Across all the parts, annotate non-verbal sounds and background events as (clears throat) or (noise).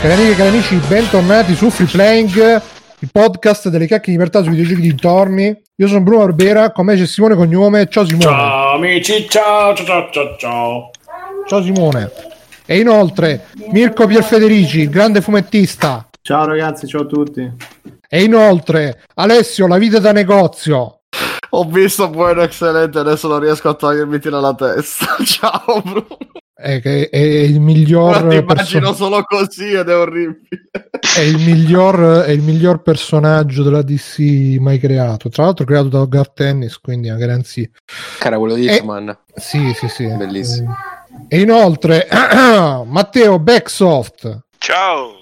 Cari amiche e cari amici, bentornati su Free Playing, il podcast delle chiacchiere di libertà sui videogiochi dintorni. Io sono Bruno Barbera, con me c'è Simone Cognome. Ciao Simone. Ciao amici, ciao ciao ciao ciao ciao. Ciao Simone. E inoltre Mirko Pierfederici, il grande fumettista. Ciao ragazzi, ciao a tutti. E inoltre Alessio, la vita da negozio. Ho visto buono eccellente, adesso non riesco a togliermi dalla testa. (laughs) Ciao Bruno. È, è, è il miglior ti immagino perso- solo così ed è orribile. è il miglior è il miglior personaggio della DC mai creato. Tra l'altro creato da Gar Tennis, quindi una garanzia. Cara quello di Hitman. Sì, sì, sì. Bellissimo. E inoltre (clears throat) Matteo Backsoft. Ciao!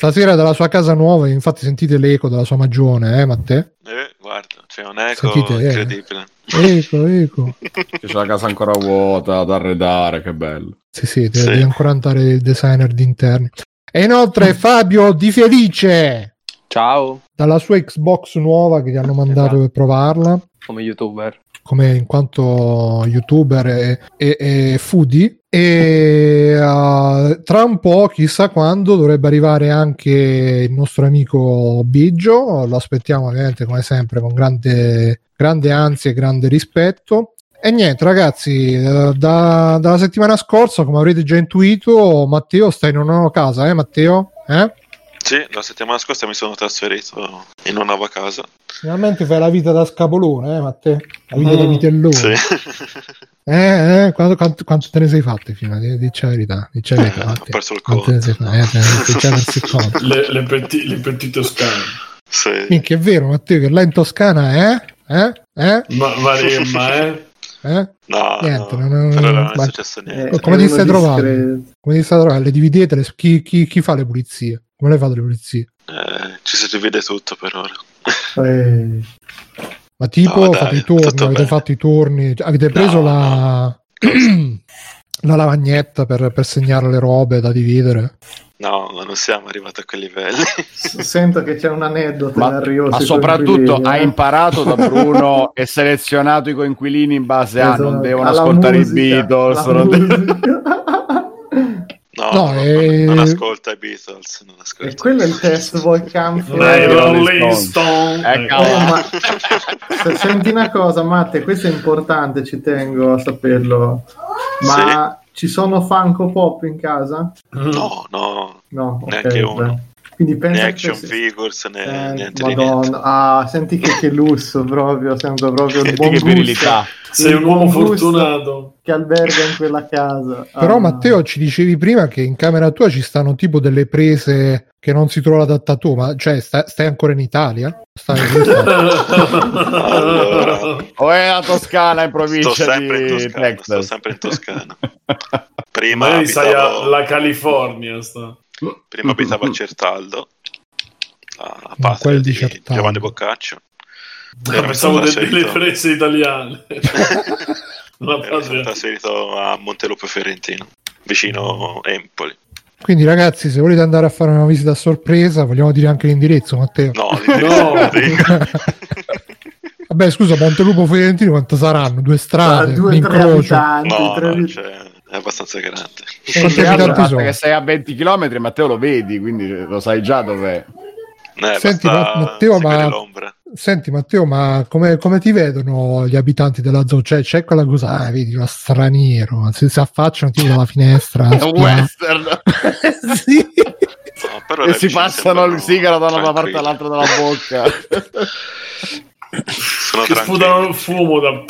Stasera dalla sua casa nuova, infatti sentite l'eco della sua magione, eh Matteo? Eh, guarda, c'è un eco Sentite, eh. incredibile. Eco, eco. C'è la casa ancora vuota da arredare, che bello. Sì, sì, deve, Sì. ancora andare il designer di interni. E inoltre Fabio Di Felice, Ciao, dalla sua Xbox nuova che gli hanno mandato Esatto. per provarla, come youtuber. Come in quanto youtuber e, e, e foodie. E uh, tra un po', chissà quando, dovrebbe arrivare anche il nostro amico Biggio. Lo aspettiamo ovviamente come sempre con grande, grande ansia e grande rispetto. E niente, ragazzi, eh, da- dalla settimana scorsa, come avrete già intuito, Matteo sta in una nuova casa, eh, Matteo? Eh? Sì, la settimana scorsa mi sono trasferito in una nuova casa. Finalmente fai la vita da scapolone, eh, Matteo? La vita da Mm, vitellone. Sì. (laughs) Eh, eh, quanto, quanto- quanto te ne sei fatte fino a dici la verità? Dici la verità, Eh, ho Matteo. perso il Quanto te ne sei conto. fatte? Eh, conto. Le, le, petti, le petit toscane. Sì. Minchia, è vero, Matteo, che là in Toscana, eh? Eh? Eh? Ma Maremma, eh? Eh? No, Niente, no, non- non è ma- successo niente. Eh, come è ti stai trovando? Come ti state trovando? Le dividete? Le- chi, chi- chi fa le pulizie? Come le fate le pulizie? Eh, ci si divide tutto per ora. Eh, Ma tipo, No, dai, fate i turni, avete bene. fatto i turni, avete preso No, la... (clears throat) la lavagnetta per, per segnare le robe da dividere? No, non siamo arrivati a quei livelli. sento che c'è un aneddoto Ma, ma soprattutto hai eh. imparato da Bruno (laughs) e selezionato i coinquilini in base a non Esatto, devono alla ascoltare musica, i Beatles. (laughs) la non de- musica. No, No, non- eh, non ascolta i Beatles. Non ascolta e quello è il test Dai, Eh, Rolling Stone. Ecco. Oh, Eh, ma se- senti una cosa, Matte, questo è importante, ci tengo a saperlo. Ma ci sono Funko Pop in casa? No, no, No, ok. Neanche uno. beh. Quindi pensa né che action se- figures né Eh, niente di niente. Madonna, ah, senti che, che lusso proprio, sento proprio il Senti buon che gusto virilità. Sei un uomo fortunato. Che alberga in quella casa. Però Ah. Matteo ci dicevi prima che in camera tua ci stanno tipo delle prese che non si trova l'adattatura, ma cioè sta- stai ancora in Italia? Stai, Allora. (laughs) O è la Toscana in Sto provincia sempre in di Toscana. Sto Texas. sempre in Toscana. (laughs) Prima Magari sai abitavo, alla California. Sta. prima abitavo a Certaldo, Ma patria di di Certaldo. Giovanni Boccaccio. Ero pensavo delle prese italiane. (laughs) La patria. trasferito a Montelupo Fiorentino, vicino Empoli. Quindi ragazzi, se volete andare a fare una visita a sorpresa, vogliamo dire anche l'indirizzo, Matteo. No, (laughs) No. no. Vabbè, scusa, Montelupo Fiorentino quanto saranno? Due Ah, strade, due un tre incrocio. abitanti, no, tre no, cioè, è abbastanza grande. E quanti abitanti sono? che sei a 20 km, Matteo lo vedi, quindi lo sai già dov'è. Eh, Senti, Matteo, ma- l'ombra. Senti Matteo, ma come, come ti vedono gli abitanti della zona? Cioè, c'è quella cosa, ah, vedi, uno straniero, si, si affacciano tipo dalla finestra. È un western. (laughs) sì. No, però e si passano il sigaro da una parte all'altra della bocca. Sono Che sputano il fumo da...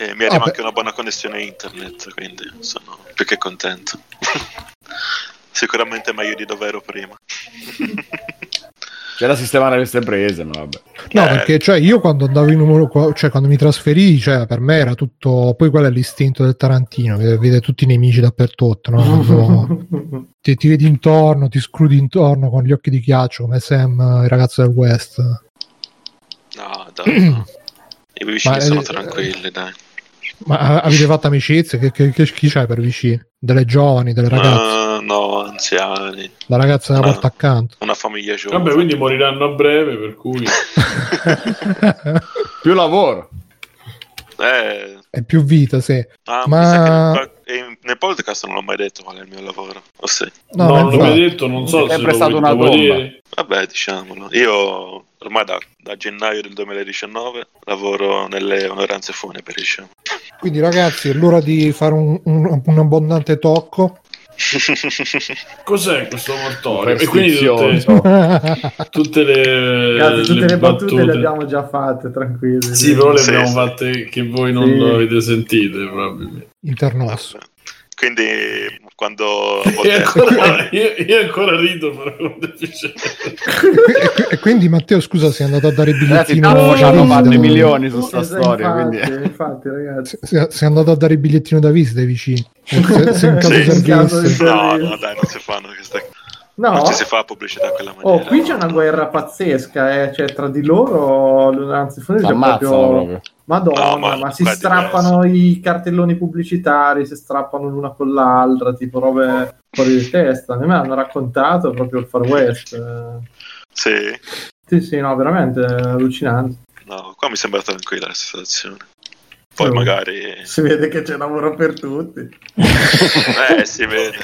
E mi arriva Vabbè. anche una buona connessione internet, quindi sono più che contento. (laughs) Sicuramente meglio di dove ero prima. (laughs) C'è da sistemare queste prese, ma vabbè. No, Eh. perché cioè, io quando andavo in numero cioè quando mi trasferì, cioè, per me era tutto. Poi quello è l'istinto del Tarantino, vede, vede tutti i nemici dappertutto, no? Quando (laughs) ti, ti vedi intorno, ti scrudi intorno con gli occhi di ghiaccio, come Sam, eh, il ragazzo del West. No, dai, no. (clears throat) I vicini Ma, sono eh, tranquilli, dai. Ma avete fatto amicizie? Che, che, che- chi c'hai per vicini? Delle giovani, delle ragazze? Ah, no, anziani. La ragazza della no. porta accanto. Una famiglia giovane. Vabbè, quindi moriranno a breve, per cui... (laughs) Più lavoro. Eh, È più vita, sì. ah, Ma- in nel podcast non l'ho mai detto qual è il mio lavoro. O sì. No, No, non l'ho mai detto, non so È se sempre vuoi- una bomba. dire. Vabbè, diciamolo. Io ormai da, da gennaio del 2019 lavoro nelle onoranze funebri, diciamo. Quindi ragazzi è l'ora di fare un, un- un abbondante tocco. (laughs) Cos'è questo mortorio? E quindi tutte, tutte le, Ragazzi, tutte le, battute, le battute- abbiamo già fatte, tranquilli. Sì, però le Sì, abbiamo sì. fatte che voi non Sì. avete sentite probabilmente. Internosso. Quindi quando E volte ancora, io, io ancora rido però deficiente. E, qui- e quindi Matteo scusa sei andato a dare Ragazzi, bigliettino stanno da facendo visita? fare milioni su sta Esatto, storia. infatti, Quindi... infatti, (laughs) ragazzi. Se- Sei andato a dare il bigliettino da visita ai vicini. (laughs) Se, se in caso Sì, servisse. No, no, dai, non si fanno queste No, Non ci si fa pubblicità in quella maniera. oh, qui c'è una guerra pazzesca, eh. cioè tra di loro, anzi, Ammazzano proprio... proprio. Madonna, No, ma, ma si strappano i cartelloni pubblicitari, si strappano l'una con l'altra, tipo robe fuori di testa. A me hanno raccontato proprio il Far West. eh. Sì, Sì, sì, no, veramente allucinante. no, qua mi sembra tranquilla la situazione. Poi Sì. magari... Si vede che c'è lavoro per tutti. Eh, si vede.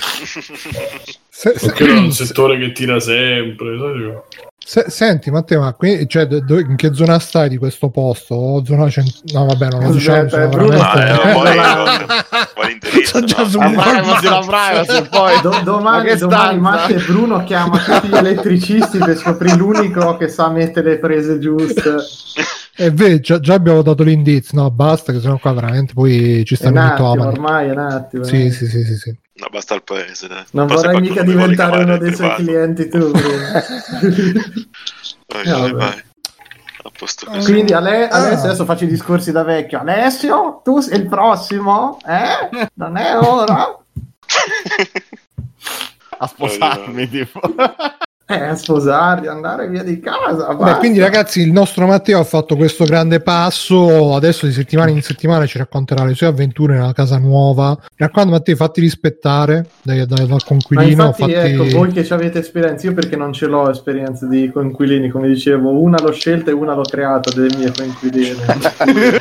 Se- se- Perché è un settore che tira sempre. se- senti Matteo, ma qui, cioè, do- do- in che zona stai di questo posto? O zona cent- No, vabbè, non lo diciamo. Bruno- Ma veramente- eh, (laughs) poi Eh, vuoi l'indirizzo, Sono già no? su- La privacy, la (laughs) privacy, poi... Do- Ma domani, che domani? Matte e Bruno chiama tutti gli elettricisti per scoprire l'unico che sa mettere le prese giuste. (laughs) E vedi, già, già abbiamo dato l'indizio, no, basta, che sennò qua veramente poi ci stanno un i attimo, mitomani. ormai è un attimo. Sì, eh. sì, sì, sì, sì. No, basta il paese, dai. Non vorrai qualcuno mica diventare uno dei suoi clienti tu. (laughs) Vai, vai, vai. A posto così. Quindi Ale- Ah. Alessio, adesso faccio i discorsi da vecchio. Alessio, tu sei il prossimo? Eh? Non è ora? (laughs) A sposarmi, tipo. Eh, a sposarti, andare via di casa. Beh, quindi ragazzi, il nostro Matteo ha fatto questo grande passo, adesso di settimana in settimana ci racconterà le sue avventure nella casa nuova. Mi raccomando Matteo, fatti rispettare dai- dai- dal Ma conquilino. infatti, fatti- ecco, voi che ci avete esperienza, io perché non ce l'ho esperienza di coinquilini, come dicevo, una l'ho scelta e una l'ho creata delle mie coinquiline. (laughs)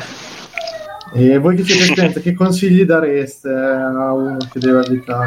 e voi che siete esperienza, che consigli dareste a uno che deve abitare?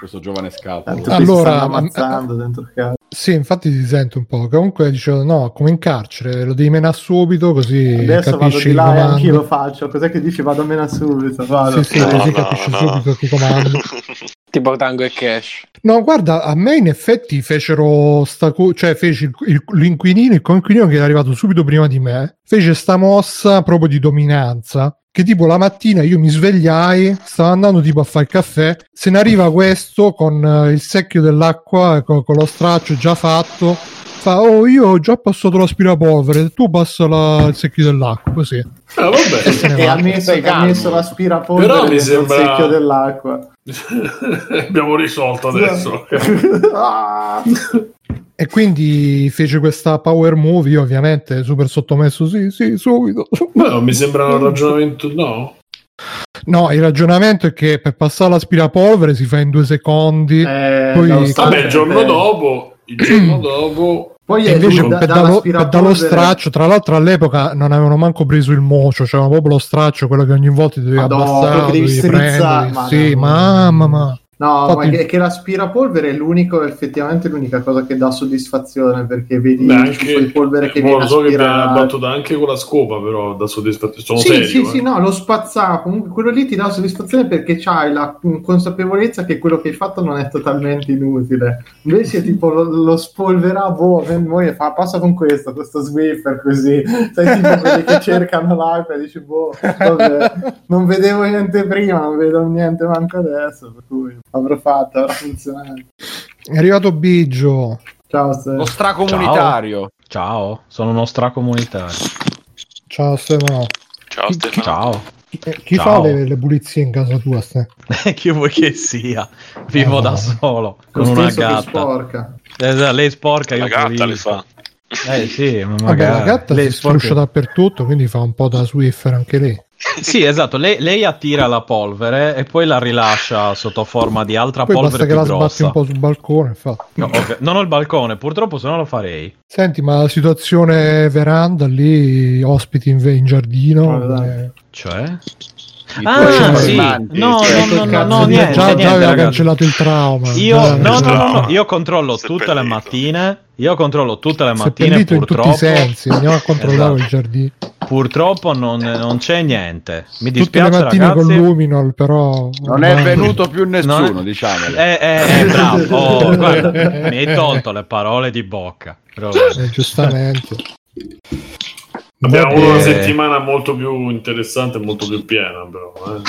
Questo giovane scalzo. Tanto Allora, stanno ma- ammazzando dentro casa. Sì, infatti si sente un po'. Comunque dicevo, no, come in carcere, lo devi menare subito così Adesso vado capisci di là e anch'io lo faccio. Cos'è che dici? Vado meno subito. Vado. Sì, sì, No, così no, capisci no. subito che comando. (laughs) Tipo Tango e Cash. No, guarda, a me in effetti fecero sta co- cioè fece il- il- l'inquilino, il coinquilino che è arrivato subito prima di me, fece sta mossa proprio di dominanza. Che tipo la mattina io mi svegliai, stavo andando tipo a fare il caffè, se ne arriva questo con eh, il secchio dell'acqua, co- con, lo straccio già fatto, fa oh io ho già passato l'aspirapolvere, tu passa la- il secchio dell'acqua, così. Ah, vabbè. E ha messo, ha messo l'aspirapolvere Però mi sembra- il secchio dell'acqua. (laughs) Abbiamo risolto adesso. (laughs) Ah! E quindi fece questa power movie, ovviamente super sottomesso, sì, sì, subito. No, mi sembra un ragionamento. No, No, il ragionamento è che per passare l'aspirapolvere si fa in due secondi. Eh, Poi- vabbè, il giorno dopo, il giorno (clears throat) dopo, Poi E invece da- per, dallo, straccio, tra l'altro all'epoca non avevano manco preso il mocio, c'era proprio lo straccio, quello che ogni volta ti dovevi Madonna, abbassare, devi strizzare. Sì, mamma, ma No, Infatti- ma è che l'aspirapolvere è l'unico, effettivamente l'unica cosa che dà soddisfazione perché vedi beh, il anche di polvere che viene so che viene aspirato. battuta anche con la scopa, però da soddisfazione. Sono Sì, serio. sì, eh. sì, no, lo spazzare, comunque quello lì ti dà soddisfazione perché c'hai la consapevolezza che quello che hai fatto non è totalmente inutile. Invece tipo lo, lo spolverà, boh, voi fa, passa con questo, questo Swiffer così, sai tipo quelli che (laughs) cercano l'acqua e dici, boh, vabbè, non vedevo niente prima, non vedo niente manco adesso, per cui avrò fatto, avrà funzionato. è arrivato Biggio. Ciao, Ste. Lo stracomunitario. Ciao, sono uno stracomunitario. Ciao Stefano. Ciao Stefano. Ciao. Chi, chi Ciao. fa le, le pulizie in casa tua? Ste? (laughs) Chi vuoi che sia? Vivo Eh, da solo, Lo con una gatta. sporca. Eh, lei sporca, io La gatta pulisco. le fa. Eh sì, ma Vabbè, magari. la gatta lei si struscia sporca- dappertutto, quindi fa un po' da Swiffer anche lei. Sì, esatto, lei, lei attira la polvere e poi la rilascia sotto forma di altra Poi basta polvere che più la sbatti grossa. un po' sul balcone. Fa. No, ok, Non ho il balcone, purtroppo se no lo farei. Senti, ma la situazione veranda lì, ospiti in, in giardino. Ah, eh, Cioè? Ah, sì. No, cioè, no, no, no, no, già- niente, già, niente, aveva cancellato il trauma. Io, no, no, no, io controllo tutte le mattine. Io controllo tutte le mattine. Seppellito in tutti Purtroppo, i sensi. Andiamo a controllare Esatto. il giardino. purtroppo non, non c'è niente. Mi Tutte le dispiace, mattine ragazzi. con Luminol, però. Non è venuto più nessuno, No, diciamolo. Eh, eh, eh, bravo. (laughs) Oh, guarda, mi hai tolto le parole di bocca. Però- Eh, giustamente. Abbiamo Vabbè, una settimana molto più interessante e molto più piena, però. eh.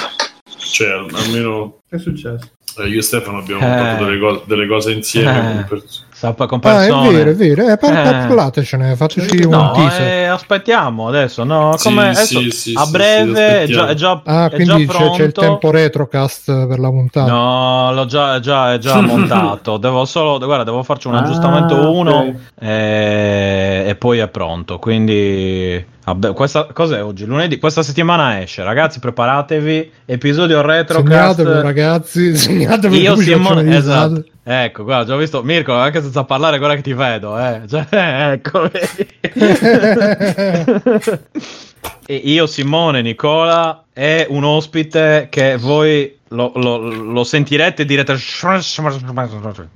Cioè, al- almeno Che è successo? eh, io e Stefano abbiamo Eh. fatto delle, co- delle cose insieme. Eh. con pers- Sappa con Ah, è vero, è vero. Eh, par- Eh. parlatecene, fateci un No, teaser. eh, aspettiamo adesso, no? Come sì, adesso, sì, a sì, breve sì, è, già, è già, Ah, è già quindi c'è, pronto. c'è il tempo retrocast per la puntata. No, l'ho già, è già, è già (laughs) montato. Devo solo, guarda, devo farci un Ah, aggiustamento 1 ok. e, e poi è pronto. Quindi, vabbè, questa cos'è oggi? Lunedì, questa settimana esce, ragazzi. Preparatevi. Episodio retrocast. Segnatelo, ragazzi. (laughs) Segnatelo Io, Simone, esatto. Ecco, guarda, già ho visto Mirko, anche senza parlare, guarda che ti vedo, eh. (laughs) Cioè, ecco, (laughs) e io, Simone, Nicola, è un ospite che voi lo, lo- lo sentirete e direte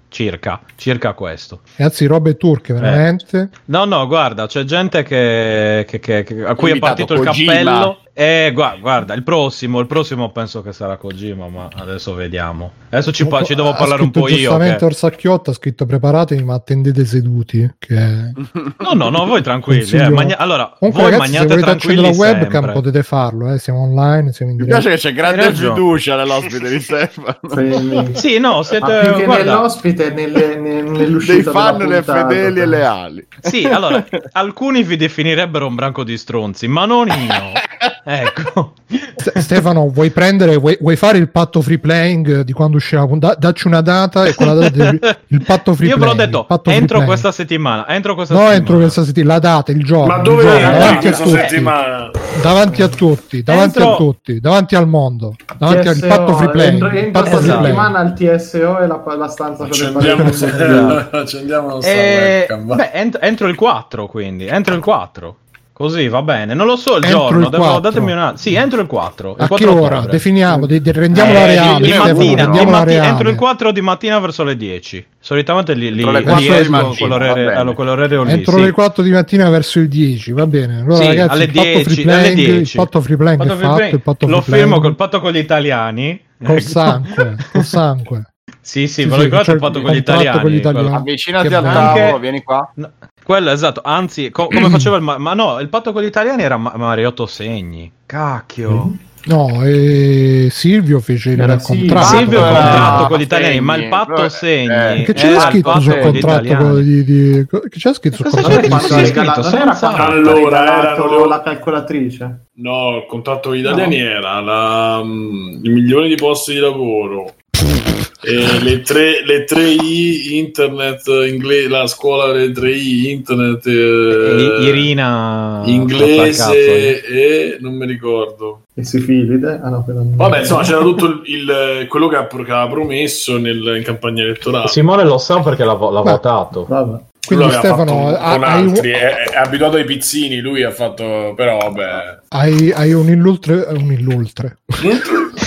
circa, circa questo. Ragazzi, robe turche, Eh. veramente. No, no, guarda, c'è gente che, che- che- che- a cui è partito il Kojima. cappello. E guarda, guarda, il prossimo, il prossimo penso che sarà Kojima, ma adesso vediamo. Adesso ci, pa- ci devo parlare un po' io. Giustamente che- Orsacchiotta ha scritto preparatevi, ma attendete seduti. Che... (laughs) No, no, no, voi tranquilli. Consiglio- Eh, magna- Allora, Comunque, voi ragazzi, se magnate volete accendere la tranquilli webcam sempre. potete farlo. Eh. Siamo online, siamo in Mi diretta. piace che c'è grande fiducia nell'ospite di Stefano. (laughs) Sì, no, Ma siete... più che guarda, nell'ospite, nelle, ne- nell'uscita Dei fan le fedeli e leali. sì, allora, (laughs) alcuni vi definirebbero un branco di stronzi, ma non io. Ecco. (laughs) Stefano, vuoi prendere, vuoi, vuoi fare il patto free playing di quando uscirà la puntata? Dacci una data e quella data del il patto free Io ve l'ho playing. detto, il entro playing. questa settimana, entro questa No, settimana. entro questa settimana, la data, il giorno. Ma il dove giorno, davanti a tutti, settimana? davanti a tutti, davanti Entro- a tutti, davanti al mondo, davanti al patto free playing. entro, il entro patto playing. settimana al TSO e la, la stanza per le Accendiamo, (laughs) accendiamo sta Eh, webcam. beh, ent- entro il 4, quindi, entro il 4. Così va bene, non lo so il Entro giorno, il devo, 4. datemi una... Sì, entro il 4. il A 4 che ora? ottobre. Definiamo, de- de- rendiamola Eh, reale. di, mattina, di mattina- entro il 4 di mattina verso le 10. Solitamente li, li, li 4 di esco bene. allora, lì. Entro sì. le 4 di mattina verso il 10, va bene. Allora, Sì, ragazzi, alle il patto 10, free alle playing, 10. il patto free playing Patto è free fatto, play- il patto Lo free firmo col patto con gli italiani. col sangue, col sangue. (laughs) Sì, sì, Sì, ve lo sì, ricordate il patto il con gli italiani? con gli italiani. quello- Avvicinati al tavolo, Anche- vieni qua. No, quello esatto, anzi, co- come (clears throat) faceva il ma-, ma no, il patto con gli italiani era Ma- Mariotto Segni. Cacchio. No, e Silvio fece il Era contratto. Silvio. Silvio era il contratto con gli Segni, italiani, ma il patto però- Segni. eh, Che era c'era il scritto patto sul con gli contratto italiani. quello di, Che c'era scritto sul contratto? c'è Silvio? regalato- scritto, era senza- Allora, le- la calcolatrice. No, il contratto con gli italiani era la, mm, i milioni di posti di lavoro. E le, tre, le 3I internet inglese, la scuola delle 3I internet E eh, Irina inglese e non mi ricordo. E sifilide? Ah no, quella non- Vabbè, insomma, c'era tutto il, il- quello che, ha- che aveva promesso nel- in campagna elettorale. Simone lo sa perché l'ha, l'ha Ma- votato. Vabbè. Quindi Lui Stefano, fatto ha- con hai, un, altri, è, è abituato ai pizzini, lui ha fatto però vabbè. hai, hai un illultre, un illultre. (laughs)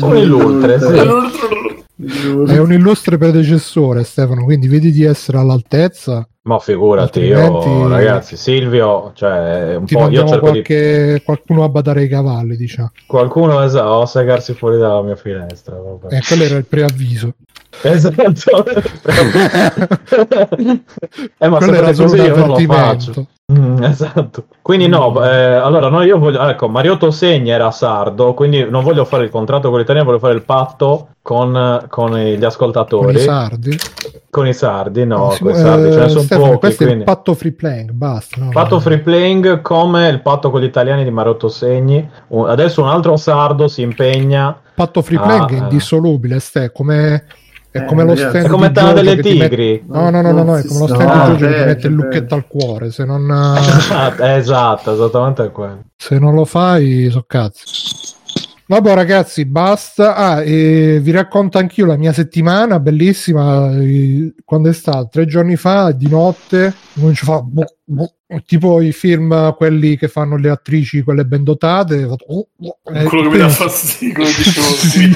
Un illultre, sì. Hai un illustre predecessore, Stefano, quindi vedi di essere all'altezza. Ma figurati, io, Altrimenti- ragazzi, Silvio, cioè, un Ti po' io cerco di qualche, qualcuno a badare i cavalli, diciamo. qualcuno esatto, o segarsi fuori dalla mia finestra. vabbè. E quello era il preavviso. Esatto. (laughs) eh, ma quello era sapete solo così io non lo faccio. Mm, (laughs) esatto. Quindi no, eh, allora no, io voglio, ecco, Mariotto Segni era sardo, quindi non voglio fare il contratto con l'Italia, voglio fare il patto con, con gli Con ascoltatori, i sardi. con i sardi, no, Sì, con i sardi, ce ne eh, sono Stefano, pochi, questo è quindi... il patto free playing, basta. no? Patto free playing come il patto con gli italiani di Mariotto Segni. Adesso un altro sardo si impegna. patto free Ah, playing è eh. indissolubile, Ste, come, è Eh, come lo stand È come di Tana delle Tigri. No, no, no, no, no, è come lo stand No, di Giorgio che ti peggio, mette il lucchetto al cuore. Se non, (laughs) Esatto, esatto, esattamente quello. se non lo fai, so cazzi. Vabbè ragazzi, basta. Ah, e vi racconto anch'io la mia settimana, bellissima. eh, Quando è stato? Tre giorni fa, di notte, comincio a fa boh, boh, tipo i film, quelli che fanno le attrici, quelle ben dotate. oh, oh, eh, Quello che mi dà fastidio, (laughs) dicevo sì. (laughs)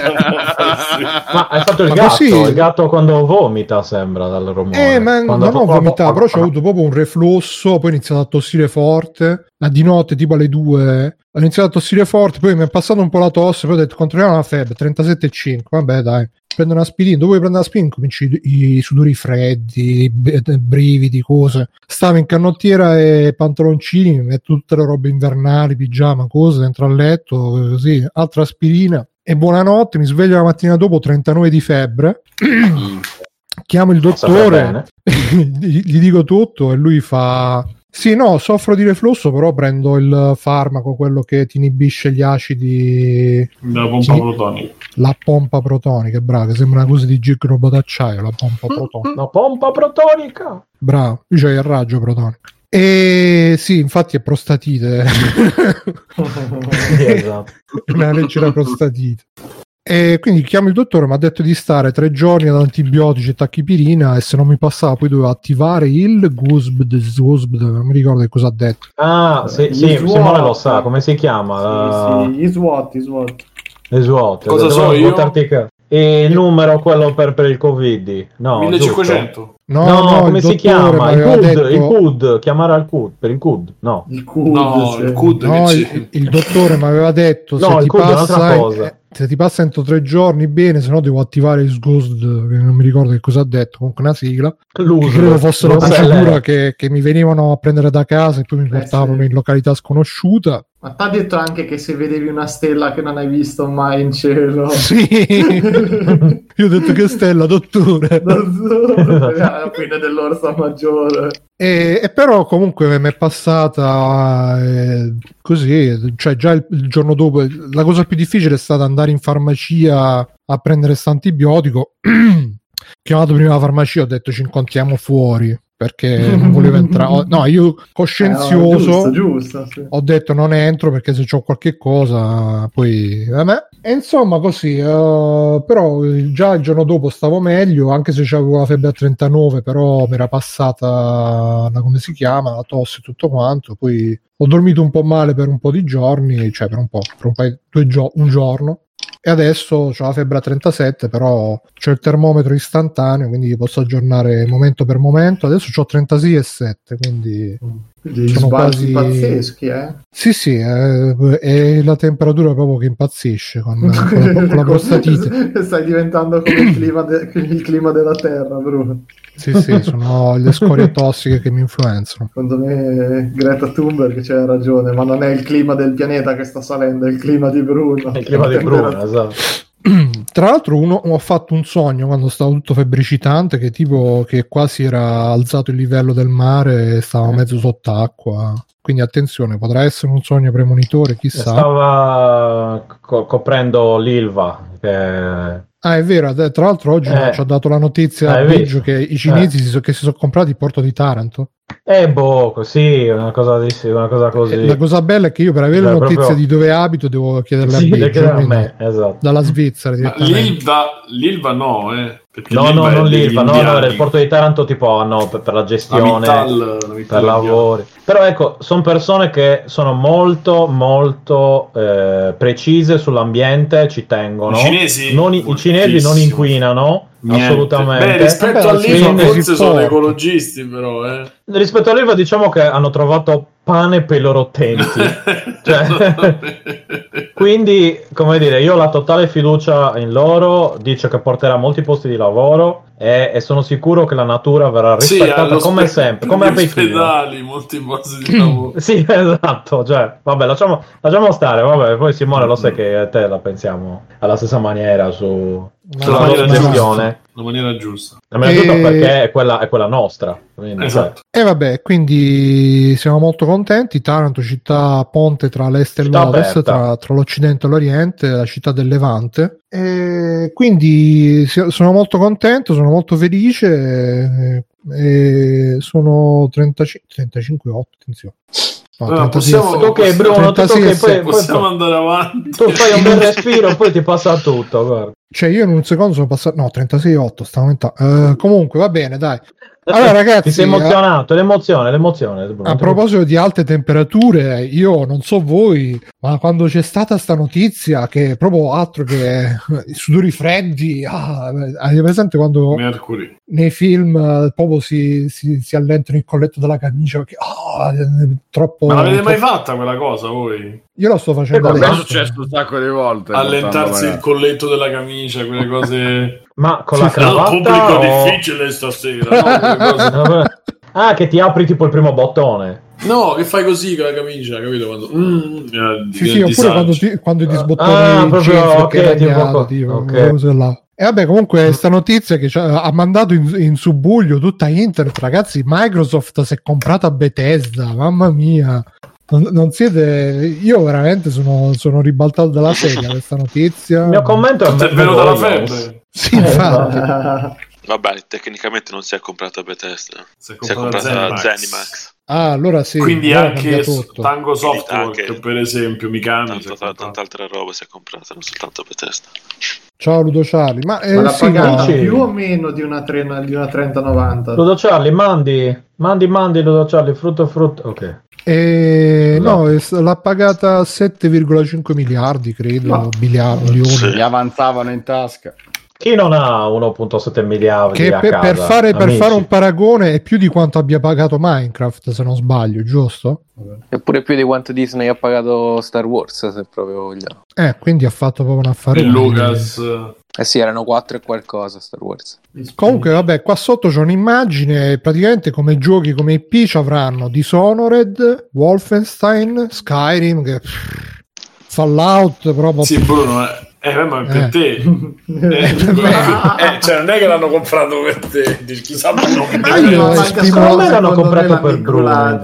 Ma hai fatto il Ma gatto, così- il gatto quando vomita sembra dal rumore. Eh, ma Quando non vomitato, però c'ho (laughs) avuto proprio un reflusso, poi ho iniziato a tossire forte, ma di notte tipo alle 2 ho iniziato a tossire forte, poi mi è passato un po' la tosse, poi ho detto controlliamo la febbre, 37,5, vabbè dai, prendo una aspirina, dopo che prendo l'aspirina cominci i, i sudori freddi, i brividi, cose. Stavo in canottiera e pantaloncini, mi metto tutte le robe invernali, pigiama, cose, dentro al letto, così, altra aspirina. E buonanotte, mi sveglio la mattina dopo 39 di febbre. (clears throat) Chiamo il dottore, (laughs) gli dico tutto e lui fa sì no soffro di reflusso però prendo il farmaco quello che ti inibisce gli acidi Della pompa Sì. protonica. la pompa protonica bravo che sembra una cosa di gigrobo d'acciaio la pompa protonica Una pompa protonica. bravo io c'ho il raggio protonico e sì infatti è prostatite (laughs) (laughs) esatto. una leggera prostatite e quindi chiamo il dottore mi ha detto di stare tre giorni ad antibiotici e tachipirina e se non mi passava poi dovevo attivare il GUSBD, GUSBD non mi ricordo che cosa ha detto Ah, sì, Gli sì, SWAT. Simone lo sa, come si chiama? Sì, sì, gli SWAT, gli SWAT. SWAT. Cosa Devono so io? buttarti ca- E il numero, quello per, per il Covid. No, 1500. no, giusto? No, no, come si chiama? Il CUD, detto- il CUD, chiamare al CUD, per il CUD, no. Il CUD, No, sì. il CUD No, il, il dottore mi aveva detto No, se, il ti CUD è un'altra passa, cosa. Eh, se ti passa entro tre giorni bene, se no devo attivare il SGUSD, che non mi ricordo che cosa ha detto, comunque una sigla. Che credo fosse sai procedura che, che mi venivano a prendere da casa e poi mi Eh, portavano sì. in località sconosciuta. Ma ti ha detto anche che se vedevi una stella che non hai visto mai in cielo. (laughs) Sì, io ho detto che stella, dottore. Non so, alla fine dell'orsa maggiore. E, e però comunque mi è passata eh, così, cioè già il, il giorno dopo, la cosa più difficile è stata andare in farmacia a prendere questo antibiotico. (clears throat) Chiamato prima la farmacia, ho detto ci incontriamo fuori perché non volevo entrare. (laughs) No, io Eh, no, coscienzioso giusto, giusto, sì. ho detto non entro perché se c'ho qualche cosa poi vabbè. E insomma così, eh, però già il giorno dopo stavo meglio, anche se avevo la febbre a 39, però mi era passata la come si chiama, la tosse e tutto quanto, poi ho dormito un po' male per un po' di giorni, cioè per un po', per un, paio, due gio- un giorno. E adesso ho la febbre a 37, però c'è il termometro istantaneo, quindi posso aggiornare momento per momento. Adesso ho 36 e 7, quindi Degli Sono quasi- pazzeschi, eh? sì, sì, eh, è la temperatura proprio che impazzisce con, con la, con la (laughs) prostatite. Stai diventando come il clima, de- il clima della Terra, Bruno. Sì, sì, sono le scorie (laughs) tossiche che mi influenzano. Secondo me Greta Thunberg c'era ragione, ma non è il clima del pianeta che sta salendo, è il clima di Bruno. Il clima di Bruno, esatto. (clears throat) Tra l'altro, uno, ho fatto un sogno quando stavo tutto febbricitante che tipo che quasi era alzato il livello del mare e stavo mezzo sott'acqua. Quindi attenzione, potrà essere un sogno premonitore, chissà. Stava co- coprendo l'Ilva. Che... Ah, è vero, eh, tra l'altro oggi Eh. ci ha dato la notizia visto? Biggio che i cinesi si so- che si sono comprati il porto di Taranto. Eh, boh, così, una cosa, una cosa così. E La cosa bella è che io per avere Cioè, notizia proprio- di dove abito devo chiederle Sì, a Biggio, chiede a quindi me, esatto. dalla Svizzera l'Ilva, l'Ilva no, eh. Perché No, no, non l'Ilva, no, no, il porto di Taranto tipo hanno per, per la La gestione, Mittal- la Mittal per lavori. Però ecco, sono persone che sono molto, molto eh, precise sull'ambiente, ci tengono. I cinesi? Non i, cinesi non inquinano, Niente. assolutamente. Beh, rispetto all'Ilva forse sono ecologisti, però, eh. Rispetto all'Ilva diciamo che hanno trovato pane per i loro utenti. (laughs) Cioè- (laughs) Quindi, come dire, io ho la totale fiducia in loro, dice che porterà molti posti di lavoro e, e sono sicuro che la natura verrà Sì, rispettata allo come spe- sempre, (laughs) come a gli ospedali, molti posti di lavoro. (clears throat) Sì, esatto, cioè, vabbè, lasciamo, lasciamo stare, vabbè, poi Simone lo sai che te la pensiamo alla stessa maniera su, Ma sulla no, loro no, no. gestione. La maniera giusta. La maniera giusta perché è quella, è quella nostra. Quindi, Esatto. E vabbè, quindi siamo molto contenti. Taranto, città ponte tra l'est e Città l'ovest, tra, tra l'occidente e l'oriente, la città del Levante. E quindi sono molto contento, sono molto felice. eh, E sono 35, 35 8, attenzione. No, Allora, 36 possiamo- ok, Bruno, tutto 36 ok, poi, poi- Possiamo andare avanti. tu fai un bel respiro, poi ti passa tutto, guarda. Cioè, io in un secondo sono passato. No, 36,8. Sta aumentando. Eh, comunque, va bene, dai. Allora, ragazzi, ti sei emozionato, l'emozione, l'emozione. Bruno. A proposito di alte temperature, io non so voi, ma quando c'è stata sta notizia che è proprio altro che i sudori freddi, ah, hai presente quando Mercury. nei film eh, proprio si, si, si allentano il colletto della camicia perché è troppo... Ma l'avete mai troppo- fatta quella cosa voi? Io lo sto facendo? Mi è adesso. successo un sacco di volte. Allentarsi il colletto della camicia, quelle cose. (laughs) Ma con la sì. Cravatta pubblico o- difficile stasera. No, (laughs) cose-. Ah, che ti apri tipo il primo bottone. No, che fai così con la camicia, capito? Quando... Mm, eh, Sì, sì, oppure disagio. quando ti, quando ti sbottoni Ah, il proprio, jeans ok, che è tipo bagnato, co- tipo, ok. quelle cose là. E vabbè, comunque, sta notizia che ha mandato in, in subbuglio tutta internet, ragazzi. Microsoft si è comprata Bethesda, mamma mia. Non, non siete. Io veramente sono, sono ribaltato dalla sega (laughs) questa notizia. Il mio commento è è venuta la febbre. Sì, infatti. (laughs) Vabbè, tecnicamente non si è comprata Bethesda. Si è Si è comprata comprata Zenimax. Zenimax. Ah, allora sì. Quindi allora anche. Tango Softwork, anche- per esempio, Mikami. è Tanta, comprata. tanta altra roba si è comprata, non soltanto Bethesda. Ciao Ludo Charlie. Ma, eh, Ma l'ha sì, no. più o meno di una, trena- di una 3090? Ludo Charlie, mandi, mandi, mandi, Ludo Charlie, frutto, frutto. Ok. Eh, no, s- l'ha pagata 7,5 miliardi, credo. No. Miliardi. Sì. Gli avanzavano in tasca. Chi non ha 1.7 miliardi Che a per, casa, per fare, per fare un paragone è più di quanto abbia pagato Minecraft, se non sbaglio, giusto? Eppure più di quanto Disney ha pagato Star Wars, se proprio vogliamo. Eh, quindi ha fatto proprio un affare. E Lucas. Eh sì, erano 4 e qualcosa Star Wars. Comunque, vabbè, qua sotto c'è un'immagine. Praticamente, come giochi come IP ci avranno Dishonored, Wolfenstein, Skyrim, che Fallout proprio. Sì, Bruno, eh, eh, ma per Eh. te. (laughs) Eh, (laughs) eh, cioè, non è che l'hanno comprato per te. Dici, Chissà io manca esprimo- me l'hanno comprato per Bruno.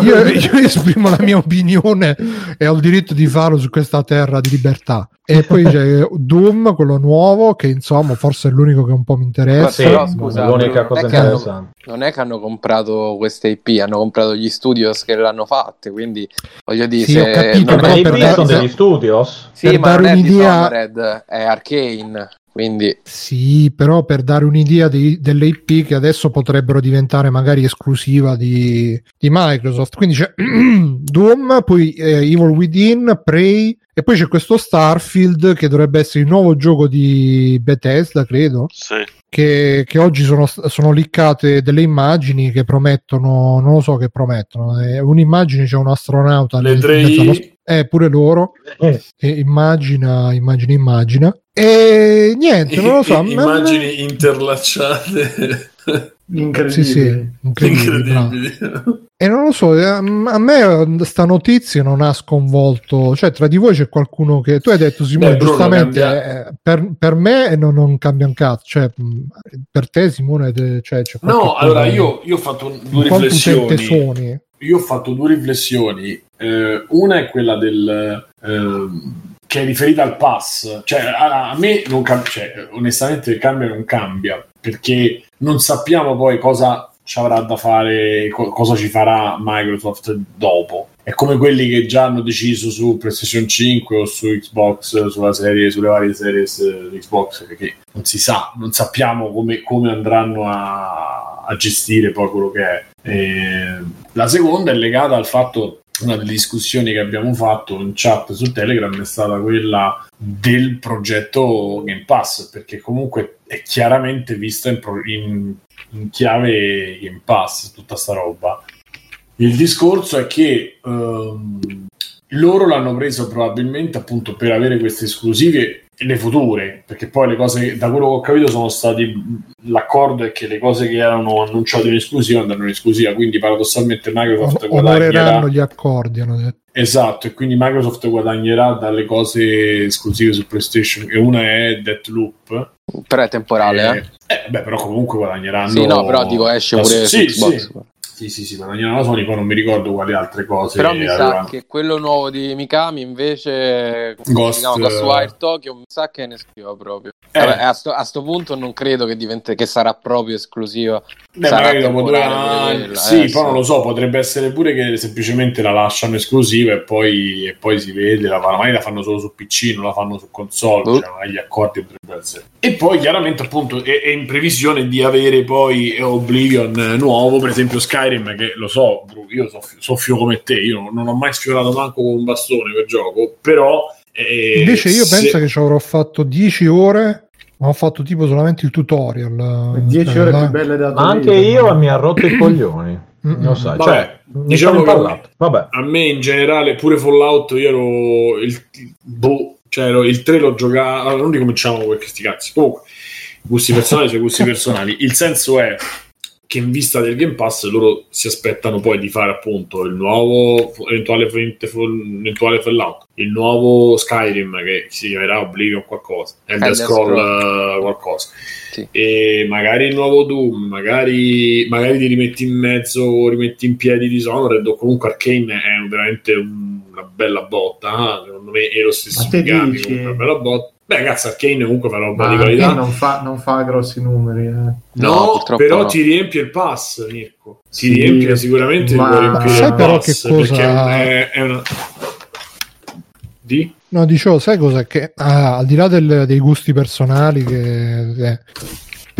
Io, io esprimo la mia opinione e ho il diritto di farlo su questa terra di libertà. E (laughs) poi c'è Doom, quello nuovo, che insomma forse è l'unico che un po' mi interessa. Sì, Però, scusa, l'unica cosa non è che hanno- interessante. Non è che hanno comprato queste IP, hanno comprato gli studios che l'hanno fatte, quindi voglio dire, Sì, se ho capito, non però per IP dare- sono degli studios? Sì, per ma non è un'idea- Dishonored, è Arcane, quindi Sì, però per dare un'idea di- delle IP che adesso potrebbero diventare magari esclusiva di, di Microsoft. Quindi c'è (clears throat) Doom, poi eh, Evil Within, Prey e poi c'è questo Starfield che dovrebbe essere il nuovo gioco di Bethesda, credo. Sì. Che, che oggi sono, sono liccate delle immagini che promettono, non lo so che promettono. eh, un'immagine c'è un astronauta Le nel- tre I. eh, pure loro. Eh, immagina, immagina, immagina. E niente, non lo so. a me- Immagini interlacciate. Sì, Incredibile. sì, incredibile. bravo. Incredibili. E non lo so, eh, a me sta notizia non ha sconvolto. Cioè, tra di voi c'è qualcuno che. Tu hai detto, Simone, Beh, giustamente, cambia- eh, per, per me non, non cambia un cazzo. Cioè, per te, Simone, cioè, No, allora io, io ho fatto un- due riflessioni. Io ho fatto due riflessioni. Eh, una è quella del. ehm, che è riferita al pass. Cioè, a, a me non cambia. Cioè, onestamente, cambia non cambia. Perché non sappiamo poi cosa ci avrà da fare, co- cosa ci farà Microsoft dopo. È come quelli che già hanno deciso su PlayStation 5 o su Xbox, sulla serie, sulle varie serie eh, Xbox, perché non si sa, non sappiamo come, come andranno a, a gestire poi quello che è. E la seconda è legata al fatto, una delle discussioni che abbiamo fatto in chat su Telegram è stata quella del progetto Game Pass, perché comunque è chiaramente vista in, in- in chiave Game Pass tutta sta roba. Il discorso è che ehm, loro l'hanno preso probabilmente appunto per avere queste esclusive le future, perché poi le cose, da quello che ho capito, sono stati l'accordo è che le cose che erano annunciate in esclusiva andranno in esclusiva, quindi paradossalmente Microsoft guadagnerà Onoreranno gli accordi, hanno detto. Esatto, e quindi Microsoft guadagnerà dalle cose esclusive su PlayStation, e una è Deathloop. però è temporale, eh? Eh, beh, però comunque guadagneranno. Sì, no, però dico esce da- pure sì, su Xbox. Sì, Sì, sì, sì, guadagnano la Sony, poi non mi ricordo quali altre cose. Però mi sa avevano. che quello nuovo di Mikami invece Ghost, chiama? Ghostwire eh, Tokyo mi sa che ne scriva proprio. Eh. Vabbè, a, sto, a sto punto non credo che, diventi, che sarà proprio esclusiva. Beh, magari dopo due anni, sì, eh, poi non lo so, potrebbe essere pure che semplicemente la lasciano esclusiva e poi, e poi si vede, la fanno, magari la fanno solo su PC, non la fanno su console, Boh. cioè gli accordi potrebbero essere. E poi chiaramente appunto è, è in previsione di avere poi Oblivion eh, nuovo, per esempio Skyrim, che lo so, io soffio, soffio come te, io non ho mai sfiorato manco con un bastone quel gioco, però... eh, Invece io se- penso che ci avrò fatto 10 ore, ma ho fatto tipo solamente il tutorial. 10 Cioè, ore là- più belle da Ma anche io mi ha rotto i coglioni. Lo sai, Vabbè, cioè, diciamo che-. Vabbè. a me in generale pure Fallout io ero il, boh, cioè ero il 3 l'ho giocato allora, non ricominciamo con questi cazzi comunque gusti personali sono gusti personali il senso è che in vista del Game Pass loro si aspettano poi di fare appunto il nuovo eventuale, eventuale Fallout il nuovo Skyrim che si chiamerà Oblivion qualcosa Elder Scroll Scroll. eh, qualcosa Sì. e magari il nuovo Doom, magari, magari ti rimetti in mezzo, rimetti in piedi Dishonored o comunque Arcane è veramente un- una bella botta, ah, secondo me è lo stesso Ma te Mikami, dici? comunque una bella botta. Beh, cazzo, Arcane comunque fa roba di qualità. non fa, non fa grossi numeri. eh. No, No, però no. ti riempie il pass, Mirko. Ti Sì, riempie sicuramente ma- ti può riempire Sai il però pass, che cosa- è, è una... Di? No, dicevo, sai cosa? Che ah, al di là del- dei gusti personali, che, eh,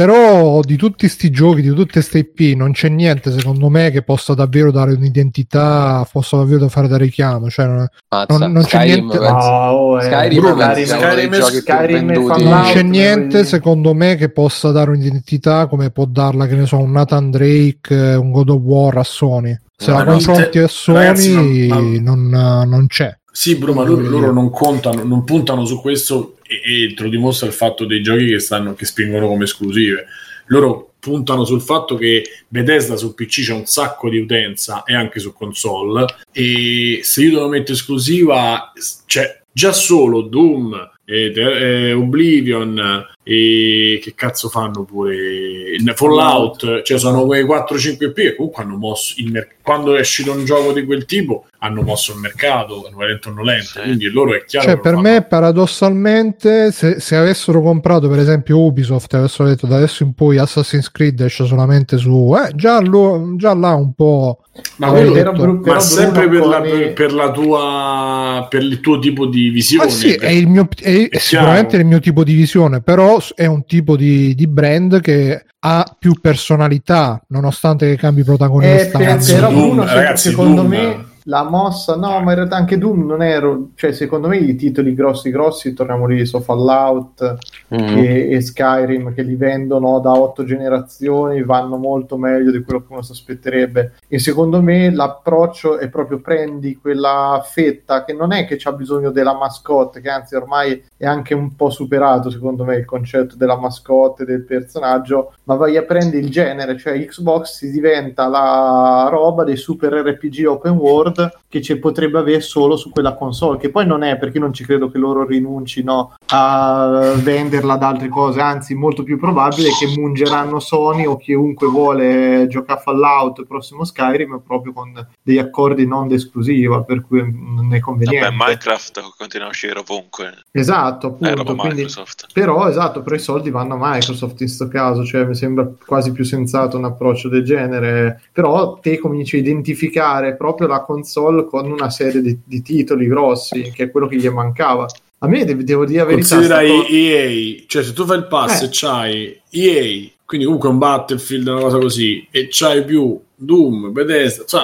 però di tutti sti giochi, di tutte queste IP, non c'è niente secondo me che possa davvero dare un'identità, possa davvero fare da richiamo. Cioè, non, Non- non c'è Skyrim, niente- No, oh, eh, Skyrim Bruno, Skyrim- Skyrim e. Fallout. non c'è no, niente secondo me che possa dare un'identità come può darla, che ne so, un Nathan Drake, eh, un God of War a Sony. Se Ma la confronti te- a Sony, ragazzi, non, non c'è. Sì, Bru, ma loro, loro non contano, non puntano su questo e, e te lo dimostra il fatto dei giochi che, stanno, che spingono come esclusive. Loro puntano sul fatto che Bethesda su PC c'è un sacco di utenza e anche su console e se io devo mettere esclusiva, cioè già solo Doom, e, e Oblivion e che cazzo fanno pure Fallout, cioè sono quei 4-5 P che comunque hanno mosso il mercato. Quando è uscito un gioco di quel tipo hanno mosso il mercato, hanno lento o nolente, Sì. quindi loro è chiaro Cioè, per lo me, fanno. paradossalmente, se, se avessero comprato, per esempio, Ubisoft e avessero detto da adesso in poi Assassin's Creed esce solamente su, eh, già, lo- già là un po'. ma, quello- detto- Però Bru- ma però sempre per, la, i- per la tua per il tuo tipo di visione Ma sì, per- è, il mio, è, è sicuramente il mio tipo di visione, però è un tipo di, di brand che ha più personalità, nonostante che cambi Eh, protagonista. Cazzo, però Doom, se- ragazzi, secondo Doom. me la mossa, no, ma in realtà anche Doom non ero, cioè secondo me i titoli grossi grossi, torniamo lì, so Fallout Mhm. e, e Skyrim che li vendono da otto generazioni vanno molto meglio di quello che uno si aspetterebbe e secondo me l'approccio è proprio prendi quella fetta che non è che c'ha bisogno della mascotte che anzi ormai è anche un po' superato secondo me il concetto della mascotte del personaggio ma vai a prendere il genere cioè Xbox si diventa la roba dei super RPG open world che ci potrebbe avere solo su quella console che poi non è perché non ci credo che loro rinuncino a venderla ad altre cose anzi molto più probabile che mungeranno Sony o chiunque vuole giocare a Fallout prossimo Skyrim proprio con degli accordi non d'esclusiva per cui non è conveniente Vabbè, Minecraft continua a uscire ovunque. esatto roba appunto quindi però esatto, però i soldi vanno a Microsoft in sto caso, cioè mi sembra quasi più sensato un approccio del genere, però te cominci a identificare proprio la console con una serie di, di titoli grossi, che è quello che gli mancava. A me devo, devo dire la verità, considera sta co- EA cioè se tu fai il pass Eh. e c'hai EA quindi comunque un Battlefield una cosa così e c'hai più Doom Bethesda cioè,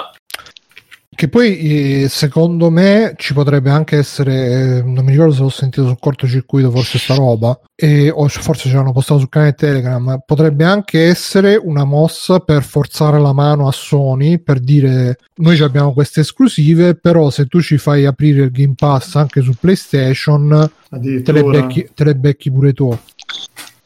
Che poi eh, secondo me ci potrebbe anche essere, eh, non mi ricordo se l'ho sentito sul cortocircuito, forse sta roba, e, o forse ce l'hanno postato sul canale Telegram, potrebbe anche essere una mossa per forzare la mano a Sony per dire noi ci abbiamo queste esclusive, però se tu ci fai aprire il Game Pass anche su PlayStation, te le becchi, te le becchi pure tu.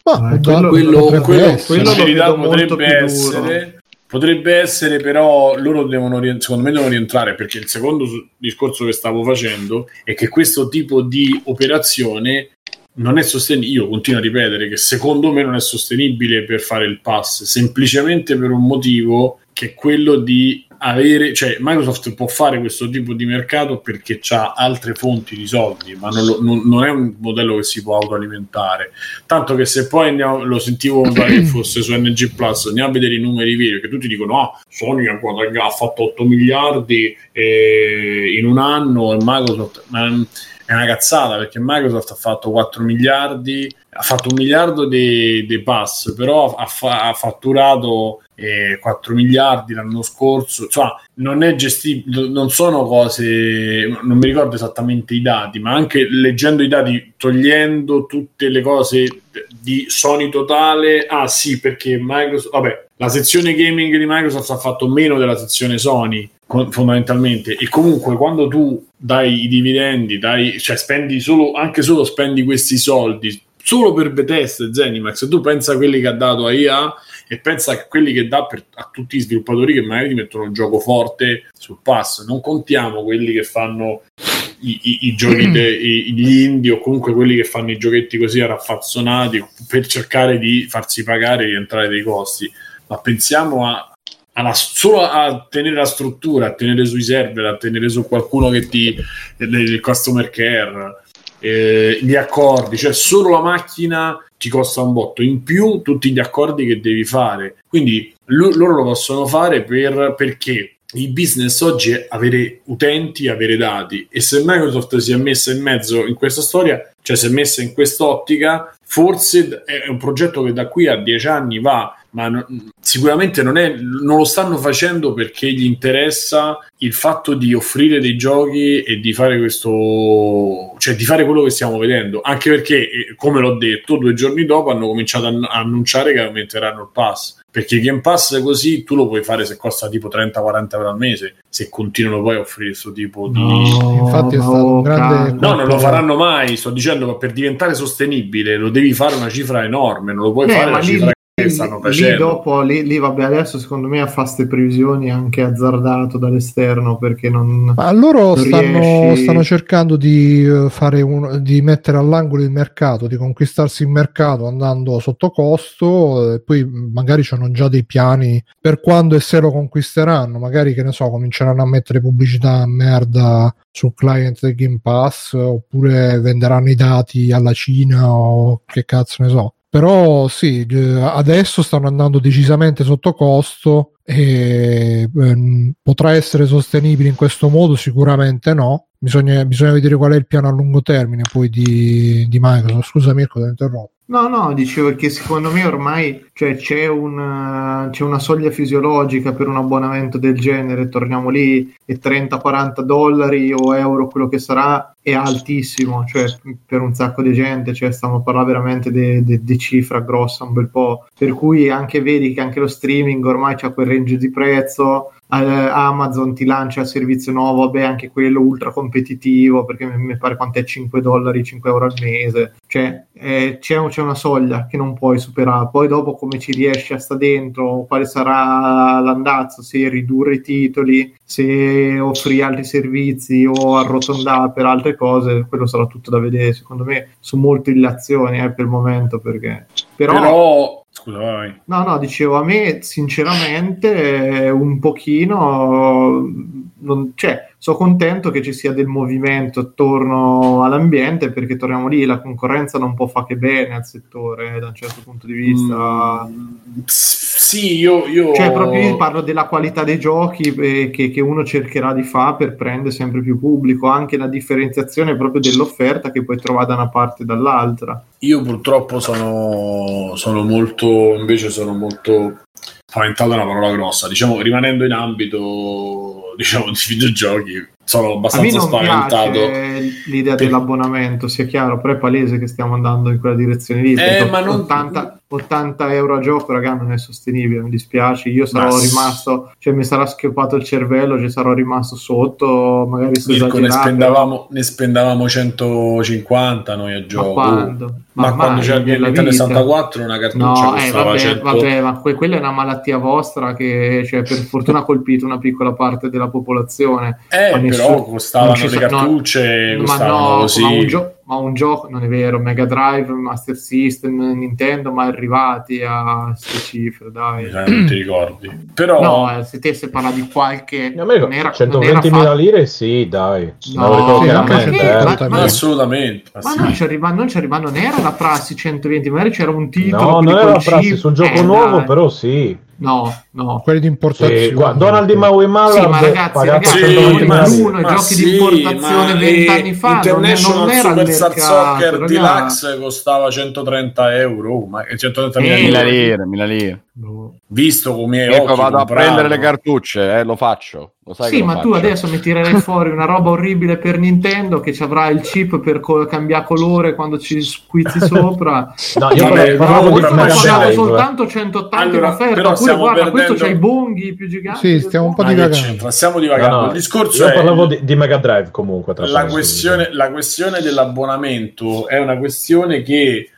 Ma Eh, dar- quello- potrebbe quello, quello in lo verità vedo molto potrebbe essere potrebbe essere però loro devono rient- secondo me devono rientrare perché il secondo discorso che stavo facendo è che questo tipo di operazione non è sostenibile io continuo a ripetere che secondo me non è sostenibile per fare il pass semplicemente per un motivo che è quello di avere, cioè Microsoft può fare questo tipo di mercato perché ha altre fonti di soldi, ma non, lo- non- non è un modello che si può autoalimentare. Tanto che se poi andiamo, lo sentivo (clears throat) che fosse su NG Plus, andiamo a vedere i numeri veri, perché tutti dicono: ah, Sony ha, ha fatto 8 miliardi eh, in un anno e Microsoft. Ma, è una cazzata perché Microsoft ha fatto 4 miliardi, ha fatto un miliardo di di pass, però ha, fa- ha fatturato eh, 4 miliardi l'anno scorso. Insomma, non è gestibile, non sono cose, non mi ricordo esattamente i dati, ma anche leggendo i dati, togliendo tutte le cose di Sony totale, ah sì, perché Microsoft, vabbè, la sezione gaming di Microsoft ha fatto meno della sezione Sony fondamentalmente e comunque quando tu dai i dividendi dai, cioè spendi solo anche solo spendi questi soldi solo per Bethesda e Zenimax tu pensa a quelli che ha dato a IA e pensa a quelli che dà per- a tutti gli sviluppatori che magari ti mettono il gioco forte sul pass. Non contiamo quelli che fanno i, i- i giochi (clears throat) de- i- gli indie o comunque quelli che fanno i giochetti così raffazzonati per cercare di farsi pagare e rientrare dei costi. Ma pensiamo a alla- solo a tenere la struttura, a tenere sui server, a tenere su qualcuno che ti il customer care, eh, gli accordi, cioè solo la macchina ti costa un botto, in più tutti gli accordi che devi fare. Quindi lo- loro lo possono fare per, perché il business oggi è avere utenti, avere dati e se Microsoft si è messa in mezzo in questa storia, cioè si è messa in quest'ottica, forse è un progetto che da qui a dieci anni va, ma non- sicuramente non, è, non lo stanno facendo perché gli interessa il fatto di offrire dei giochi e di fare questo, cioè di fare quello che stiamo vedendo, anche perché, eh, come l'ho detto, due giorni dopo hanno cominciato a a annunciare che aumenteranno il pass. Perché il Game Pass così tu lo puoi fare se costa tipo 30-40 euro al mese, se continuano poi a offrire questo tipo di... No, infatti è stato un grande. No, non lo faranno mai, sto dicendo, ma per diventare sostenibile lo devi fare una cifra enorme, non lo puoi Eh, fare la lì- cifra che lì- stanno lì facendo. dopo, lì, lì, vabbè, adesso secondo me fa queste previsioni anche azzardato dall'esterno perché non... Ma loro Non stanno, riesci- stanno cercando di, eh, fare un- di mettere all'angolo il mercato, di conquistarsi il mercato andando sotto costo e poi magari hanno già dei piani per quando e se lo conquisteranno. Magari, che ne so, cominceranno a mettere pubblicità a merda sul client del Game Pass oppure venderanno i dati alla Cina o che cazzo ne so. Però sì, eh, adesso stanno andando decisamente sotto costo e ehm, potrà essere sostenibile in questo modo? Sicuramente no. Bisogna, bisogna vedere qual è il piano a lungo termine poi di, di Microsoft. Scusa Mirko, ti ho. No, no, dicevo che secondo me ormai cioè, c'è, un, c'è una soglia fisiologica per un abbonamento del genere, torniamo lì e 30-40 dollari o euro, quello che sarà, è altissimo, cioè per un sacco di gente, cioè stiamo a parlare veramente di cifra grossa un bel po', per cui anche vedi che anche lo streaming ormai c'ha quel range di prezzo, eh, Amazon ti lancia il servizio nuovo, vabbè anche quello ultra competitivo, perché mi, pare quanto è 5 dollari, 5 euro al mese, cioè eh, c'è, c'è una soglia che non puoi superare, poi dopo come ci riesci a sta dentro, quale sarà l'andazzo, se ridurre i titoli, se offri altri servizi o arrotondare per altre cose, quello sarà tutto da vedere, secondo me sono molto illazioni eh, per il momento, perché però... Però, scusa, vai. No, no, dicevo, a me sinceramente un pochino, non, cioè, sono contento che ci sia del movimento attorno all'ambiente perché torniamo lì, la concorrenza non può fare che bene al settore eh, da un certo punto di vista. Mm, sì, io, io... Cioè, proprio io parlo della qualità dei giochi eh, che, che uno cercherà di fare per prendere sempre più pubblico, anche la differenziazione proprio dell'offerta che puoi trovare da una parte e dall'altra. Io purtroppo sono, sono molto, invece sono molto spaventato è una parola grossa, diciamo rimanendo in ambito diciamo di videogiochi, sono abbastanza spaventato. l'idea Per- dell'abbonamento, sia chiaro, però è palese che stiamo andando in quella direzione lì. Eh, ma non- 80, 80 euro a gioco, raga, non è sostenibile, mi dispiace. Io sarò Ma rimasto, cioè mi sarà schioppato il cervello, ci sarò rimasto sotto, magari sto Mirko, ne spendavamo, ne spendavamo 150 noi a Ma gioco. quando? Ma, quando mai c'era il nella Nintendo vita. 64 una cartuccia No, eh, vabbè, 100 vabbè, ma que- quella è una malattia vostra che cioè, per fortuna ha colpito una piccola parte della popolazione. Eh, Ma però nessuno- costavano le sa- no, cartucce, ma costavano no, così. ma un, gio- ma un gioco, non è vero, Mega Drive, Master System, Nintendo, ma arrivati a queste cifre, dai. Eh, non ti ricordi. Però No, eh, se te se parla di qualche... Ricordo, non era- non era 120.000 fatto- lire, sì, dai. No, chiaramente. anche eh. perché- ma- ma- assolutamente. Ma non ci, arriva, non ci arriva, non era la prassi 120, magari c'era un titolo. No, non era la prassi chip. sul gioco Eh, nuovo, dai. però sì. No, no. quelli di importazione. Sì, guarda, Donald di Maui Mallard Sì, ma ragazzi, ragazzi, Sì, 120.000 ma- lire. uno, i ma giochi di sì, importazione ma, vent'anni fa, non- non era il Mercato, Soccer ragazzi. Deluxe costava 130 euro, ma 130 Eh, Mila lire, mila lire. No. Visto come Ecco, vado a prendere le cartucce, eh, lo faccio. Lo sai Sì, che lo ma tu faccio. adesso mi tirerai (laughs) fuori una roba orribile per Nintendo che ci avrà il chip per co- cambiare colore quando ci squizzi (laughs) sopra. No, io Vabbè, parlavo di Drive. soltanto 180 Allora, in offerta. però Oppure stiamo guarda, questo perdendo- c'ha i bonghi più giganti. Sì, stiamo un po' divagando. Stiamo divagando. No, no, Il discorso io è parlavo di, di Mega Drive comunque. tra la questione, la questione dell'abbonamento è una questione che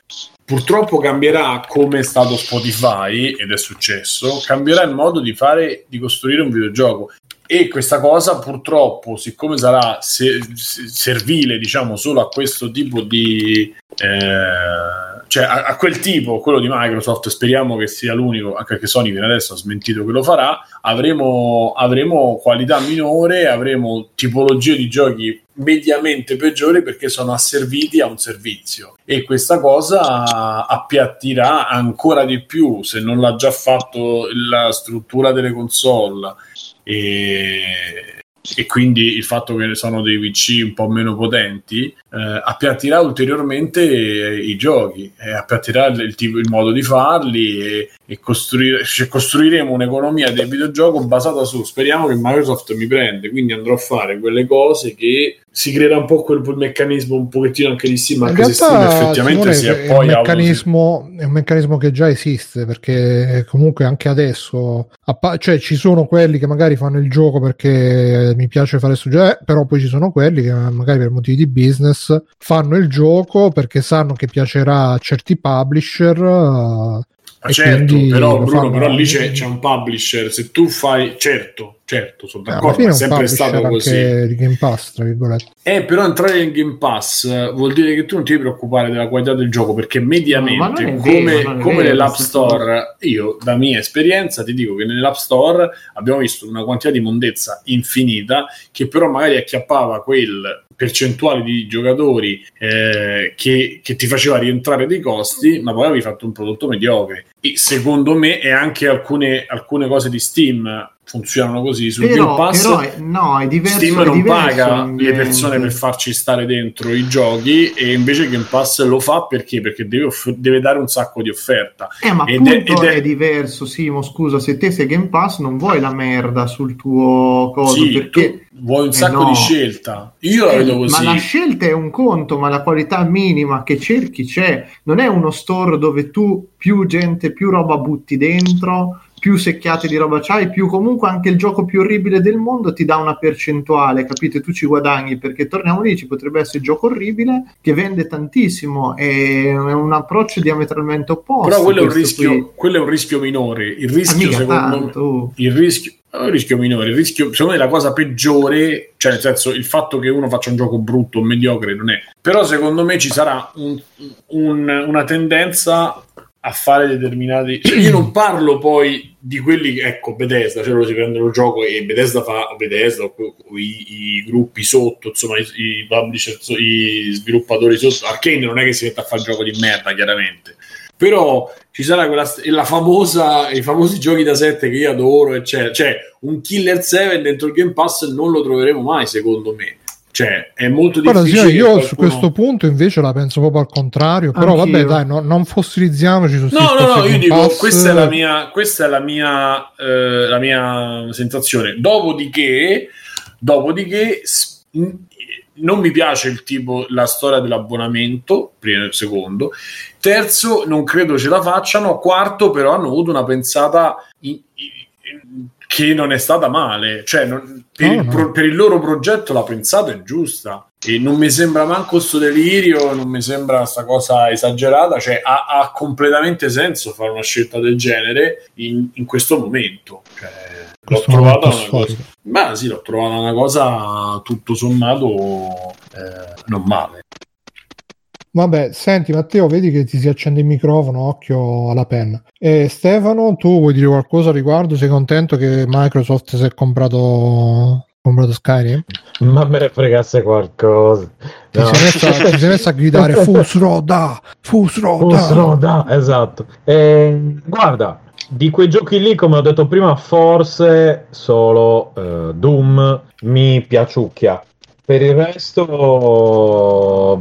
purtroppo cambierà come è stato Spotify ed è successo, cambierà il modo di fare di costruire un videogioco. E questa cosa purtroppo siccome sarà se- servile diciamo solo a questo tipo di eh, cioè a, a quel tipo quello di Microsoft speriamo che sia l'unico anche perché Sony fino adesso ha smentito che lo farà avremo, avremo qualità minore avremo tipologie di giochi mediamente peggiori perché sono asserviti a un servizio. E questa cosa appiattirà ancora di più se non l'ha già fatto la struttura delle console. E, e quindi il fatto che sono dei PC un po' meno potenti eh, appiattirà ulteriormente i giochi e appiattirà il, il tipo- il modo di farli e, e costruire, cioè, costruiremo un'economia del videogioco basata su speriamo che Microsoft mi prende quindi andrò a fare quelle cose che si creerà un po' quel, quel meccanismo un pochettino anche di Steam anche se Steam realtà effettivamente si è è, un poi auto- meccanismo, è un meccanismo che già esiste perché comunque anche adesso a pa- cioè ci sono quelli che magari fanno il gioco perché mi piace fare questo gioco, eh, però poi ci sono quelli che magari per motivi di business fanno il gioco perché sanno che piacerà a certi publisher eh, Ma e certo, però Bruno, però lì c'è, c'è un publisher, se tu fai, certo, certo, sono Eh, d'accordo, è sempre stato così. di Game Pass tra virgolette Eh, però entrare in Game Pass vuol dire che tu non ti devi preoccupare della qualità del gioco perché No, mediamente, non è come, vero, come nell'App Store, io da mia esperienza ti dico che nell'App Store abbiamo visto una quantità di mondezza infinita che però magari acchiappava quel percentuale di giocatori eh, che, che ti faceva rientrare dei costi, ma poi avevi fatto un prodotto mediocre. E secondo me, e anche alcune, alcune cose di Steam funzionano così sul Game Però, Pass. però è, no, è diverso. Steam non diverso paga le l'ambiente. persone per farci stare dentro i giochi e invece Game Pass lo fa perché? Perché deve, off- deve dare un sacco di offerta. Eh, ma Ed è- appunto ed è, è- diverso, Simo. Scusa, se te sei Game Pass, non vuoi la merda sul tuo coso Sì, perché. vuoi un Eh, sacco no. di scelta. Io la Eh, vedo così. Ma la scelta è un conto, ma la qualità minima che cerchi c'è. Non è uno store dove tu più gente, più roba butti dentro, più secchiate di roba c'hai, più comunque anche il gioco più orribile del mondo ti dà una percentuale, capite? Tu ci guadagni perché torniamo lì, ci potrebbe essere il gioco orribile che vende tantissimo. È un approccio diametralmente opposto. Però quello è, un rischio, quello è un rischio minore. Il rischio, mica secondo tanto. me, il rischio, è un rischio minore. Il rischio, secondo me, la cosa peggiore, cioè nel senso, il fatto che uno faccia un gioco brutto o mediocre non è. Però, secondo me, ci sarà un- un- una tendenza a fare determinati. Cioè, io non parlo poi di quelli che, ecco, Bethesda, cioè loro si prendono il gioco e Bethesda fa Bethesda i, i gruppi sotto, insomma, i, i publisher, i sviluppatori sotto. Arcane non è che si mette a fare gioco di merda, chiaramente. Però ci sarà quella la famosa, i famosi giochi da 7 che io adoro, eccetera. Cioè, un Killer 7 dentro il Game Pass non lo troveremo mai, secondo me. Cioè, è molto Guarda, difficile. io su qualcuno- questo punto invece la penso proprio al contrario. Però Anch'io. vabbè, dai, no- non fossilizziamoci su No, no, no, io dico, Pass. questa è la mia, questa è la mia, eh, la mia sensazione. Dopodiché, dopodiché non mi piace il tipo, la storia dell'abbonamento, primo e secondo. Terzo, non credo ce la facciano. Quarto, però hanno avuto una pensata in- in- che non è stata male. Cioè, non- per, No, il no. pro- per il loro progetto la pensata è giusta. E non mi sembra manco sto delirio, non mi sembra sta cosa esagerata, cioè ha, ha completamente senso fare una scelta del genere in, in questo momento. Cioè, l'ho Questo trovata una cosa, ma sì, l'ho trovata una cosa tutto sommato eh, non male. Vabbè, senti Matteo, vedi che ti si accende il microfono, occhio alla penna. E Stefano, tu vuoi dire qualcosa a riguardo? Sei contento che Microsoft si è comprato, comprato Skyrim? Ma me ne fregasse qualcosa. Ti, No. sei messa, ti sei messa a gridare Fusroda, Fusroda. Fusroda, esatto. E, guarda, di quei giochi lì, come ho detto prima, forse solo eh, Doom mi piaciucchia. Per il resto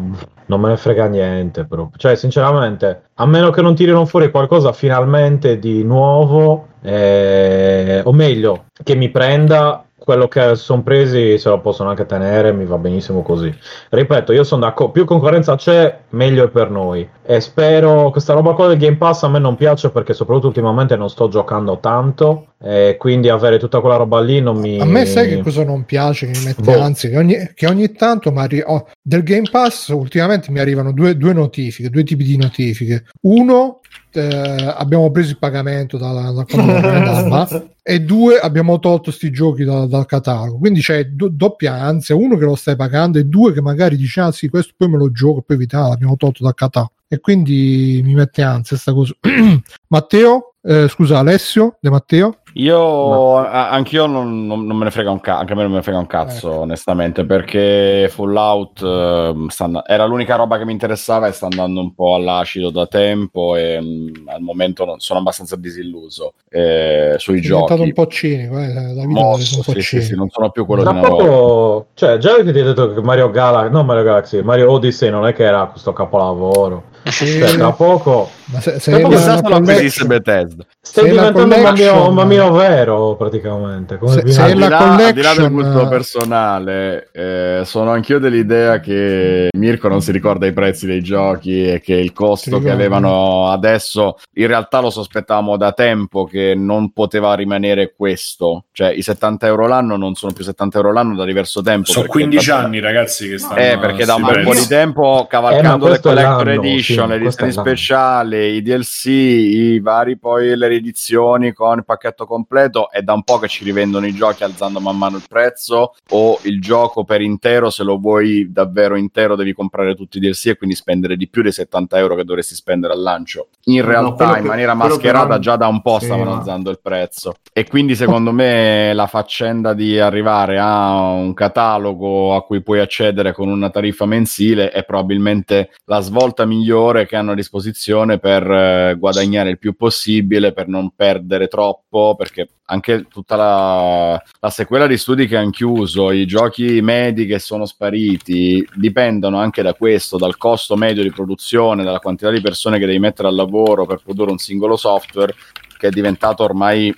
non me ne frega niente proprio. Cioè, sinceramente, a meno che non tirino fuori qualcosa finalmente di nuovo, eh, o meglio, che mi prenda quello che sono presi se lo possono anche tenere, mi va benissimo così. Ripeto, io sono d'accordo, più concorrenza c'è, meglio è per noi. E spero, questa roba qua del Game Pass a me non piace perché soprattutto ultimamente non sto giocando tanto, e quindi avere tutta quella roba lì non mi... A me sai che cosa non piace, che mi mette Boh. anzi, che ogni, che ogni tanto mi arri- oh, del Game Pass ultimamente mi arrivano due, due notifiche, due tipi di notifiche. Uno, eh, abbiamo preso il pagamento da, da quando l'abbiamo presa, e due, abbiamo tolto sti giochi da- dal catalogo. Quindi c'è do- doppia ansia, uno che lo stai pagando e due che magari dici, ah sì, questo poi me lo gioco, poi vita, l'abbiamo tolto dal catalogo. E quindi mi mette ansia sta cosa. (clears throat) Matteo, eh, scusa, Alessio, De Matteo. Io a- anch'io non, non- non me ne frega un cazzo, anche a me non me ne frega un cazzo, Ecco. onestamente, perché Fallout ehm, sta era l'unica roba che mi interessava e sta andando un po' all'acido da tempo e mm, al momento non- sono abbastanza disilluso eh, sui diventato giochi. un po' cinico, eh, la Mosso, è un po' sì, sì, cinico. sì, non sono più quello Tra di una volta. poco, cioè, già che ti ho detto che Mario Galaxy, no Mario Galaxy, Mario Odyssey non è che era questo capolavoro. Sì. Cioè, tra poco Ma se, se Dopo è Chissà una se lo acquisisse collection- Bethesda. stai diventando un bambino, bambino vero, praticamente. Come Se- se al, di là, al di là del gusto eh, personale, eh, sono anch'io dell'idea che Mirko non si ricorda i prezzi dei giochi e che il costo che avevano adesso, in realtà lo sospettavamo da tempo che non poteva rimanere questo. Cioè, i 70 euro l'anno non sono più 70 euro l'anno da diverso tempo. Sono perché 15 da- anni, ragazzi, che stanno Eh, perché da un bel po' di tempo, Eh, cavalcando ma le collector l'anno, edition, sì, le questo è edizioni l'anno. speciali, i DLC, i vari poi le riedizioni con il pacchetto completo, è da un po' che ci rivendono i giochi alzando man mano il prezzo o il gioco per intero, se lo vuoi davvero intero devi comprare tutti i DLC e quindi spendere di più dei 70 euro che dovresti spendere al lancio. In No, realtà quello in che- maniera mascherata però- già da un po' Sì, stavano ma- alzando il prezzo e quindi secondo me la faccenda di arrivare a un catalogo a cui puoi accedere con una tariffa mensile è probabilmente la svolta migliore che hanno a disposizione per eh, guadagnare il più possibile, per non perdere troppo, perché anche tutta la, la sequela di studi che hanno chiuso, i giochi medi che sono spariti, dipendono anche da questo, dal costo medio di produzione, dalla quantità di persone che devi mettere al lavoro per produrre un singolo software che è diventato ormai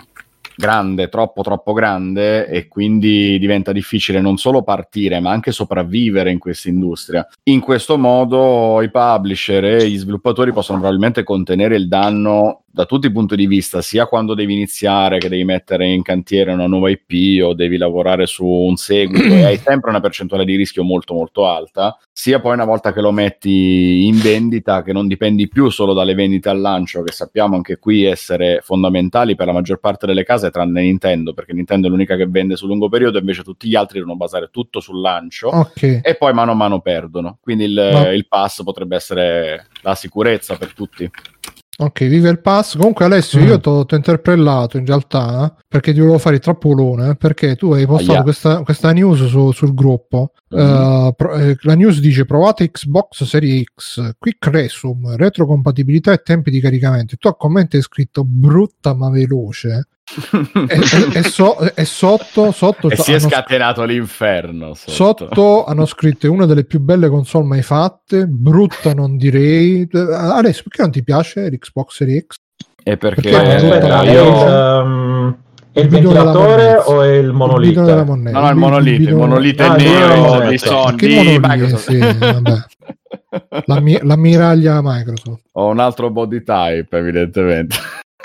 grande, troppo troppo grande e quindi diventa difficile non solo partire ma anche sopravvivere in questa industria. In questo modo i publisher e gli sviluppatori possono probabilmente contenere il danno da tutti i punti di vista, sia quando devi iniziare che devi mettere in cantiere una nuova IP o devi lavorare su un seguito e hai sempre una percentuale di rischio molto molto alta, sia poi una volta che lo metti in vendita che non dipendi più solo dalle vendite al lancio, che sappiamo anche qui essere fondamentali per la maggior parte delle case tranne Nintendo, perché Nintendo è l'unica che vende sul lungo periodo, invece tutti gli altri devono basare tutto sul lancio Ok. e poi mano a mano perdono. Quindi il, Ma- il pass potrebbe essere la sicurezza per tutti. Ok, vive il pass. Comunque, Alessio, Mm. io ti ho interpellato in realtà perché ti volevo fare il trappolone. Perché tu hai postato Aia. questa, questa news su- sul gruppo. Mhm. Eh, pro- eh, la news dice: Provate Xbox Series X, Quick Resume, retrocompatibilità e tempi di caricamento. Tu a commento hai scritto brutta ma veloce. E, e- e so- e sotto, sotto, e si è scatenato l'inferno. Sotto. Sotto hanno scritto è una delle più belle console mai fatte, brutta non direi. Adesso perché non ti piace l'Xbox Series X? E perché, Perché aspetta, Eh, è io- il, ehm, è il Il ventilatore o è il Il monolite? della monnezza. No, no, il monolite, il bidone- monolite Ah, il nero di. Sony, Che di Microsoft. sì, vabbè. L'ammi- l'ammiraglia Microsoft. Ho un altro body type, evidentemente.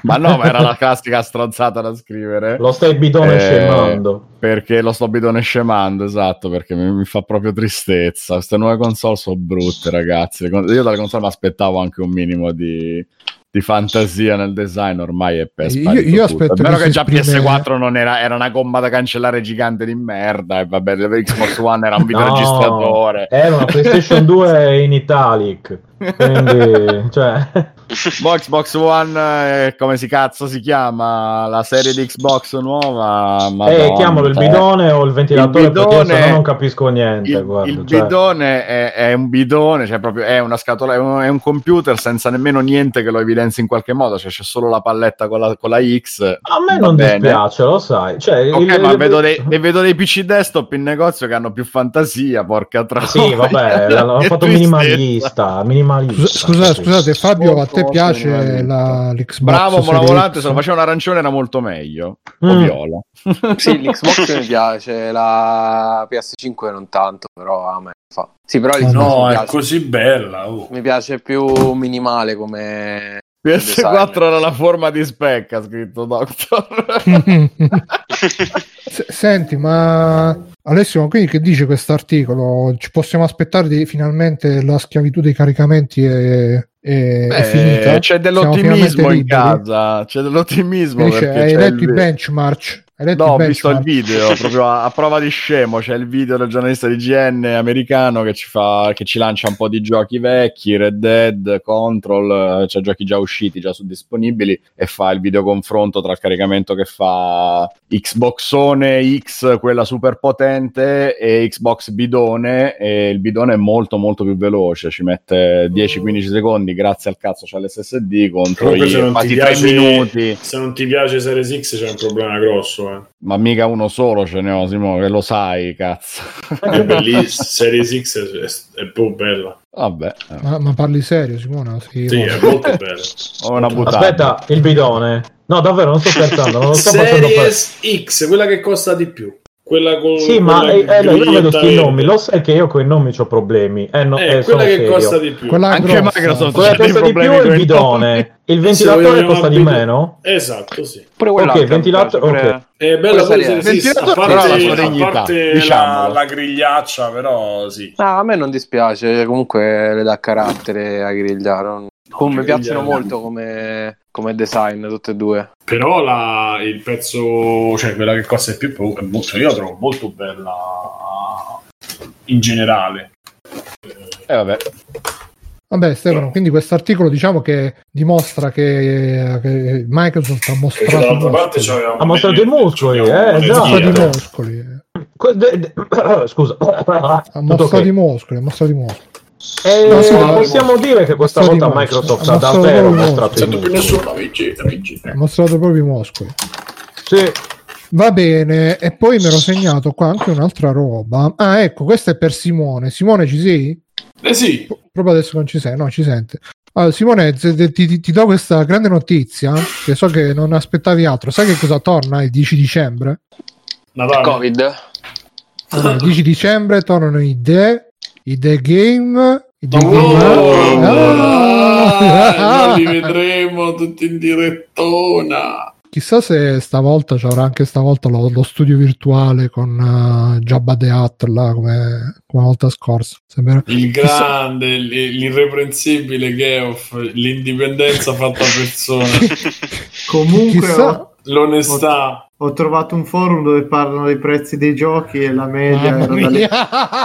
Ma no, ma era la classica stronzata da scrivere. Lo stai bidone Eh, scemando. Perché lo sto bidone scemando, esatto, perché mi, mi fa proprio tristezza. Queste nuove console sono brutte, ragazzi. Io dalle console mi aspettavo anche un minimo di, di fantasia nel design ormai è per Io- io tutto. aspetto vero che che già esprime- PS4 non era, era una gomma da cancellare gigante di merda e vabbè, Xbox One era un (laughs) No, videoregistratore. Era una PlayStation 2 in italic. Quindi, (laughs) cioè, (laughs) Xbox One, eh, come si cazzo si chiama? La serie di Xbox nuova? eh, chiamalo il bidone o il ventilatore il perché io bidone- se no non capisco niente. Il, guarda, il cioè. bidone è, è un bidone, cioè proprio è una scatola, è un, è un computer senza nemmeno niente che lo evidenzi in qualche modo, cioè c'è solo la palletta con la, con la X. A me Va non bene. dispiace, lo sai. Cioè, Ok, il- ma il- vedo dei, e vedo dei PC desktop in negozio che hanno più fantasia, porca troia. Sì, vabbè, (laughs) Che fatto minimalista. minimalista Scusa- Scusate, scusate, Fabio, a te piace la, l'Xbox? Bravo, Mola Volante, se lo faceva un arancione era molto meglio. O Mm. viola. (laughs) Sì, l'Xbox mi piace, la PS5 non tanto, però a me fa. Sì, però l'Xbox No, mi, è piace, così bella. oh. mi piace più minimale come PS4 design. era la forma di specca, ha scritto Doctor. (laughs) S- Senti, ma Alessio, ma quindi che dice questo articolo? Ci possiamo aspettare di, finalmente la schiavitù dei caricamenti è, è- è Eh, finita? c'è dell'ottimismo in liberi? casa, c'è dell'ottimismo Dice, perché hai letto il- i benchmark? No, ho visto il video (laughs) proprio a, a prova di scemo. C'è il video del giornalista di GN americano che ci, fa, che ci lancia un po' di giochi vecchi, Red Dead, Control, eh, c'è giochi già usciti, già su disponibili, e fa il video confronto tra il caricamento che fa Xboxone X, quella super potente, e Xbox bidone. E il bidone è molto, molto più veloce, ci mette 10-15 secondi, grazie al cazzo c'è l'SSD contro i quasi 3 piace, minuti. se non ti piace Series X c'è un problema grosso. Eh. Ma mica uno solo ce ne ho, Simone, che lo sai, cazzo. È (laughs) bellissimo. Series X è, è più bella. Vabbè, Ma, ma parli serio, Simona? Sì, Sì, è molto bella. ho una buttata. Aspetta, il bidone. No, davvero, non sto scherzando. Non sto facendo per... Series X, quella che costa di più. Quella con Sì, ma quella eh, eh, io vedo griglietta sti verde. nomi. Lo sai che io con i nomi ho problemi. Eh, no, Eh, eh, quella che serio. costa di più. Quella Anche grossa. Microsoft Quella costa di più è il bidone. Il ventilatore costa di meno? Esatto, sì. Pure Ok, quell'altra mi ventilato- piace, pure- ok. È bella Quella Ventilatore a la parte, sua a parte diciamolo. la, la grigliaccia, però sì. No, a me non dispiace, comunque le dà carattere a griglia. non- Come mi piacciono molto come, come design, tutte e due. Però la- il pezzo, cioè quella che costa di più, è molto, io la trovo molto bella in generale. Eh, vabbè. Vabbè, Stefano, quindi questo articolo diciamo che dimostra che, che Microsoft ha mostrato parte muscoli. Ha mostrato i muscoli, eh, mostrato i muscoli. Scusa. Ha mostrato i muscoli, ha mostrato i muscoli. Eh, No, sì, no, possiamo dire che questa volta i Microsoft ha davvero mostrato i più nessuno. Ha mostrato proprio i muscoli. Sì. Va bene, e poi mi ero segnato qua anche un'altra roba. Ah, ecco, questa è per Simone. Simone, ci sei? Eh sì, Proprio adesso non ci sei, no, ci sente. Allora, Simone, ti, ti- ti do questa grande notizia, che so che non aspettavi altro. Sai che cosa torna il 10 dicembre? Natale. Covid. Allora, il 10 dicembre tornano i The, i The Game, i The Oh, Game. ah, Ah! noi li vedremo tutti in direttona. Chissà se stavolta ci avrà anche stavolta lo, lo studio virtuale con uh, Jabba the Hutt là come, come la volta scorsa. Sembra... Il Chissà- grande, l- l'irreprensibile Geoff, l'indipendenza fatta persona, (laughs) Comunque Chissà- l'onestà. Ho trovato un forum dove parlano dei prezzi dei giochi e la media Mamma era dalle-.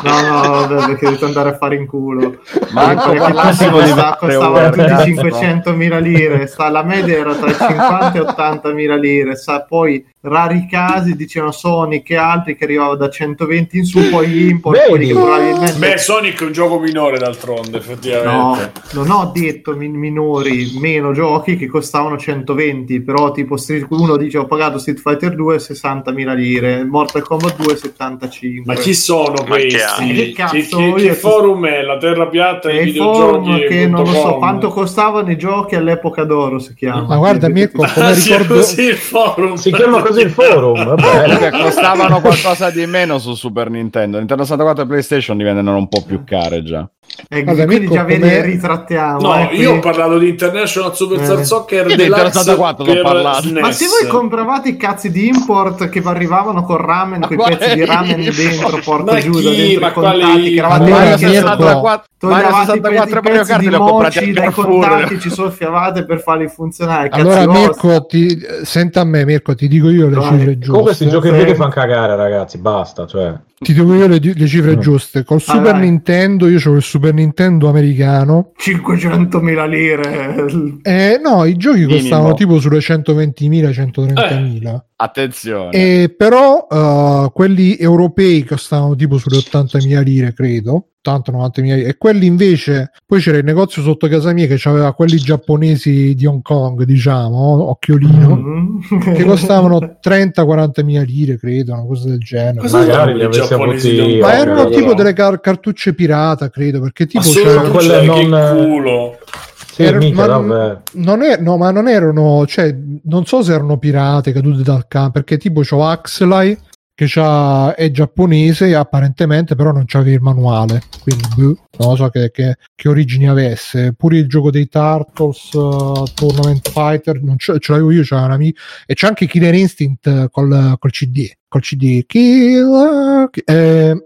No, no, vabbè, perché devo andare a fare in culo. Perché parlassimo di costa- costavano tutti 500.000 lire. Sta- la media era tra i (laughs) 50 e 80.000 lire. Sa, poi rari casi dicevano Sonic e altri che arrivavano da 120 in su, poi gli import, quelli che probabilmente Beh, Sonic è un gioco minore d'altronde, No, effettivamente. non ho detto min- minori, meno giochi che costavano 120, però tipo Street, uno dice ho pagato Street Fighter 2 60.000 lire, Mortal Kombat 2 75. Ma chi sono Ma questi? Che cazzo, io che ti- forum è? La terra piatta E dei i forum che non lo so com? quanto costavano i giochi all'epoca d'oro si chiama. Ma guarda, Mirko, come Ah, ricordo... così il forum. Si chiama così il forum. (laughs) Vabbè. Perché costavano qualcosa di meno su Super Nintendo. Nintendo 64 e PlayStation diventano un po' più care già. E Guarda, quindi già vedi come- ritrattiamo. No, eh, io ho parlato di International Superstar Eh. Soccer Io Deluxe 64 ho per. Ma se voi compravate i cazzi di import che arrivavano con ramen, con i quale pezzi di ramen dentro, porco Ma Giuda, chi? dentro Ma i contatti, quali- che eravate Allora, anche Mirko, sotto- toglievate Mario i 64 pezzi Kart di moci dai contanti ci soffiavate per farli funzionare cazzi Allora, vostri. Mirko, ti, senta a me, Mirko, ti dico io le cifre Comunque questi giuste. giochi che fanno cagare, ragazzi, basta. Cioè. Ti dico io le, le cifre giuste. Col Ah, Super vai. Nintendo, io ho il Super Nintendo americano. 500.000 lire Eh, no, i giochi Minimo. costavano tipo sulle 120.000, 130.000. Attenzione. E però eh, quelli europei costavano tipo sulle 80.000 lire, credo. 80-90.000 lire. E quelli invece, poi c'era il negozio sotto casa mia che aveva quelli giapponesi di Hong Kong, diciamo, occhiolino, Mm. che costavano (laughs) 30-40.000 lire, credo, una cosa del genere. Cosa Magari li avessi avuti Ma erano però. tipo delle car- cartucce pirata, credo, perché tipo Ma solo c'era- tu quelle non- che culo. Sì, Era- mica, ma- non è, no, ma non erano, cioè, non so se erano pirate cadute dal campo, perché tipo c'ho Axelai che c'ha, è giapponese apparentemente, però non c'aveva il manuale, quindi boh, non lo so che, che- che origini avesse. Pure il gioco dei Turtles uh, Tournament Fighter, non ce, ce l'avevo io, c'era un amico, e c'è anche Killer Instinct col, col CD, col CD. Killer, eh,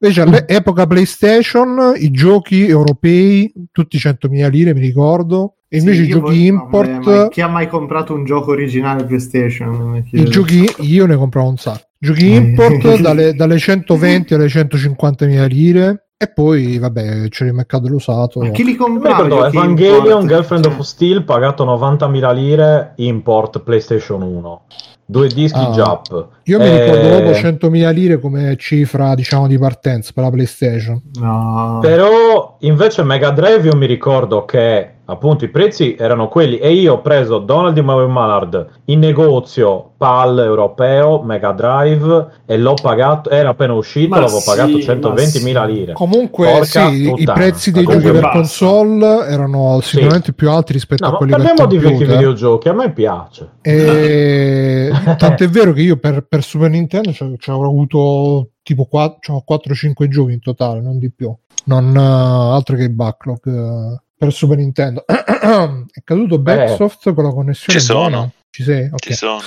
Invece all'epoca PlayStation i giochi europei, tutti 100.000 lire mi ricordo, e invece Sì, i io giochi voglio- import, vabbè, ma chi ha mai comprato un gioco originale PlayStation? I giochi io ne compravo un sacco. Giochi Eh. import (laughs) dalle, dalle 120 alle 150.000 lire e poi vabbè c'è il mercato dell'usato. Ma chi li Mi comprava? ricordo Evangelion import? Girlfriend Cioè, of Steel pagato 90.000 lire import PlayStation 1 due dischi Ah. Jap Io mi Eh, ricordo proprio 100.000 lire come cifra diciamo di partenza per la PlayStation. No. però invece Mega Drive io mi ricordo che appunto i prezzi erano quelli. E io ho preso Donald di Mario Mallard in negozio PAL europeo Mega Drive e l'ho pagato era appena uscito Ma l'avevo sì, pagato ma 120.000 sì. lire. Comunque sì, i prezzi dei giochi per console erano sicuramente più alti rispetto no a quelli per parliamo di vecchi videogiochi a me piace. E (laughs) tant'è vero che io per, per Super Nintendo ci ci avrò avuto tipo 4, 4-5 giochi in totale, non di più. Non eh, altro che il backlog eh, per Super Nintendo. (clears throat) È caduto Backsoft con la connessione Ci sono. buona? Ci sei? Ok. Ci sono.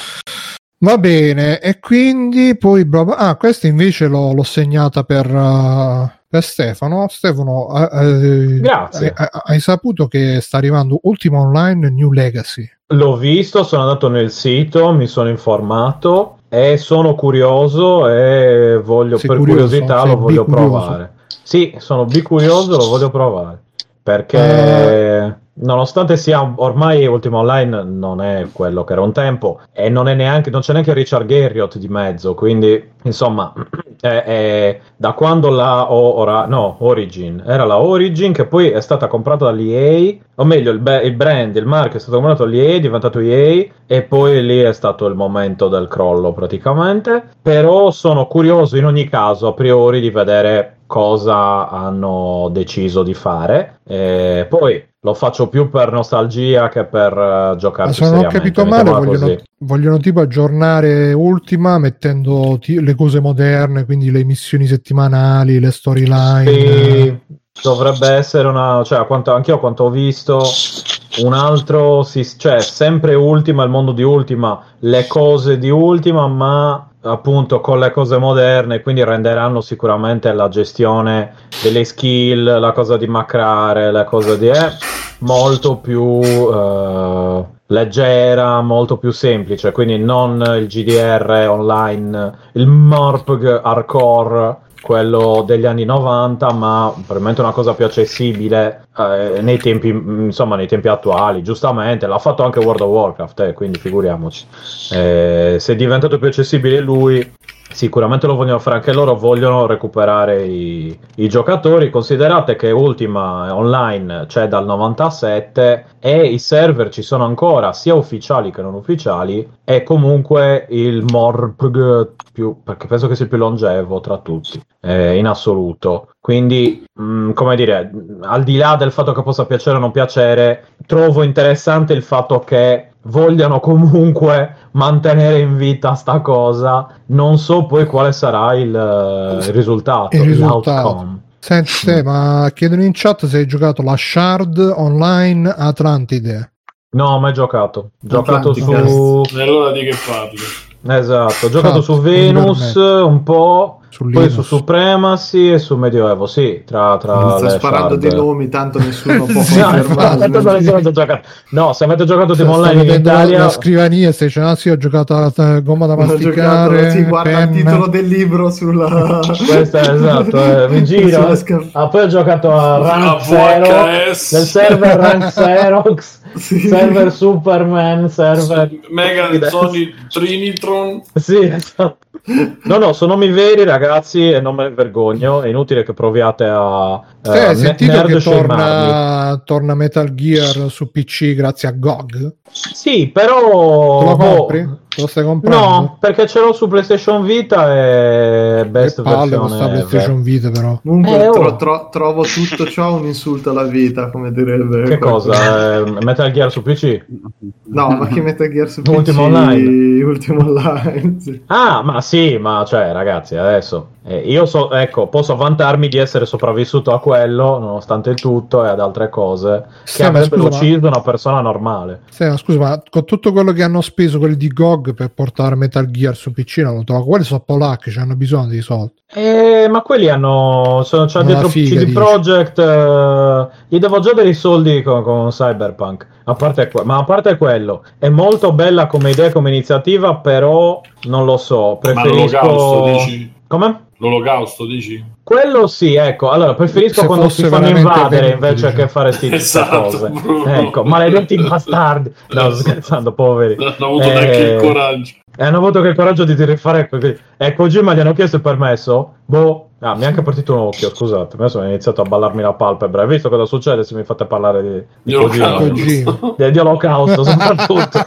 Va bene, e quindi poi bla bla- ah, questa invece l'ho, l'ho segnata per, uh, per Stefano. Stefano, eh, eh, Grazie. Hai, hai saputo che sta arrivando Ultima Online New Legacy? L'ho visto, sono andato nel sito, mi sono informato e sono curioso e voglio, Sei per curioso? curiosità lo voglio bicurioso? provare. Sì, sono bicurioso, lo voglio provare. Perché Eh. nonostante sia ormai Ultima Online non è quello che era un tempo e non, è neanche, non c'è neanche Richard Garriott di mezzo, quindi insomma (clears throat) è- è- da quando la o- ora, no, Origin era la Origin che poi è stata comprata dall'EA o meglio il, il brand, il marchio è stato comprato dall'EA, è diventato EA e poi lì è stato il momento del crollo praticamente però sono curioso in ogni caso a priori di vedere cosa hanno deciso di fare e poi lo faccio più per nostalgia che per uh, Ma giocarci se non ho capito male, vogliono, vogliono tipo aggiornare Ultima mettendo ti- le cose moderne, quindi le missioni settimanali, le storyline. Sì, dovrebbe essere una, cioè, quanto, anch'io quanto ho visto, un altro, si- cioè, sempre Ultima, il mondo di Ultima, le cose di Ultima, ma appunto con le cose moderne, quindi renderanno sicuramente la gestione delle skill, la cosa di macrare, la cosa di... eh, molto più eh, leggera, molto più semplice, quindi non il GDR online, il MORPG hardcore, quello degli anni 90, ma probabilmente una cosa più accessibile eh, nei tempi, insomma, nei tempi attuali, giustamente, l'ha fatto anche World of Warcraft, eh, quindi figuriamoci. Eh, se è diventato più accessibile lui, Sicuramente lo vogliono fare anche loro, vogliono recuperare i, i giocatori. Considerate che Ultima online c'è dal 97 e i server ci sono ancora, sia ufficiali che non ufficiali, e comunque il MORPG più, perché penso che sia il più longevo tra tutti, eh, in assoluto. Quindi, mh, come dire, al di là del fatto che possa piacere o non piacere, trovo interessante il fatto che vogliano comunque mantenere in vita sta cosa. Non so poi quale sarà il, eh, il risultato, Il risultato. l'outcome. Senti, te, ma chiedono in chat se hai giocato la Shard Online Atlantide. No, mai giocato. Ho Giocato Atlantica. su. E allora di che parli? Esatto, ho giocato Cazzo, su Venus un po'. Su Poi su Supremacy e su Medioevo, sì, tra, tra sto sparando shard. di nomi, tanto nessuno (laughs) può Sì, No, se avete giocato Team Online in vedendo la- Italia, la scrivania e stai dicendo ah sì ho giocato a a gomma da Ho giocato, masticare sì, guarda il penna. titolo del libro sulla... questo è esatto, eh, mi (laughs) giro. sca- Ah, poi ho giocato a Rank A Zero VHS. nel server Rank (laughs) Xerox, Sì. server Superman, server Mega Sony Trinitron. Sì, esatto. No, no, sono nomi veri, ragazzi, e non me ne vergogno. È inutile che proviate a. Hai eh, sentito nerd che torna, torna Metal Gear su PC grazie a GOG? Sì, però. Te lo boh, compri? Te lo stai comprando? No, perché ce l'ho su PlayStation Vita e best che palle versione. questa PlayStation Vita però. Comunque Eh, oh. tro- tro- trovo tutto ciò un insulto alla vita, come direbbe. Che qualcuno. cosa? Eh, Metal Gear su PC? No, ma che Metal Gear su PC Ultimo Online. Ultimo Online, sì. Ah, ma sì, ma cioè, ragazzi, adesso eh, io so, ecco, posso vantarmi di essere sopravvissuto a quello, nonostante il tutto, e ad altre cose che Sì, ma avrebbero scusa, ma- ucciso una persona normale. Sì, ma scusa, ma con tutto quello che hanno speso quelli di GOG per portare Metal Gear su PC, non lo trovo. Quelli sono polacchi, hanno bisogno di soldi. Eh, ma quelli hanno. Sono, c'è dietro figa, CD dici. Projekt. eh, gli devo già dare i soldi con, con Cyberpunk. A parte que- ma a parte quello, è molto bella come idea, come iniziativa, però non lo so. Ma Preferisco. l'olocausto dici? Come? L'olocausto dici? Quello sì, ecco. Allora, preferisco Se quando si fanno invadere invece diciamo. che fare sti (laughs) Esatto, cose. proprio. Ecco, maledetti bastardi. No, scherzando, poveri. Non hanno avuto Eh, neanche il coraggio. E hanno avuto che il coraggio di rifare così. E Kojima gli hanno chiesto il permesso? Boh, ah, mi è anche partito un occhio, scusate. Adesso ho iniziato a ballarmi la palpebra. Hai visto cosa succede se mi fate parlare di, di Di Kojima? Di, di Olocausto, (laughs) soprattutto.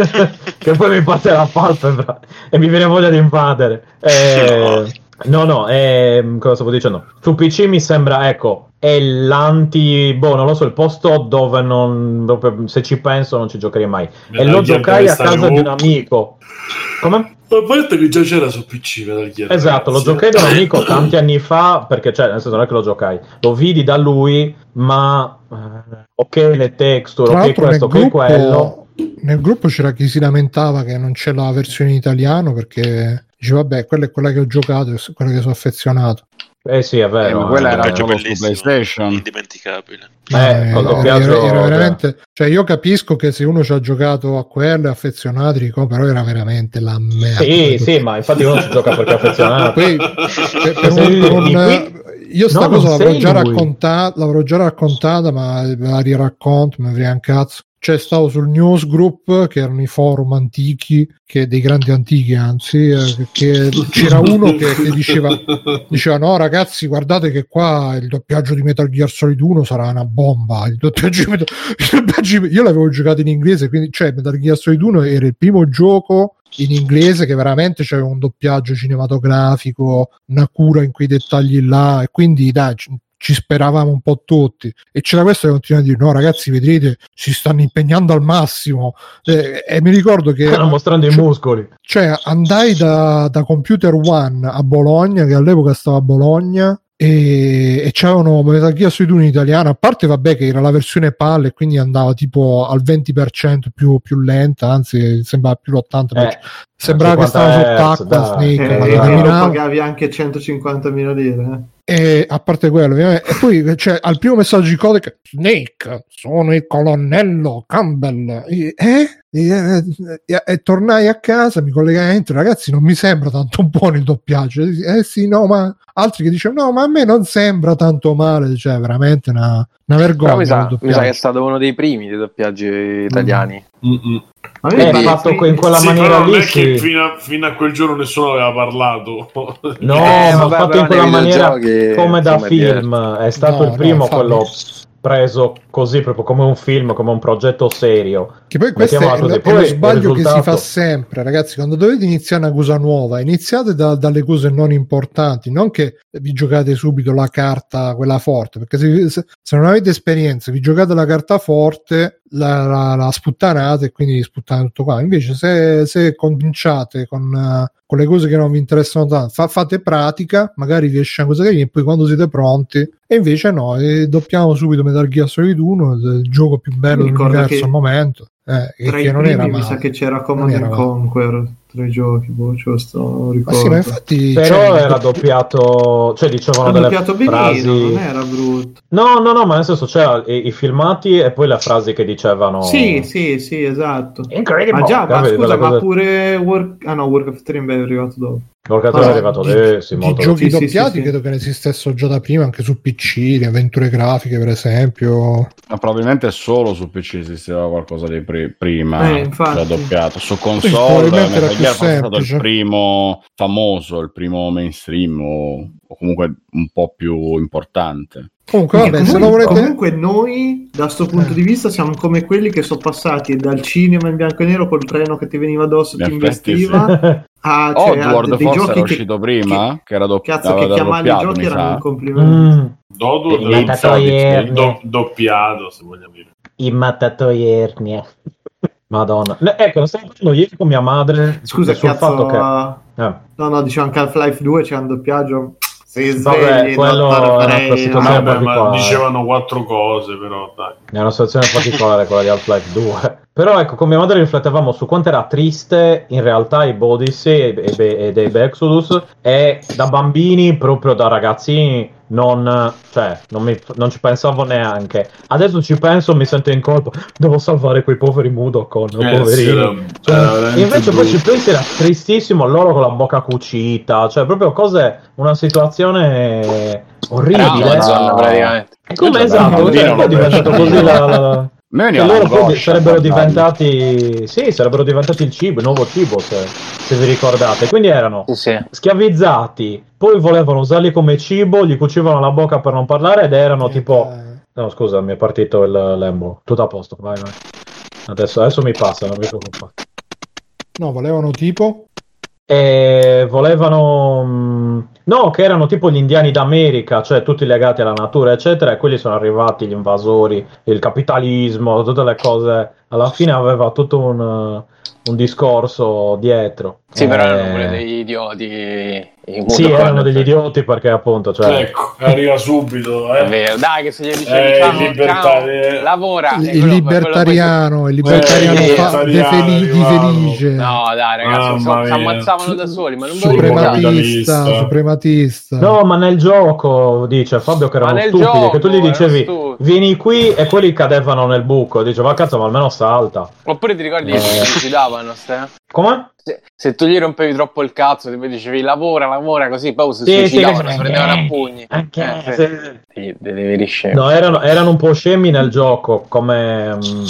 (laughs) che poi mi parte la palpebra e mi viene voglia di invadere. Eh, no, no, ehm, cosa stavo dicendo? Su PC mi sembra, ecco, è l'anti, boh, non lo so, il posto dove non, proprio, se ci penso non ci giocherei mai. E Metal lo Gear giocai a casa di un amico. Come? Ma a parte che già c'era su PC Metal Gear. Esatto, lo ragazzi. giocai da un amico tanti anni fa, perché cioè, nel senso non è che lo giocai, lo vidi da lui, ma eh, ok le texture, Tra ok questo, nel ok quello. gruppo, nel gruppo c'era chi si lamentava che non c'è la versione in italiano perché dice vabbè quella è quella che ho giocato, quella che sono affezionato. Eh sì, è Eh, vero. ma quella eh, era Peggio solo su PlayStation. indimenticabile. Eh, col era, era- era cioè. veramente cioè io capisco che se uno ci ha giocato a quello è affezionato dico, però era veramente la merda Sì, sì, ma infatti uno ci gioca perché è affezionato. poi (laughs) per, per un- per un- io sta No, cosa l'avrò già, l'avrò già raccontata ma la riracconto mi frega un cazzo cioè stavo sul newsgroup che erano i forum antichi che dei grandi antichi anzi eh, che c'era uno che, che diceva diceva no ragazzi guardate che qua il doppiaggio di Metal Gear Solid 1 sarà una bomba. Il doppiaggio il doppiaggio io l'avevo giocato in inglese quindi cioè Metal Gear Solid 1 era il primo gioco in inglese che veramente c'era un doppiaggio cinematografico una cura in quei dettagli là e quindi dai ci- speravamo un po' tutti e c'era questo che continua a dire no ragazzi vedrete si stanno impegnando al massimo Eh, e mi ricordo che Stanno mostrando i muscoli. cioè andai da, da Computer One a Bologna che all'epoca stava a Bologna e, e c'erano Metal Gear Solid 1 in italiano a parte vabbè che era la versione PAL e quindi andava tipo al 20% più, più lenta anzi sembrava più l'80% Eh, sembrava che 50 stava sott'acqua. Snake Eh, e camminava. pagavi anche 150.000 lire. Eh. E a parte quello, ovviamente, e poi c'è al primo messaggio di codice Snake, sono il colonnello Campbell. E, eh? E, eh, e- e tornai a casa, mi collegai dentro, ragazzi, non mi sembra tanto buono il doppiaggio. Eh sì, no, ma altri che dicevano, no, ma a me non sembra tanto male, cioè veramente una, una vergogna. Mi sa, mi sa che è stato uno dei primi dei doppiaggi italiani. Mm-mm. Ma me Eh, fatto in quella Sì, maniera lì. è che sì. fino a, fino a quel giorno nessuno aveva parlato. (laughs) No, Eh, ma vabbè, fatto in quella maniera come da film. È stato No, il no, primo infatti. quello preso così, proprio come un film, come un progetto serio. Che poi questo è, così. lo, è Poi lo sbaglio che si risultato- fa sempre, ragazzi. Quando dovete iniziare una cosa nuova, iniziate da- dalle cose non importanti, non che vi giocate subito la carta, quella forte, perché se, se- se non avete esperienza, vi giocate la carta forte, la, la, la sputtanate e quindi sputtate tutto qua. Invece, se, se cominciate con, eh, con le cose che non vi interessano tanto, fa- fate pratica, magari vi esce una cosa carina, e poi quando siete pronti, e invece no, e doppiamo subito Metal Gear Solid 1, il gioco più bello dell'universo che- al momento. eh, che- Tra che i non primi era mi male. sa che c'era Command. Conquer tra i giochi, boh, ce lo sto, non Ma ricordo. sì, ma infatti Però cioè, era doppiato, cioè dicevano delle doppiato benino, frasi. non era brutto. No, no, no, ma nel senso c'era i, i filmati e poi le frasi che dicevano. Sì, sì, sì, esatto. Incredible. Ma già, ma scusa, ma cose- pure Work... Ah no, Warcraft 3 è arrivato dopo. L'orcatore Ah, è arrivato di molto giochi Sì, doppiati sì, sì. credo che ne esistessero già da prima anche su PC, di avventure grafiche per esempio. Ma probabilmente solo su PC esisteva qualcosa di pri- prima, Eh, infatti. già doppiato. Su Sì, console probabilmente era Metal più Gear è stato il primo famoso, il primo mainstream o, o comunque un po' più importante. Comunque vabbè, Perché se lo comunque, volete comunque noi, da sto punto di vista, siamo come quelli che sono passati dal cinema in bianco e nero col treno che ti veniva addosso, In ti investiva, a, cioè, a Oddworld dei forse giochi era che, uscito prima, che, era dopp- cazzo, che chiamavi i doppiato, giochi erano un complimento. Mm, un mattatoierne. do- doppiato, se vogliamo dire. I mattatoiernie. Madonna. Ne- Ecco, ne stavo parlando ieri con mia madre Scusa, sul cazzo, fatto che... eh, no, no, dicevo anche Half-Life 2 c'è un doppiaggio. Si Vabbè, svegli, quello dottor è una Vabbè, particolare. dicevano quattro cose, però dai. è una situazione particolare quella di Half-Life 2. Però ecco, con mia madre riflettevamo su quanto era triste in realtà i Odyssey e, e, e, Abe Exodus e da bambini, proprio da ragazzini, non, cioè, non, mi- non ci pensavo neanche. Adesso ci penso, mi sento in colpa. Devo salvare quei poveri Mudokon, Eh, poverini. sì, era- Cioè, era invece poi ci pensi era tristissimo loro con la bocca cucita, cioè proprio cose, una situazione orribile. Amazon, no. praticamente. Come esatto, poi è diventato così la, la- me veniva loro poi sarebbero diventati sì, sarebbero diventati il cibo, il nuovo cibo se, se vi ricordate. Quindi erano Sì, sì. schiavizzati, poi volevano usarli come cibo, gli cucivano la bocca per non parlare ed erano tipo Eh, No, scusa, mi è partito il lembo. Tutto a posto, vai, vai. Adesso, adesso mi passa, non vi preoccupate. no, volevano tipo E volevano. mh, No, che erano tipo gli indiani d'America, cioè tutti legati alla natura, eccetera, e quelli sono arrivati gli invasori, il capitalismo, tutte le cose. Alla fine aveva tutto un, un discorso dietro. Sì, però Eh, erano pure degli idioti. Sì, erano degli idioti perché appunto, cioè. Ecco, arriva subito. È Eh. vero, dai, che se gli Eh, dicevi ciao, il libertario- ciao, lavora. il quello- libertariano, il libertariano Eh, fa- de di felice, No, dai, ragazzi, si Mamma si ammazzavano da soli, ma non suprematista, suprematista. No, ma nel gioco dice Fabio che erano stupidi, gioco che tu gli dicevi vieni qui e quelli cadevano nel buco. Dice ma cazzo, ma almeno salta. Oppure ti ricordi Eh. che si suicidavano, ste? Come? Se, se tu gli rompevi troppo il cazzo, ti dicevi lavora, lavora, così poi si Sì, sì, suicidavano, che- si prendevano a pugni. Anche Eh, se- Sì, devi riscendere. No, erano, erano un po' scemi nel gioco come, mm,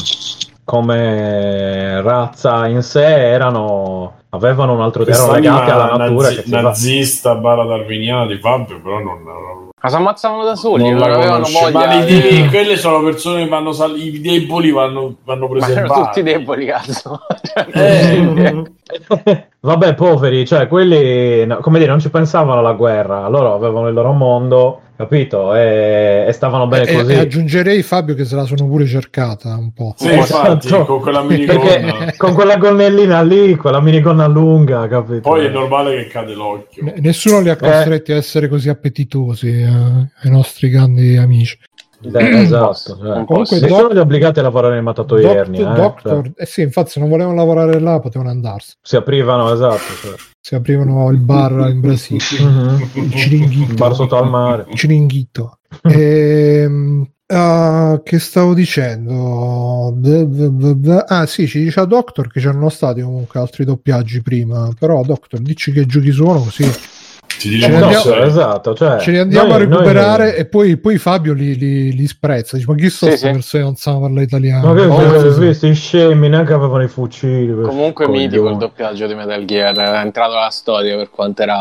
come razza in sé, erano, avevano un altro erano legati alla natura. nazi- che nazista barra darwiniana di Fabio, però non, non, Ma si ammazzavano da soli, non, avevano voglia. Ma le di- quelle sono persone che vanno sal- i deboli vanno, vanno Ma erano preservati. tutti deboli, cazzo. (laughs) Cioè, Eh. (laughs) Vabbè, poveri, cioè quelli, no, come dire, non ci pensavano alla guerra, loro avevano il loro mondo, capito? E, e stavano bene E- così. e aggiungerei Fabio che se la sono pure cercata un po'. Sì, Esatto. infatti, con quella minigonna. Perché con quella gonnellina lì, quella minigonna lunga, capito? Poi è normale che cade l'occhio. N- Nessuno li ha costretti a essere così appetitosi eh, ai nostri grandi amici. Eh, esatto. cioè. Comunque, Doc- li ha obbligati a lavorare nei mattatoierni. Doc- eh, Doctor, cioè, eh sì, infatti, se non volevano lavorare là, potevano andarsene. si aprivano, esatto. Cioè. Si aprivano il bar in (laughs) Brasile, Mhm. il ciringhito. bar sotto al mare. Ciringhito. Ehm, ah, che stavo dicendo? Ah, sì, ci diceva Doctor che c'erano stati comunque altri doppiaggi prima. Però, Doctor, dici che giochi sono così. No, andiamo- esatto. Cioè, Ce li andiamo noi- a recuperare noi- e poi, poi Fabio li, li, li sprezza. Dice, ma chi sono Sì, queste sì. persone che non sanno parlare italiano? Ma che Oh, avete sì, sì. visto i scemi? Neanche avevano i fucili. Comunque mitico il doppiaggio di Metal Gear, è entrato alla storia per quanto era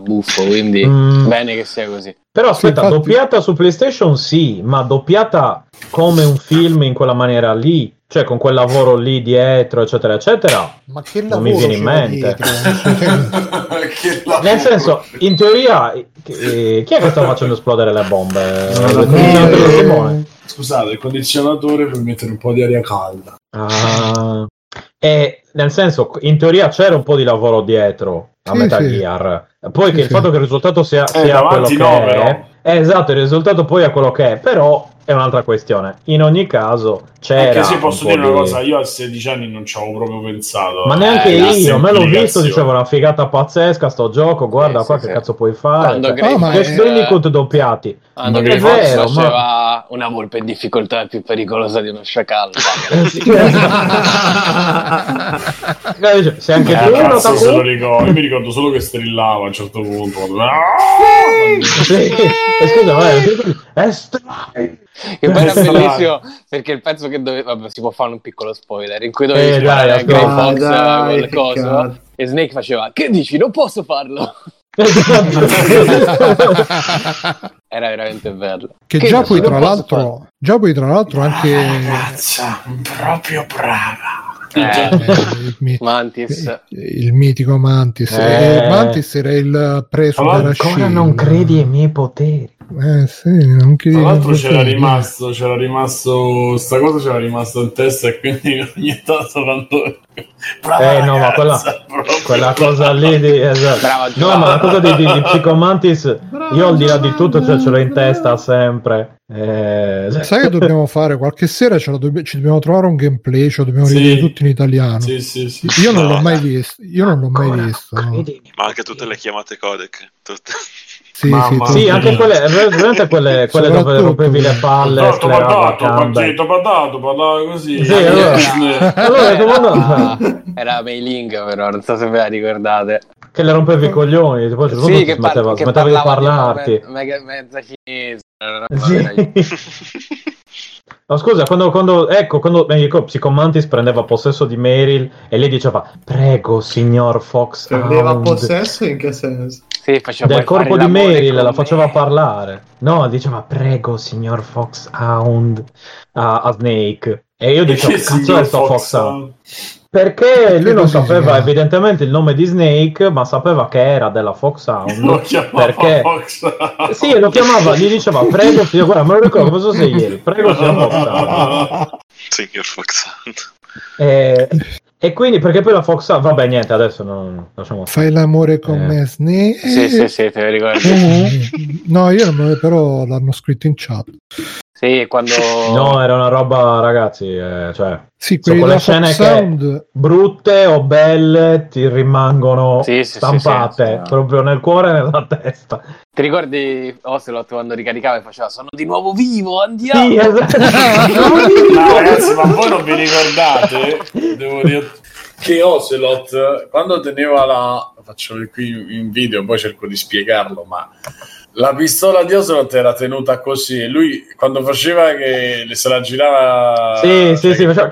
buffo, quindi Mm. bene che sia così. Però aspetta, infatti- doppiata su PlayStation sì, ma doppiata come un film in quella maniera lì, cioè con quel lavoro lì dietro, eccetera, eccetera. Ma che Non mi viene in mente. (laughs) Nel senso, in teoria, eh, chi è che sta facendo esplodere le bombe? Eh? Scusate, il condizionatore per mettere un po' di aria calda. Ah. E nel senso, in teoria c'era un po' di lavoro dietro, a Sì, Metal sì. Gear. Poi Sì, che il fatto che il risultato sia, sia Eh, quello no, che però. è, eh, esatto, il risultato poi è quello che è, però è un'altra questione. In ogni caso c'era Anche se un posso po' dire una di- cosa, io a 16 anni non ci avevo proprio pensato. Ma neanche Eh, io, me l'ho visto, dicevo una figata pazzesca sto gioco, guarda Sì, qua sì, che sì. cazzo puoi fare. Quando Cioè, Grey ma Crash Bandicoot doppiati. quando Grey è Fox vero, ma- faceva una volpe in difficoltà è più pericolosa di uno sciacallo. Eh, Eh, (laughs) dice, Se anche Eh, tu se lo ricordo. Io mi ricordo solo che strillava a un certo punto. quando- Sì, eh, scusa, ma è strike. Che poi era bellissimo perché il pezzo che doveva. Vabbè, si può fare un piccolo spoiler. In cui dovevi Eh, a Grey. Fox Dai, eh, col coso. E Snake faceva: Che dici? Non posso farlo. (laughs) Era veramente bello. Che, Che già poi tra l'altro, già poi tra l'altro anche Ragazza, proprio brava. Eh, eh, il, (laughs) Mantis. il mitico Mantis. Eh. Eh, Mantis era il preso Allora, della Ancora Shin. non credi ai miei poteri. Eh sì, non credi Tra l'altro c'era credi. rimasto, c'era rimasto, sta cosa c'era rimasto in testa e quindi (laughs) ogni tanto quando... Brava Eh no, ma quella, quella cosa lì di, esatto. Brava, No, ma la cosa di, di, (laughs) di Brava. Psychomantis, io al di là di tutto cioè, ce l'ho in testa sempre. Eh, Sai che dobbiamo (laughs) fare? Qualche sera ce la dobb- ci dobbiamo trovare un gameplay, ce lo dobbiamo Sì. rivedere tutto in italiano. Sì, sì, sì. Io non No. l'ho mai visto. Io non l'ho mai Ancora visto. no. Ma anche tutte le chiamate codec. Tutte. Sì, Mamma sì, Sì, anche quelle, veramente quelle, quelle dove rompevi le palle, Patato, sclerava patato, pacchetto, patato, parlava così. Sì, Eh, allora- eh, Allora, (laughs) era, era Mailing, però non so se ve la ricordate. Che le rompevi i coglioni, poi Sì, che, par- smetteva, che smetteva di parlarti. me- me- mezza cinese. Roba Sì. (laughs) No, scusa, quando, quando- ecco, quando ecco, Psychomantis prendeva possesso di Meryl e lei diceva prego, signor Fox Prendeva Hound", possesso in che senso? Sì, faceva del "Vuoi corpo di Meryl, la faceva me?" parlare. No, diceva prego, signor Fox Hound a, a Snake. E io dicevo, (laughs) Che cazzo è sto Fox Fox Hound? Perché lui non sapeva evidentemente il nome di Snake, ma sapeva che era della Fox Hound. Lo chiamava perché Fox Hound. sì, lo chiamava, gli diceva prego, signor, guarda, me lo ricordo, cosa sei ieri? Prego, signor Fox Hound. Signor Fox. E, e quindi, perché poi la Fox Hound, vabbè, niente, adesso non lasciamo. Fai l'amore con Eh. me, Snake. Sì, sì, sì, te lo ricordi. (laughs) No, io non me- però l'hanno scritto in chat. Sì, quando... No, era una roba, ragazzi, eh, cioè, Sì, Sono quelle scene Sound. brutte o belle ti rimangono Sì, sì, sì, stampate sì, sì. proprio nel cuore e nella testa. Ti ricordi Ocelot quando ricaricava e faceva sono di nuovo vivo, andiamo! Sì, esatto. (laughs) No, ragazzi, ma voi non vi ricordate? Devo dire che Ocelot, quando teneva la. Faccio qui in video, poi cerco di spiegarlo, ma la pistola di Ocelot era tenuta così. e Lui, quando faceva che se la girava. Sì, sì, sì, faceva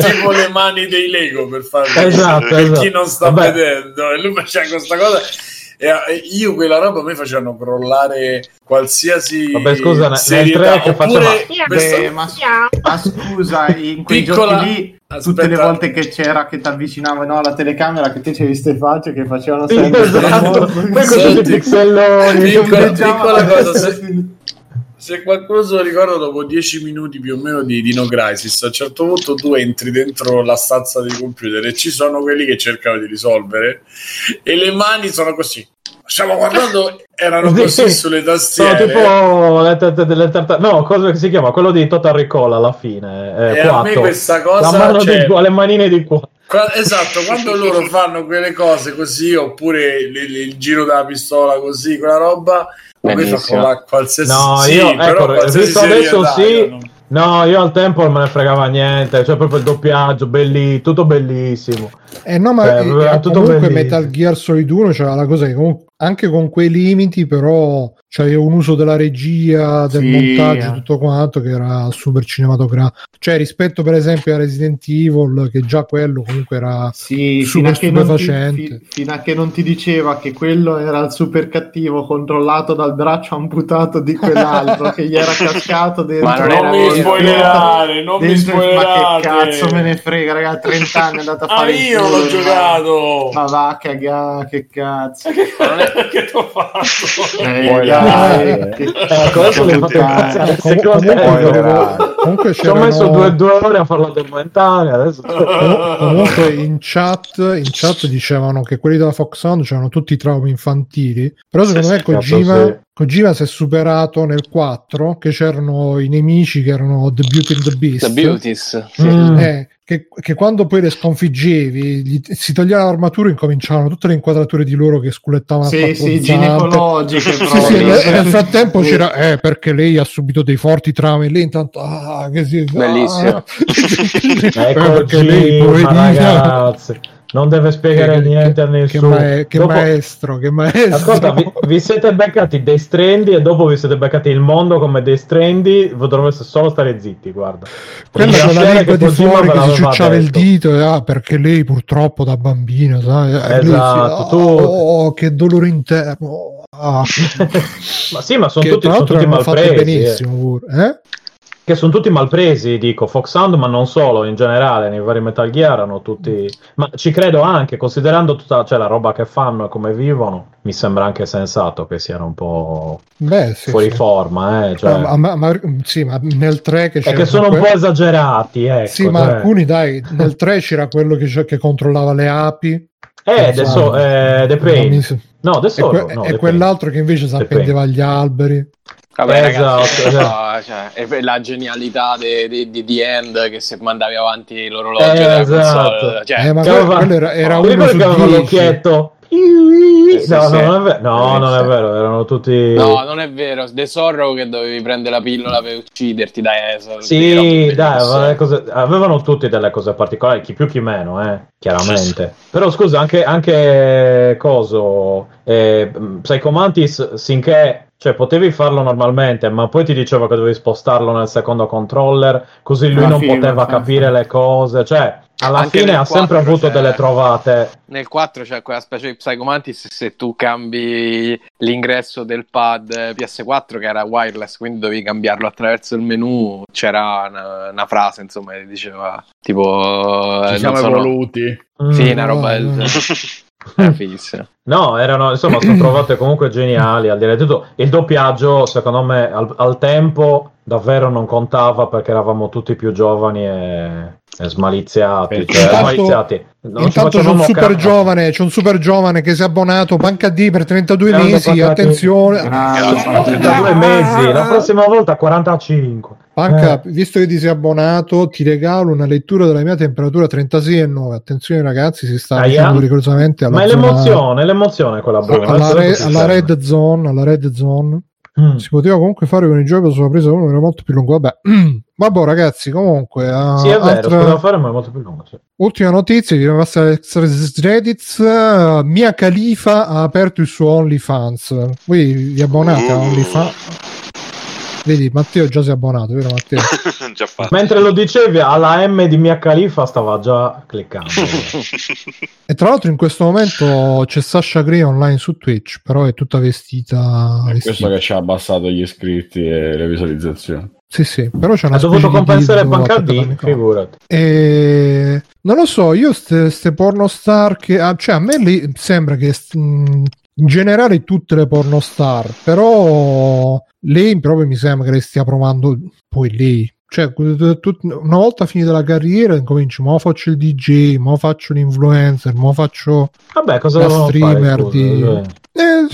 tipo le mani dei Lego per farlo Esatto, per esatto. chi non sta Vabbè. vedendo e lui faceva questa cosa e e io quella roba mi facevano crollare qualsiasi Vabbè, scusa, nel- nel serietà. tre che Oppure faceva- Beh, ma, ma scusa, in quei Piccola- giochi lì, tutte Aspetta. le volte che c'era che ti avvicinavano alla telecamera, che te c'avevi ste facce che facevano sempre esatto. Poi con tutti i Senti, pixelloni. piccola- piccola la cosa, se- (laughs) se qualcuno se lo ricorda dopo 10 minuti più o meno di Dino Crisis a un certo punto tu entri dentro la stanza del computer e ci sono quelli che cercano di risolvere e le mani sono così stiamo guardando erano (laughs) Sì. così sulle Sono tastiere tipo le delle tarta- No, cosa si chiama? Quello di Total Recall alla fine. Eh, e a me questa La cosa mano cioè, di qua, le manine di qua. Esatto, quando (laughs) loro fanno quelle cose così, oppure le- il giro della pistola così, quella roba, la qualsiasi No, sì, io- ecco, qualsiasi visto adesso sì, non- No, io al tempo non me ne fregava niente, cioè proprio il doppiaggio, belli, tutto bellissimo. Eh no, ma Cioè, eh, tutto comunque bellissimo. Metal Gear Solid 1 c'era la cosa che comunque, anche con quei limiti, però c'è un uso della regia, del Sì, montaggio, tutto quanto che era super cinematografico. Cioè, rispetto per esempio a Resident Evil, che già quello comunque era Sì, Super fino stupefacente. fi- fino a che non ti diceva che quello era il super cattivo controllato dal braccio amputato di quell'altro che gli era cascato dentro. Ma non mi spoilerare, non mi Dentro- Ma che cazzo me ne frega, ragazzi, 30 anni è andato a Ah, fare il io l'ho giocato. Ma va cagare, che cazzo. Ma non è che ti ho fatto? Eh, Poi dai, Ecco, adesso mi fate impazzire. Com- Secondo me, comunque, ci ho messo due, due ore a farlo addormentare. Adesso... (laughs) Com- comunque in chat, in chat dicevano che quelli della Fox Sound c'erano tutti i traumi infantili però secondo Sì, me sì, Kojima, sì. Kojima si è superato nel 4 che c'erano i nemici che erano The Beauty and the Beast The Beauties. Mm. Eh, che, che quando poi le sconfiggevi gli- si toglieva l'armatura e incominciavano tutte le inquadrature di loro che sculettavano a Sì, quattro sì, ginecologiche Sì, sì, nel, nel frattempo c'era eh, perché lei ha subito dei forti traumi lei intanto ah, che si, Bellissimo. ah. Eh, Eh, perché lei Kojima, poverina ragazzi, non deve spiegare che, niente a che, nessuno. ma- che Dopo- maestro che maestro Ascolta, vi, vi siete beccati dei strendi e dopo vi siete beccati il mondo come dei strendi, dovreste solo stare zitti, guarda. quella Perché con la scena lingua di fuori che si ciucciava il dito e, ah, perché lei purtroppo da bambina sai, eh, lui si- Esatto, tu- oh, che dolore interno ah. (laughs) Ma sì, ma sono che tutti, sono tutti malpresi. eh. benissimo pure, eh? Che sono tutti malpresi, dico, Fox Sound, ma non solo, in generale, nei vari Metal Gear erano tutti... Ma ci credo anche, considerando tutta cioè, la roba che fanno e come vivono, mi sembra anche sensato che siano un po' Beh, sì, fuori sì. forma, eh. Cioè... Ma, ma- ma- sì, ma nel 3 che E c'era che sono un que- po' esagerati, ecco. Sì, ma cioè. alcuni dai, nel 3 c'era quello che, che controllava le api. Eh, adesso, eh, The Pain. No, E, adesso que- no, e quell'altro che invece si appendeva agli alberi. Vabbè, Esatto, ragazzi, esatto. no, cioè, la genialità di di- di The End che se mandavi avanti l'orologio Eh, della esatto. console, cioè, Eh, ma quello, quello era, era uno su che aveva 10. l'occhietto? Sì, no, sì. no, non è vero, no, Sì, non è sì. vero, erano tutti... No, non è vero. The Sorrow che dovevi prendere la pillola per ucciderti da Esor. Sì, dai, cose- avevano tutti delle cose particolari, chi più chi meno, eh, chiaramente. Però scusa, anche, anche coso, eh, Psycho Mantis, sinché cioè, potevi farlo normalmente, ma poi ti diceva che dovevi spostarlo nel secondo controller, così lui Alla non fine, poteva sì, capire sì. le cose, cioè, alla Anche fine ha sempre 4 avuto delle trovate. Nel 4 c'è quella specie di Psycho Mantis se tu cambi l'ingresso del pad PS4 che era wireless, quindi dovevi cambiarlo attraverso il menu, c'era una, una frase, insomma, che diceva tipo... eh, Ci siamo sono- evoluti. Sì, Mm. una roba del no. genere. (laughs) Era fighissimo. No, erano, insomma, sono trovate comunque geniali, al di là di tutto. Il doppiaggio, secondo me, al, al tempo davvero non contava perché eravamo tutti più giovani e smaliziati. Intanto- Cioè, smaliziati. Non Intanto c'è un super giovane, c'è un super giovane che si è abbonato Panca D per 32 Grande mesi. Attenzione, Da due mesi, la prossima volta 45. Panca, visto che ti sei abbonato, ti regalo una lettura della mia temperatura 36,9. Attenzione, ragazzi, si sta facendo rigorosamente Ma è zona- l'emozione, è l'emozione quella Bruno. alla, re- alla red zone, alla red zone. Mm. Si poteva comunque fare con il gioco sulla presa 1 era molto più lungo. Vabbè, vabbè ragazzi, comunque. ah, Sì, è vero, altra- si poteva fare, ma è molto più lungo. sì. Ultima notizia, passare Reddit. uh, Mia Khalifa ha aperto il suo OnlyFans. Voi vi abbonate a Uh. OnlyFans? Vedi, Matteo già si è abbonato, vero Matteo? (laughs) Già fatto. Mentre lo dicevi, alla M di Mia Khalifa stava già cliccando. (laughs) e tra l'altro in questo momento c'è Sasha Grey online su Twitch, però è tutta vestita. È vestita. questo che ci ha abbassato gli iscritti e le visualizzazioni. Sì, sì, però c'è una Ha dovuto compensare microfono. Figurati. E non lo so, io queste pornostar che ah, cioè a me li- sembra che st- mh, in generale tutte le pornostar, però lei proprio mi sembra che le stia provando poi lei. Cioè, tut- una volta finita la carriera, incominci, ma faccio il DJ, ma faccio l'influencer, ma faccio Vabbè, cosa la streamer fare? scusa? di... Cioè, Eh,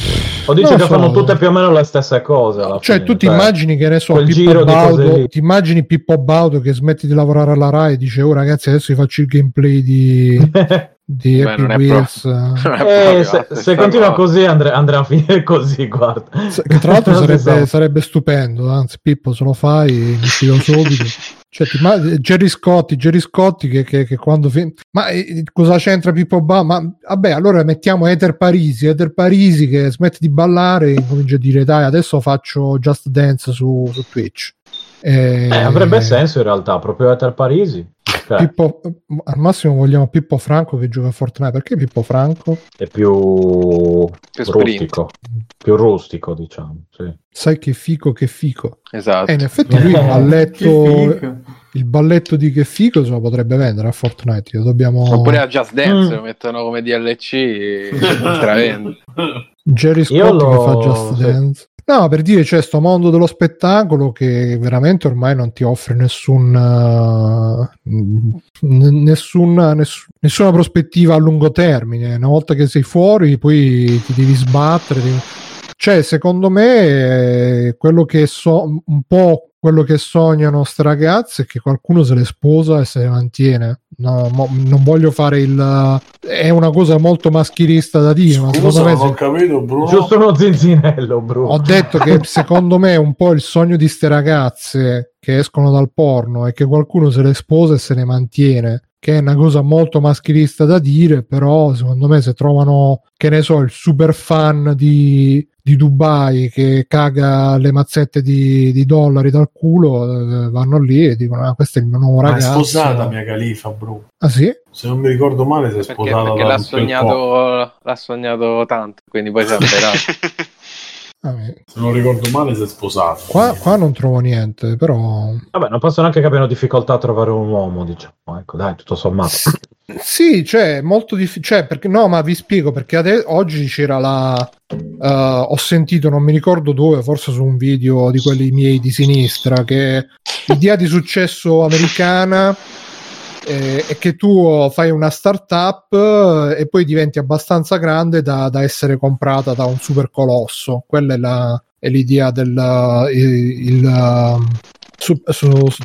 O non che lo fanno so. tutte più o meno le stesse cose. alla Cioè, fine, tu ti immagini che ne so, Pippo giro di cose Baudo, ti immagini Pippo Baudo che smette di lavorare alla Rai e dice: Oh, ragazzi, adesso vi faccio il gameplay di, (laughs) di Beh, Happy non Wheels. (laughs) Eh, se, la se stessa continua cosa. così andre- andrà a finire (laughs) così, guarda. S- Che tra l'altro sarebbe, sa. sarebbe stupendo. Anzi, Pippo, se lo fai, mi fido subito. Cioè, ti immag- Jerry Scotti, Jerry Scotti che, che- che quando fi- ma eh, cosa c'entra Pippo Baudo? Ma vabbè, allora mettiamo Ether Parisi, Ether Parisi che smette di ballare e comincia a dire dai, adesso faccio Just Dance su, su Twitch. Eh, Eh, avrebbe senso in realtà, proprio Ether Parisi. Cioè, Pippo, al massimo vogliamo Pippo Franco che gioca a Fortnite. Perché Pippo Franco? è più, Più rustico. Più rustico, diciamo. Sì. Sai che fico, che fico. Esatto. E in effetti lui (laughs) ha letto. il balletto di che figo se lo potrebbe vendere a Fortnite. Lo dobbiamo... Oppure a Just Dance Mm. lo mettono come DLC e (laughs) stravende. Jerry Io Scott lo- che fa Just sì. Dance. No, per dire c'è sto mondo dello spettacolo che veramente ormai non ti offre nessun, uh, n- nessuna, ness- nessuna prospettiva a lungo termine. Una volta che sei fuori, poi ti devi sbattere. devi- Cioè, secondo me, eh, quello che so un po' quello che sognano ste ragazze è che qualcuno se le sposa e se le mantiene. No, mo- non voglio fare il. È una cosa molto maschilista da dire, ma Scusa, secondo me. non se- ho capito, Bruno. Giusto uno zinzinello, Bruno. ho detto che (laughs) secondo me è un po' il sogno di ste ragazze che escono dal porno è che qualcuno se le sposa e se ne mantiene. Che è una cosa molto maschilista da dire, però secondo me se trovano, che ne so, il super fan di, di Dubai che caga le mazzette di, di dollari dal culo, eh, vanno lì e dicono: Ah, questo è il mio nuovo Ma è ragazzo. sposata mia califa, Bruno. Ah sì? Se non mi ricordo male, si è Perché, sposata perché l'ha, sognato, l'ha sognato tanto, quindi poi si è avverato. Eh. Se non ricordo male, si è sposata. Qua, qua non trovo niente, però. Vabbè, non posso neanche che abbiano difficoltà a trovare un uomo, diciamo. Ecco, dai, tutto sommato. (laughs) Sì, cioè, molto difficile. Cioè, perché no, ma vi spiego perché ade- oggi c'era la. eh, ho sentito, non mi ricordo dove, forse su un video di quelli miei di sinistra, che l'idea di successo americana eh, è che tu fai una startup eh, e poi diventi abbastanza grande da, da essere comprata da un super colosso. Quella è, la, è l'idea del. il, il, su, su- su-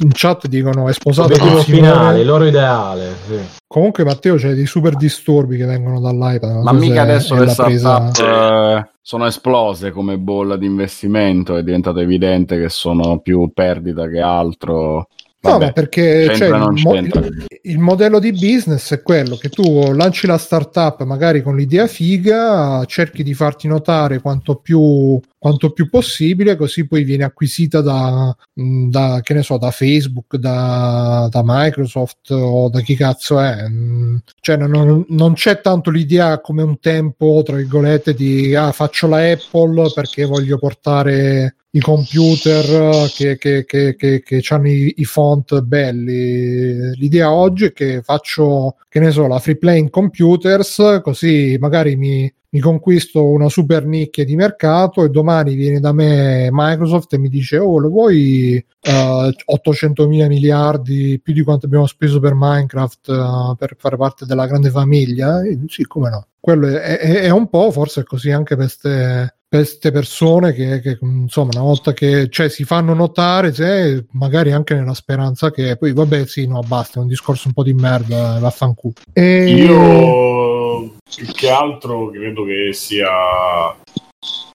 in chat dicono è sposato Obiettivo finale, loro ideale. Sì. Comunque, Matteo, c'è dei super disturbi che vengono dall'iPad. Ma so mica adesso le presa- startup eh, sono esplose come bolla di investimento, è diventato evidente che sono più perdita che altro. No, Vabbè, ma perché cioè, il, mo- il- modello di business è quello che tu lanci la startup magari con l'idea figa, cerchi di farti notare quanto più, quanto più possibile, così poi viene acquisita da, da, che ne so, da Facebook, da, da Microsoft o da chi cazzo è. Cioè, non, non c'è tanto l'idea come un tempo, tra virgolette, di ah, faccio la Apple perché voglio portare i computer che, che, che, che, hanno i, i font belli. L'idea oggi è che faccio, che ne so, la free playing computers, così magari mi, mi conquisto una super nicchia di mercato e domani viene da me Microsoft e mi dice oh lo vuoi eh, 800 mila miliardi più di quanto abbiamo speso per Minecraft eh, per fare parte della grande famiglia E sì come no quello è, è- è un po' forse così anche per queste queste persone che, che, insomma una volta che cioè, si fanno notare se, magari anche nella speranza che poi vabbè sì no basta è un discorso un po' di merda eh, vaffanculo e... Io più che altro credo che sia.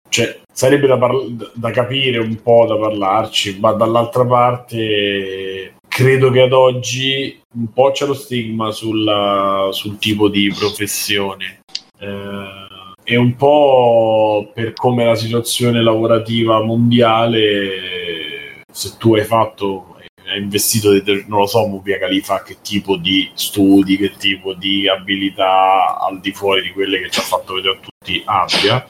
Cioè, sarebbe da, parla- da capire un po', da parlarci, ma dall'altra parte credo che ad oggi un po' c'è lo stigma sulla- sul tipo di professione. Eh, e un po' per come è la situazione lavorativa mondiale, se tu hai fatto hai investito, non lo so, Mubia Khalifa, che tipo di studi, che tipo di abilità al di fuori di quelle che ci ha fatto vedere a tutti abbia.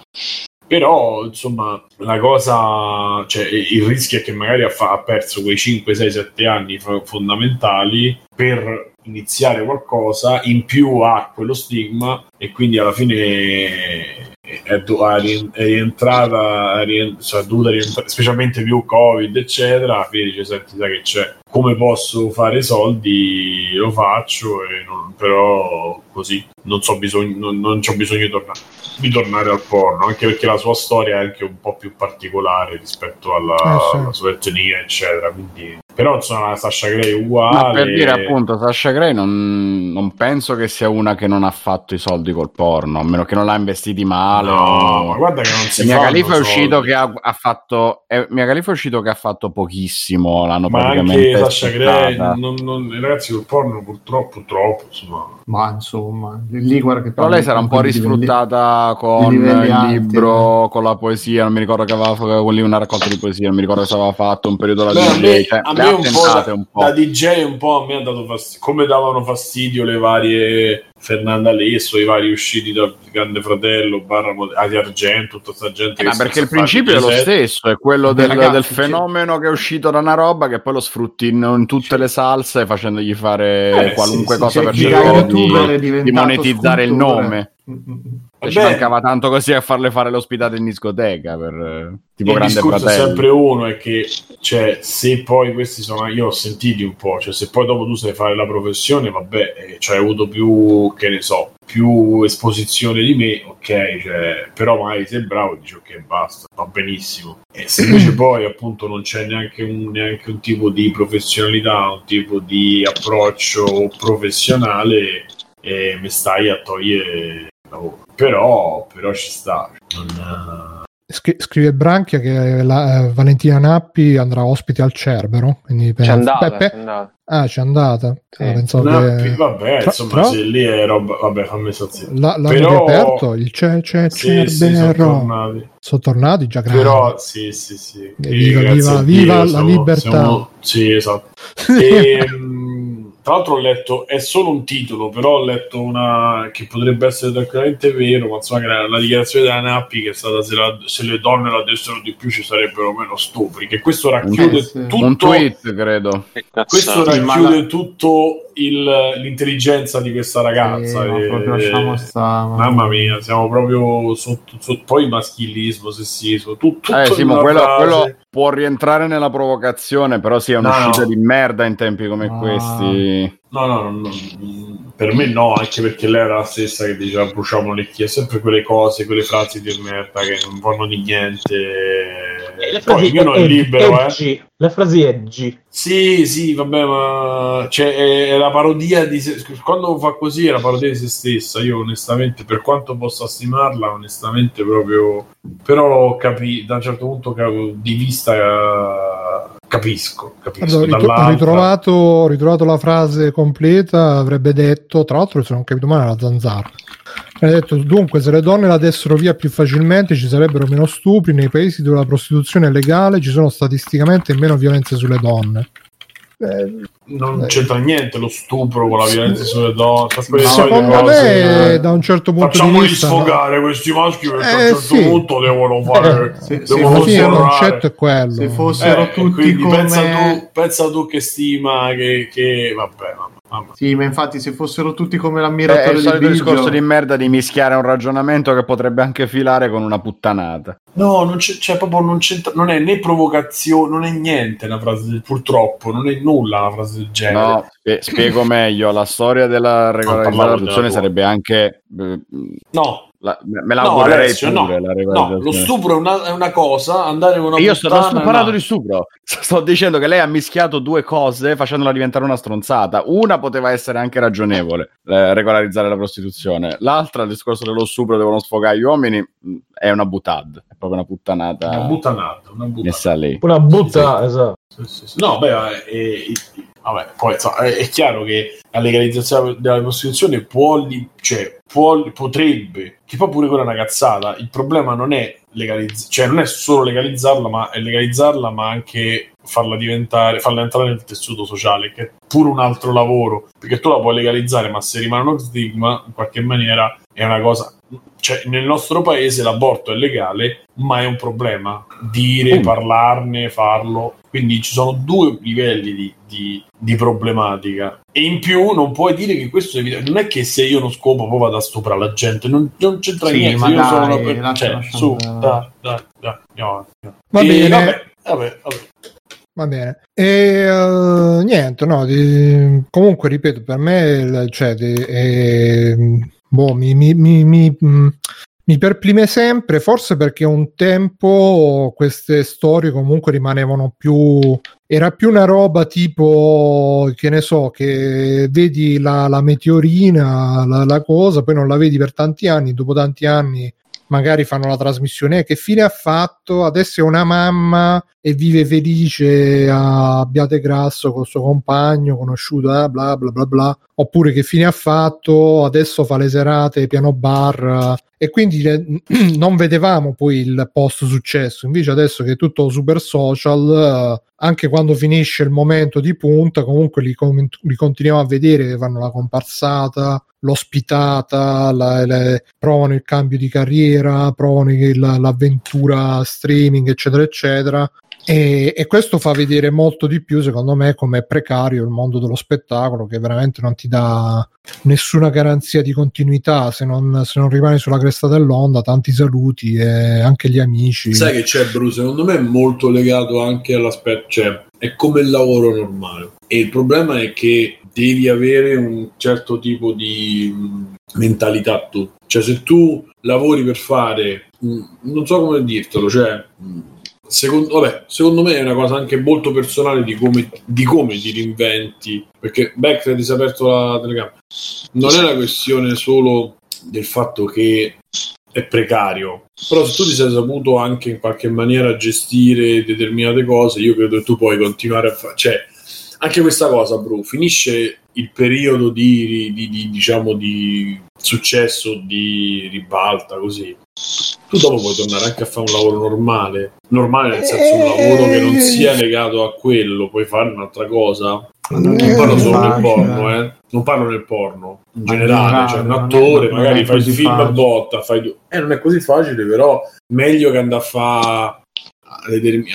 Però, insomma, la cosa, cioè, il rischio è che magari ha, fa- ha perso quei 5, 6, 7 anni fo- fondamentali per iniziare qualcosa, in più ha quello stigma e quindi alla fine è, do- è rien- è rientrata, è rien- cioè, dovuta rientrare, specialmente più Covid, eccetera. Fine dice, senti, sai che c'è, come posso fare soldi, lo faccio, non- però così non, so bisogno, non, non c'ho bisogno di tornare, di tornare al porno, anche perché la sua storia è anche un po' più particolare rispetto alla, Eh, sì. alla sua etnia, eccetera. Quindi, però insomma, la Sasha Grey è uguale. Ma per dire appunto, Sasha Grey non, non penso che sia una che non ha fatto i soldi col porno, a meno che non l'ha investiti male. No, o- ma guarda che non si Mia Khalifa è uscito soldi. che ha, ha fatto eh, Mia Khalifa è uscito che ha fatto pochissimo l'hanno ma praticamente anche Sasha sfruttata. non, non, i ragazzi col porno purtroppo purtroppo insomma Ma insomma, lì guarda che però lei sarà un po' risfruttata con il libro eh. con la poesia non mi ricordo che aveva fatto con lì una raccolta di poesia non mi ricordo se aveva fatto un periodo la Beh, a me- DJ cioè, a me un po', da, un po'. da DJ un po' a me ha dato fastidio come davano fastidio le varie Fernanda Lesso i vari usciti dal Grande Fratello barra Mod- Adi Argento tutta sta gente Eh, che ma perché il principio è lo stesso, è quello del, ragazzi, del fenomeno che è uscito da una roba che poi lo sfrutti in, in tutte le salse facendogli fare Eh, qualunque sì, cosa sì, per da da cercare di, di monetizzare il scultore. nome. Mm, mm, mm. Ci Vabbè, mancava tanto così a farle fare l'ospitata in discoteca per eh, tipo il Grande discorso Fratello. sempre uno è che cioè, se poi questi sono io ho sentiti un po' cioè se poi dopo tu sai fare la professione vabbè eh, cioè, hai avuto più che ne so più esposizione di me ok cioè, però magari sei bravo e dici ok basta va benissimo e se (clears throat) invece poi appunto non c'è neanche un, neanche un tipo di professionalità un tipo di approccio professionale e mi stai a togliere lavoro però, però ci sta non, Scri- scrive Branchia che la, eh, Valentina Nappi andrà ospite al Cerbero. Quindi C'è andata, Beh, pe- c'è andata. Ah, c'è andata. Sì. Ah, Nappi, che- vabbè, Tra- insomma, tra- se lì è roba, vabbè, fammi zitto. La, l'hanno Però- riaperto? Il c'è, c'è, Sì, sì, sono Cerbero. tornati. sono tornati già grandi. Però, sì, sì, sì. Viva, E viva, viva Dio la siamo- libertà. siamo- Sì, esatto. (laughs) E, mh, tra l'altro ho letto, è solo un titolo, però ho letto una che potrebbe essere tranquillamente vero, ma insomma che era la dichiarazione della Nappi che è stata se, la- se le donne la dessero di più ci sarebbero meno stupri, che questo racchiude Eh, sì. tutto... Un tweet, credo. Questo racchiude tutto il- l'intelligenza di questa ragazza. Sì, ma e- proprio lasciamo stare, ma- Mamma mia, siamo proprio sotto, sotto- poi maschilismo, sessismo, tu- tutto Eh sì, quello, quello può rientrare nella provocazione, però sì, è No, un'uscita no. di merda in tempi come Ah. questi. No, no, no, no, per me no, anche perché lei era la stessa che diceva bruciamo le chiese, sempre quelle cose, quelle frasi di merda che non vanno di niente. Le Poi frasi ognuno è ed- libero, eh. edgy, Le frasi edgy. Sì, sì, vabbè, ma cioè, è, è la parodia di se... quando fa così è la parodia di se stessa. Io onestamente, per quanto possa stimarla, onestamente proprio però capi... da un certo punto di vista eh, capisco, capisco. Allora, ritro- ho, ritrovato, ho ritrovato la frase completa, avrebbe detto, tra l'altro se non ho capito male, la zanzara. Ha detto dunque se le donne la dessero via più facilmente ci sarebbero meno stupri nei paesi dove la prostituzione è legale ci sono statisticamente meno violenze sulle donne Eh, non Eh. c'entra niente lo stupro con la violenza sulle donne. secondo solite cose, me eh. da un certo punto di Facciamoli vista sfogare questi maschi perché a Eh, un certo sì. punto devono fare. Se- no, se devono fine il concetto è quello Se fossero Eh, tutti quindi come... pensa, tu, pensa tu che stima che, che vabbè, mamma, Sì, ma infatti se fossero tutti come È l'ammiratore il di solito discorso Biggio... di merda di mischiare un ragionamento che potrebbe anche filare con una puttanata. No, non c'è, cioè, proprio non, c'entra, non è né provocazione, non è niente una frase del, purtroppo, non è nulla una frase del genere. No, spie- spiego (laughs) meglio. La storia della regolarizzazione sarebbe anche. eh, No, la- me la no, augurerei Alessio, pure, no, la no, lo stupro è una, è una cosa, andare con una Io sto, puttana sto è parlando una- di stupro, (laughs) sto dicendo che lei ha mischiato due cose facendola diventare una stronzata. Una poteva essere anche ragionevole, eh, regolarizzare la prostituzione. L'altra, il discorso dello stupro devono sfogare gli uomini, mh, è una butad, è proprio una puttanata una buttanata, una buttanata. messa lì. Una butta, Sì, sì. esatto. Sì, sì, sì. No, beh, eh, eh, vabbè, poi insomma, è, chiaro che la legalizzazione della prostituzione può, cioè, può, potrebbe, che poi pure quella è una cazzata. Il problema non è legalizzare, cioè non è solo legalizzarla, ma è legalizzarla, ma anche farla diventare, farla entrare nel tessuto sociale, che è pure un altro lavoro, perché tu la puoi legalizzare, ma se rimane uno stigma, in qualche maniera è una cosa. Cioè, nel nostro paese l'aborto è legale, ma è un problema. Dire, Mm. parlarne, farlo. Quindi ci sono due livelli di, di- di problematica. E in più non puoi dire che questo è evidente. Non è che se io non scopo poi vado a stuprare la gente, non, non c'entra Sì, niente. Io dai, sono una per- lascia- cioè, lascia su, dai, dai, dai, andiamo avanti. Va E bene. Vabbè, vabbè, vabbè. Va bene. E eh, niente, no, di- comunque ripeto, per me, cioè, di- eh, boh, mi, mi, mi, mi, mh, mi perplime sempre, forse perché un tempo queste storie comunque rimanevano più... Era più una roba tipo, che ne so, che vedi la, la meteorina, la, la cosa, poi non la vedi per tanti anni, dopo tanti anni magari fanno la trasmissione "Eh, che fine ha fatto? Adesso è una mamma e vive felice a Abbiategrasso con il suo compagno conosciuto eh, bla bla bla bla. Oppure che fine ha fatto? Adesso fa le serate piano bar. E quindi eh, (clears throat) non vedevamo poi il post successo. Invece adesso che è tutto super social eh, anche quando finisce il momento di punta, comunque li, com- li continuiamo a vedere che fanno la comparsata, l'ospitata, la, le, provano il cambio di carriera, provano il, l'avventura streaming, eccetera, eccetera. E, e, questo fa vedere molto di più, secondo me, come è precario il mondo dello spettacolo, che veramente non ti dà nessuna garanzia di continuità se non, se non rimani sulla cresta dell'onda. Tanti saluti e anche gli amici. Sai che c'è, Bruce? Secondo me è molto legato anche all'aspetto, cioè è come il lavoro normale. E il problema è che devi avere un certo tipo di mentalità tu. Cioè, se tu lavori per fare, non so come dirtelo, cioè Secondo, vabbè, secondo me è una cosa anche molto personale di come, di come ti reinventi. Perché Beck ti si aperto la telecamera. Non è una questione solo del fatto che è precario. Però se tu ti sei saputo anche in qualche maniera gestire determinate cose, io credo che tu puoi continuare a fare. Cioè, anche questa cosa, bro, finisce il periodo di, di, di, diciamo, di successo, di ribalta, così tu dopo puoi tornare anche a fare un lavoro normale, normale nel senso un lavoro che non sia legato a quello, puoi fare un'altra cosa. Non parlo solo nel porno, eh. non parlo nel porno in generale, cioè un attore, magari fai il film a botta, fai due. Eh, non è così facile, però meglio che andare a fare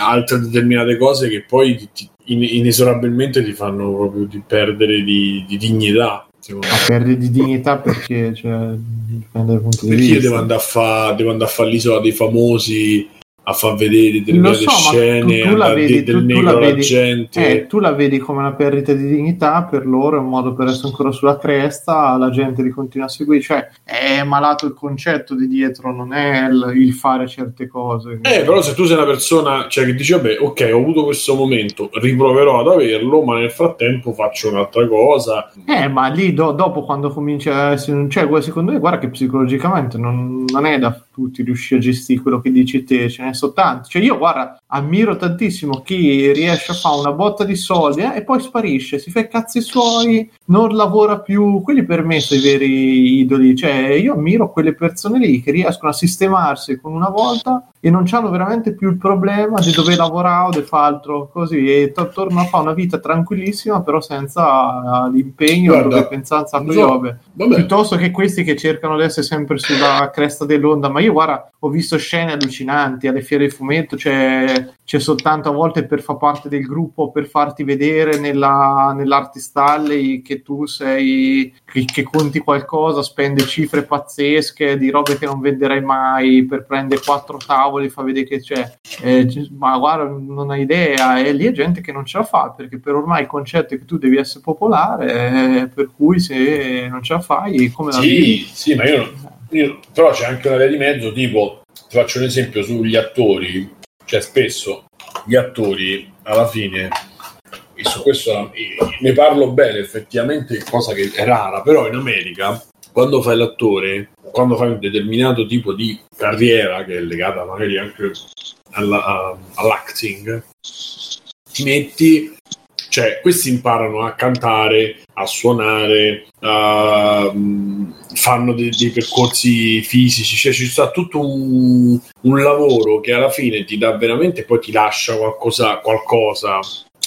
altre determinate cose che poi ti, inesorabilmente ti fanno proprio di perdere di, di dignità ma perdi di dignità perché cioè, dipende dal punto di perché vista. devo andare a fare devo all'isola dei famosi a far vedere determinate so, scene, tu, tu la vedi, del tu, negro tu la vedi, gente. Eh, tu la vedi come una perdita di dignità, per loro è un modo per essere ancora sulla cresta, la gente li continua a seguire, cioè è malato il concetto di dietro, non è il, il fare certe cose. Eh, però se tu sei una persona cioè, che dici, vabbè, ok, ho avuto questo momento, riproverò ad averlo, ma nel frattempo faccio un'altra cosa. Eh, ma lì do, dopo quando comincia a essere, cioè, secondo me, guarda che psicologicamente non, non è da tutti riuscire a gestire quello che dici te, ce ne sono tanti. Cioè, io guarda, ammiro tantissimo chi riesce a fare una botta di soldi eh, e poi sparisce, si fa i cazzi suoi, non lavora più. Quelli per me sono i veri idoli. Cioè, io ammiro quelle persone lì che riescono a sistemarsi con una volta e non hanno veramente più il problema di dove lavorare o di fare altro così e t- tornano a fare una vita tranquillissima però senza uh, l'impegno Guarda, dove pensare a so, piuttosto che questi che cercano di essere sempre sulla cresta dell'onda ma io guarda ho visto scene allucinanti alle fiere di fumetto cioè c'è soltanto a volte per far parte del gruppo, per farti vedere nella, nell'Artist Alley che tu sei, che, che, conti qualcosa, spende cifre pazzesche di robe che non venderai mai per prendere quattro tavoli, fa vedere che c'è, eh, ma guarda, non hai idea, e lì è gente che non ce la fa perché per ormai il concetto è che tu devi essere popolare, eh, per cui se non ce la fai, come la sì, vedi? Sì, ma io, io, però c'è anche una via di mezzo, tipo, ti faccio un esempio sugli attori cioè spesso gli attori alla fine e su questo ne parlo bene effettivamente cosa che è rara però in America quando fai l'attore quando fai un determinato tipo di carriera che è legata magari anche alla, all'acting ti metti cioè questi imparano a cantare a suonare uh, fanno dei, dei, percorsi fisici, cioè ci sta tutto un, un, lavoro che alla fine ti dà veramente, poi ti lascia qualcosa, qualcosa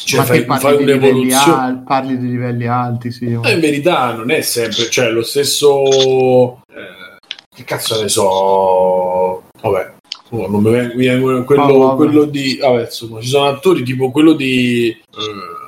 cioè Ma fai, fai un'evoluzione. Al, parli di livelli alti, sì. Ma in verità non è sempre, cioè lo stesso. Eh, che cazzo ne so. Vabbè, oh, non mi viene quello, oh, quello di. Vabbè, insomma, ci sono attori tipo quello di. Eh,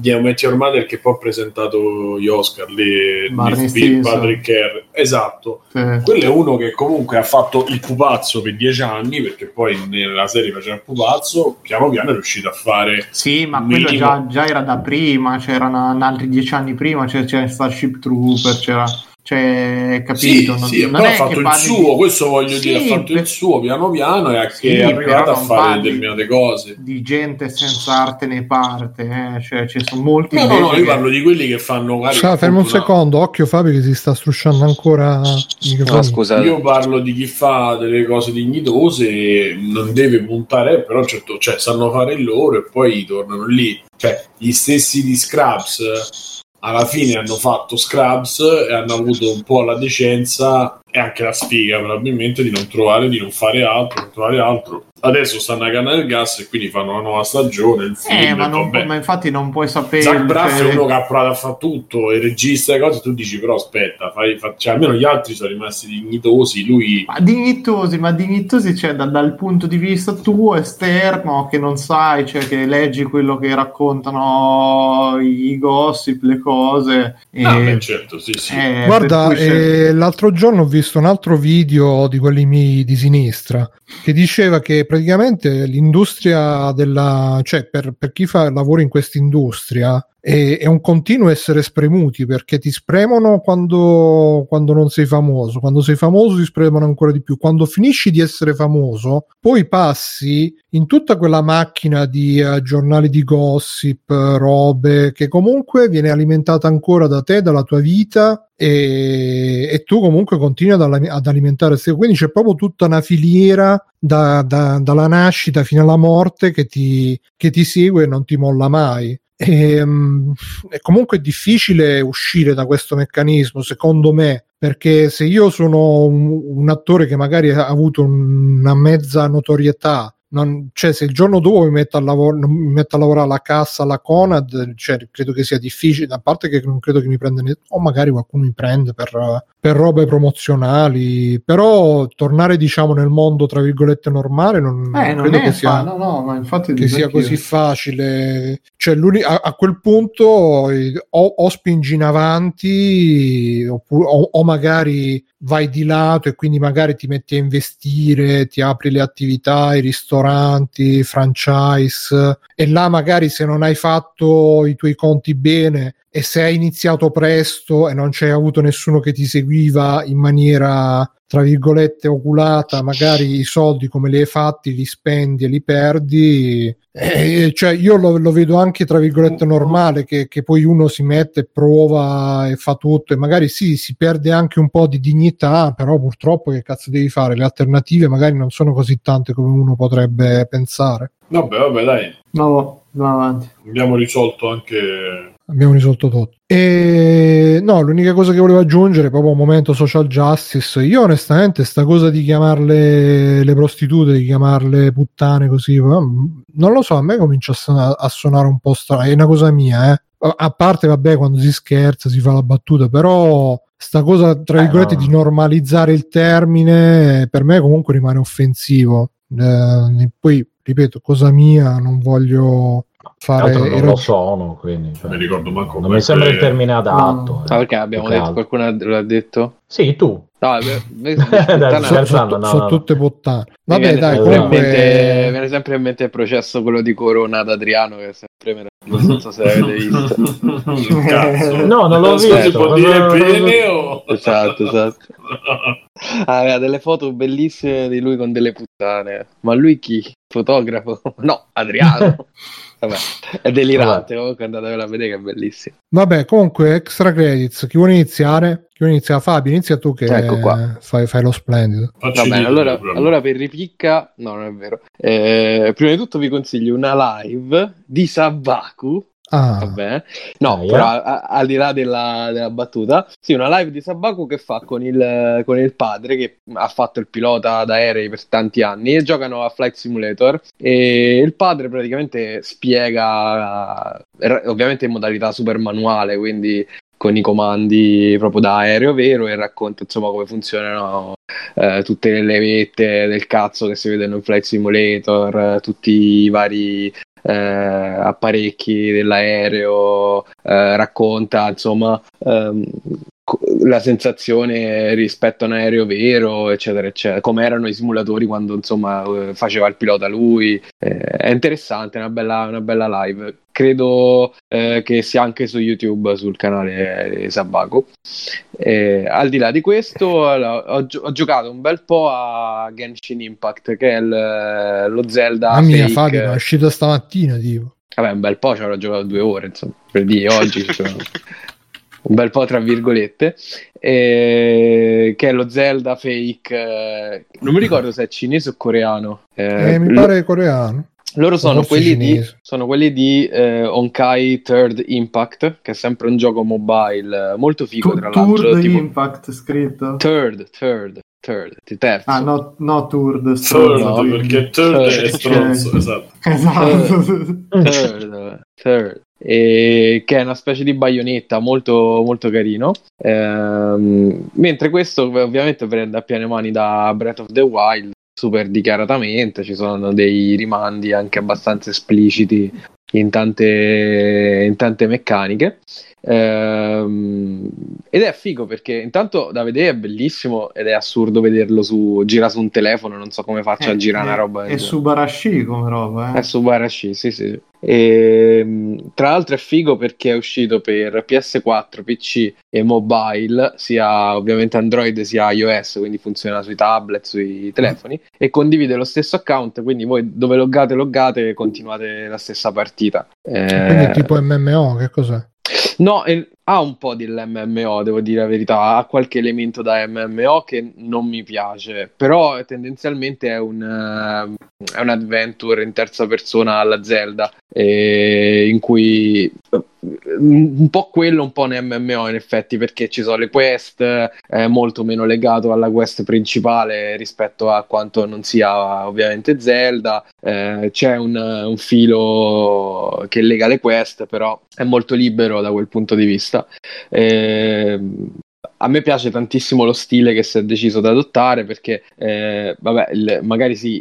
di How Met Your Mother che poi ha presentato gli Oscar lì di Patrick Kerr esatto. Sì. quello è uno che comunque ha fatto il pupazzo per dieci anni perché poi nella serie faceva il pupazzo piano piano è riuscito a fare sì ma quello già, già, era da prima c'erano altri dieci anni prima c'era, c'era Starship Trooper c'era cioè, capito? Sì, non, sì, non però ha fatto il suo, di... questo voglio sì, dire, ha fatto per... il suo piano piano e sì, è arrivato a fare determinate cose. Di gente senza arte né parte, eh? cioè ci sono molti... No, no, no, io parlo di quelli che fanno... Cioè, fermo un secondo, occhio Fabio che si sta strusciando ancora no, scusate. Io parlo di chi fa delle cose dignitose, non deve puntare, però certo, cioè, sanno fare il loro e poi tornano lì. Cioè, gli stessi di Scraps alla fine hanno fatto Scrubs e hanno avuto un po' la decenza e anche la sfiga probabilmente di non trovare, di non fare altro, non trovare altro. Adesso stanno a canna del gas e quindi fanno una nuova stagione. Il film, Eh, ma, non ma infatti non puoi sapere. Zach Braff cioè- è uno che ha provato a fare tutto e regista e cose, tu dici però aspetta, fai, fa- cioè, almeno gli altri sono rimasti dignitosi, lui Ma dignitosi, ma dignitosi cioè, da- dal punto di vista tuo esterno che non sai, cioè che leggi quello che raccontano i gossip, le cose. E, Ah, beh, certo, sì, sì. eh, Guarda, eh, l'altro giorno ho visto un altro video di quelli miei di sinistra che diceva che praticamente l'industria della, cioè per, per chi fa lavoro in questa industria è, è un continuo essere spremuti perché ti spremono quando, quando non sei famoso, quando sei famoso ti spremono ancora di più, quando finisci di essere famoso poi passi in tutta quella macchina di eh, giornali di gossip, robe che comunque viene alimentata ancora da te, dalla tua vita e, e tu comunque continui ad, ad alimentare quindi c'è proprio tutta una filiera da- da- dalla nascita fino alla morte che ti, che ti segue e non ti molla mai e, mm, è comunque difficile uscire da questo meccanismo secondo me perché se io sono un, un attore che magari ha avuto una mezza notorietà non- cioè se il giorno dopo mi metto, a lavor- non mi metto a lavorare alla cassa alla Conad cioè, credo che sia difficile a parte che non credo che mi prenda ne- o magari qualcuno mi prende per, per robe promozionali però tornare diciamo nel mondo tra virgolette normale non, Eh, non credo è che sia fa- no, no, ma infatti che sia così facile. Cioè a, a quel punto eh, o, o spingi in avanti oppu- o, o magari vai di lato e quindi magari ti metti a investire ti apri le attività i ristoranti franchise e là magari se non hai fatto i tuoi conti bene e se hai iniziato presto e non c'hai avuto nessuno che ti seguiva in maniera tra virgolette oculata, magari i soldi come li hai fatti li spendi e li perdi. Eh, cioè io lo, lo vedo anche tra virgolette normale che, che poi uno si mette, prova e fa tutto e magari sì, si perde anche un po' di dignità, però purtroppo che cazzo devi fare? Le alternative magari non sono così tante come uno potrebbe pensare. Vabbè, vabbè, dai, No, andiamo avanti. abbiamo risolto anche... Abbiamo risolto tutto. E no, l'unica cosa che volevo aggiungere, proprio un momento social justice. Io, onestamente, sta cosa di chiamarle le prostitute, di chiamarle puttane così, non lo so, a me comincia a, suona- a suonare un po' strano. È una cosa mia, eh. A- parte, vabbè, quando si scherza, si fa la battuta, però sta cosa, tra Eh, virgolette, no. di normalizzare il termine, per me comunque rimane offensivo. Eh, poi, ripeto, cosa mia, non voglio fare... Altro non ero- lo sono, quindi cioè, Non mi ricordo manco non mi sembra il termine adatto. Ah, eh. perché abbiamo detto, altro. qualcuno l'ha detto? Sì, tu. No, (laughs) beh, Dai, sono, no, no. tutte puttane. Vabbè, viene dai, comunque. mente- mi viene sempre in mente il processo quello di Corona ad Adriano che è sempre meraviglioso, non so se l'avete (laughs) visto. Cazzo. No, non l'ho visto. può Cosa- dire bene o... Esatto, esatto. (laughs) Ah, aveva delle foto bellissime di lui con delle puttane. Ma lui chi? Fotografo? No, Adriano. Vabbè, è delirante. Comunque andatevela a vedere che è bellissimo. Vabbè, comunque, extra credits. Chi vuole iniziare? Chi vuole iniziare? Fabio, inizia tu che Ecco qua. fai, fai lo splendido. Facci Va bene, allora, allora per ripicca, no, non è vero. Eh, prima di tutto vi consiglio una live di Sabaku. Ah, Vabbè. No, Ah, però yeah. a- al di là della, della battuta, sì, una live di Sabaku che fa con il, con il padre che ha fatto il pilota d'aerei per tanti anni e giocano a Flight Simulator e il padre praticamente spiega, eh, ovviamente in modalità super manuale, quindi con i comandi proprio da aereo vero e racconta insomma come funzionano eh, tutte le levette del cazzo che si vedono in Flight Simulator, eh, tutti i vari eh, apparecchi dell'aereo, eh, racconta insomma ehm, la sensazione rispetto a un aereo vero, eccetera, eccetera, come erano i simulatori quando insomma eh, faceva il pilota lui. Eh, è interessante, è una bella, una bella live. Credo eh, che sia anche su YouTube sul canale di Sabaco. Eh, al di là di questo, ho, ho giocato un bel po' a Genshin Impact, che è il- lo Zelda. mamma mia, fake. Fabio, è uscito stamattina, tipo. Vabbè, un bel po', ci avrò giocato due ore, insomma, per dire oggi. cioè, (laughs) un bel po' tra virgolette, eh, che è lo Zelda fake. eh, non mi ricordo se è cinese o coreano. Eh, mi lo- pare coreano. Loro sono quelli, di, sono quelli di eh, Honkai Third Impact, che è sempre un gioco mobile eh, molto figo, Tu- tra l'altro. Tour tipo- Impact scritto. Third, third, third, terzo. Ah, no, no Tour Third, stronzo. perché third è Third. stronzo, esatto. (laughs) Esatto. Third, third. E che è una specie di baionetta molto, molto carino. Ehm, mentre questo ovviamente prende a piene mani da Breath of the Wild, super dichiaratamente, ci sono dei rimandi anche abbastanza espliciti in tante, in tante meccaniche. Ehm, ed è figo perché intanto da vedere è bellissimo ed è assurdo vederlo su gira su un telefono, non so come faccia a girare una roba. È su Barashi come roba, È eh. su Barashi, sì, sì. E, tra l'altro è figo perché è uscito per PS4, PC e mobile, sia ovviamente Android sia iOS, quindi funziona sui tablet, sui telefoni, e condivide lo stesso account, quindi voi dove loggate, loggate, continuate la stessa partita. Eh, Quindi è tipo MMO, che cos'è? No, e- ha un po' dell'MMO, devo dire la verità, ha qualche elemento da MMO che non mi piace, però tendenzialmente è un, eh, è un adventure in terza persona alla Zelda, eh, in cui eh, un po' quello, un po' un MMO in effetti, perché ci sono le quest, è molto meno legato alla quest principale rispetto a quanto non sia ovviamente Zelda, eh, c'è un, un filo che lega le quest, però è molto libero da quel punto di vista. Ehm, a me piace tantissimo lo stile che si è deciso ad adottare perché, eh, vabbè, il- magari sì,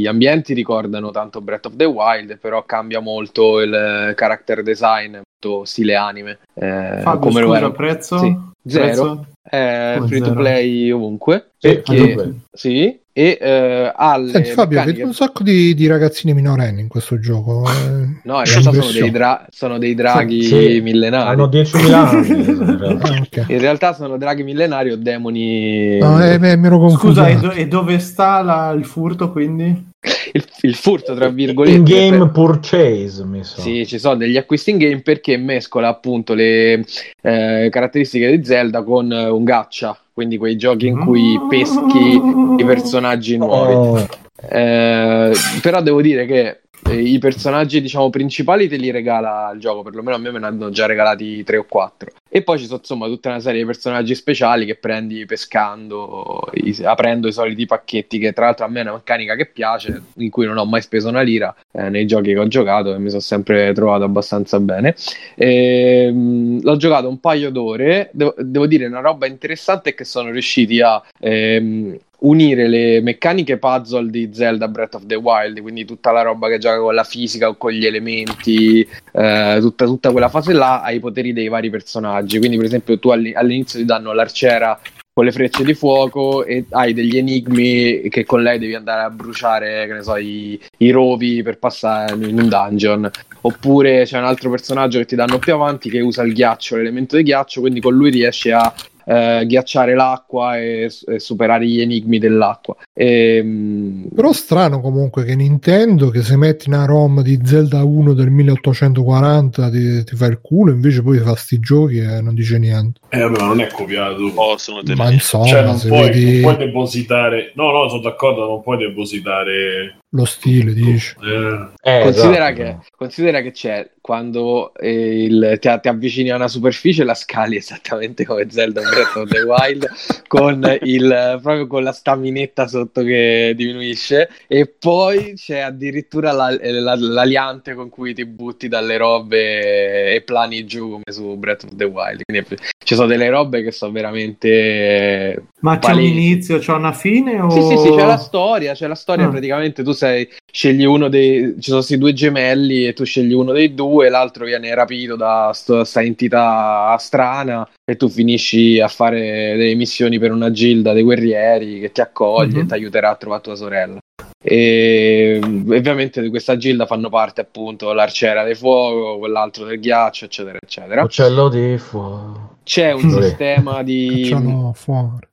gli ambienti ricordano tanto Breath of the Wild, però cambia molto il eh, character design, molto stile anime. eh, Fabio, come lo scusa, era. prezzo? Sì, zero. Prezzo? Come free to zero? play ovunque. Sì, perché- ovunque. sì, e eh, ha le Senti Fabio, meccaniche- vedi un sacco di, di ragazzini minorenni in questo gioco. eh. No, in realtà sono dei, dra- sono dei draghi Sì, millenari. Hanno 10.000 anni. (laughs) in realtà. Ah, ok. In realtà sono draghi millenari o demoni. No, eh, beh, mi ero confuso. Scusa, e, do- e dove sta la- il furto quindi? (laughs) il, il furto, tra virgolette. In game per- purchase, mi sa. Sì, ci sono degli acquisti in game perché mescola appunto le eh, caratteristiche di Zelda con eh, un gacha, quindi quei giochi in cui peschi i personaggi nuovi. Oh, Eh, però devo dire che eh, i personaggi, diciamo, principali te li regala il gioco, perlomeno a me me ne hanno già regalati 3 o 4. E poi ci sono insomma tutta una serie di personaggi speciali che prendi pescando, i- aprendo i soliti pacchetti, che tra l'altro a me è una meccanica che piace, in cui non ho mai speso una lira eh, nei giochi che ho giocato e mi sono sempre trovato abbastanza bene. Ehm, l'ho giocato un paio d'ore, devo, devo dire una roba interessante è che sono riusciti a ehm, unire le meccaniche puzzle di Zelda Breath of the Wild, quindi tutta la roba che gioca con la fisica o con gli elementi, eh, tutta, tutta quella fase là, ai poteri dei vari personaggi. Quindi, per esempio, tu alli- all'inizio ti danno l'arciera con le frecce di fuoco e hai degli enigmi che con lei devi andare a bruciare, che ne so, i, i rovi per passare in un dungeon. Oppure c'è un altro personaggio che ti danno più avanti che usa il ghiaccio, l'elemento di ghiaccio, quindi con lui riesci a eh, ghiacciare l'acqua e, e superare gli enigmi dell'acqua. Ehm, Però strano comunque che Nintendo, che se metti una ROM di Zelda 1 del 1840 ti, ti fa il culo, invece poi fa sti giochi e non dice niente. Eh, vabbè, ma non è copiato. Possono tenere. Ma insomma, Cioè, non puoi, vedi non puoi depositare. No, no, sono d'accordo, non puoi depositare. Lo stile, dici. Eh, eh, Considera, esatto. che, considera che c'è quando eh, il- ti, ti avvicini a una superficie la scali esattamente come Zelda Breath of the Wild con, il, proprio con la staminetta sotto che diminuisce e poi c'è addirittura la- la- l'aliante con cui ti butti dalle robe e plani giù come su Breath of the Wild quindi ci sono delle robe che sono veramente Ma c'è un palesi. inizio, c'è una fine? O... sì, sì, sì, c'è la storia, c'è la storia, Ah. praticamente tu sei, scegli uno dei, ci sono questi due gemelli e tu scegli uno dei due, l'altro viene rapito da questa entità strana e tu finisci a fare delle missioni per una gilda dei guerrieri che ti accoglie Mhm. e ti aiuterà a trovare tua sorella. E ovviamente di questa gilda fanno parte appunto l'arciera del fuoco, quell'altro del ghiaccio, eccetera, eccetera. Uccello di fuoco. C'è un Sì. sistema di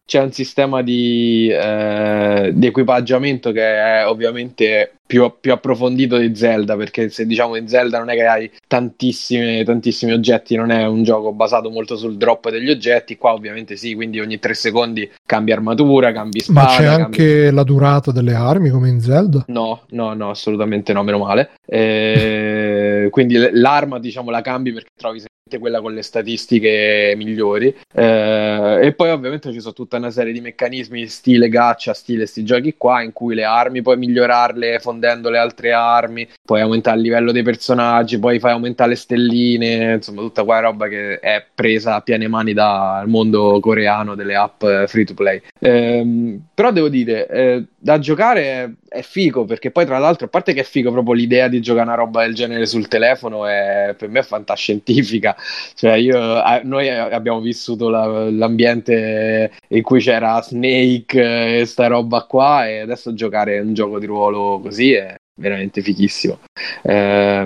c'è un sistema di, eh, di equipaggiamento che è ovviamente più, più, approfondito di Zelda, perché se diciamo in Zelda non è che hai tantissimi, tantissimi oggetti, non è un gioco basato molto sul drop degli oggetti, qua ovviamente sì, quindi ogni tre secondi cambi armatura, cambi spada. Ma c'è cambi... anche la durata delle armi come in Zelda? No, no, no, assolutamente no, meno male. Eh, (laughs) quindi l'arma diciamo la cambi perché trovi quella con le statistiche migliori eh, e poi ovviamente ci sono tutta una serie di meccanismi stile gaccia, stile sti giochi qua in cui le armi puoi migliorarle fondendo le altre armi, puoi aumentare il livello dei personaggi, poi fai aumentare le stelline, insomma tutta quella roba che è presa a piene mani dal mondo coreano delle app free to play. Eh, però devo dire, eh, da giocare è figo perché poi tra l'altro a parte che è figo proprio l'idea di giocare una roba del genere sul telefono è per me è fantascientifica. Cioè io, noi abbiamo vissuto la, l'ambiente in cui c'era Snake e sta roba qua e adesso giocare un gioco di ruolo così è veramente fighissimo. Eh,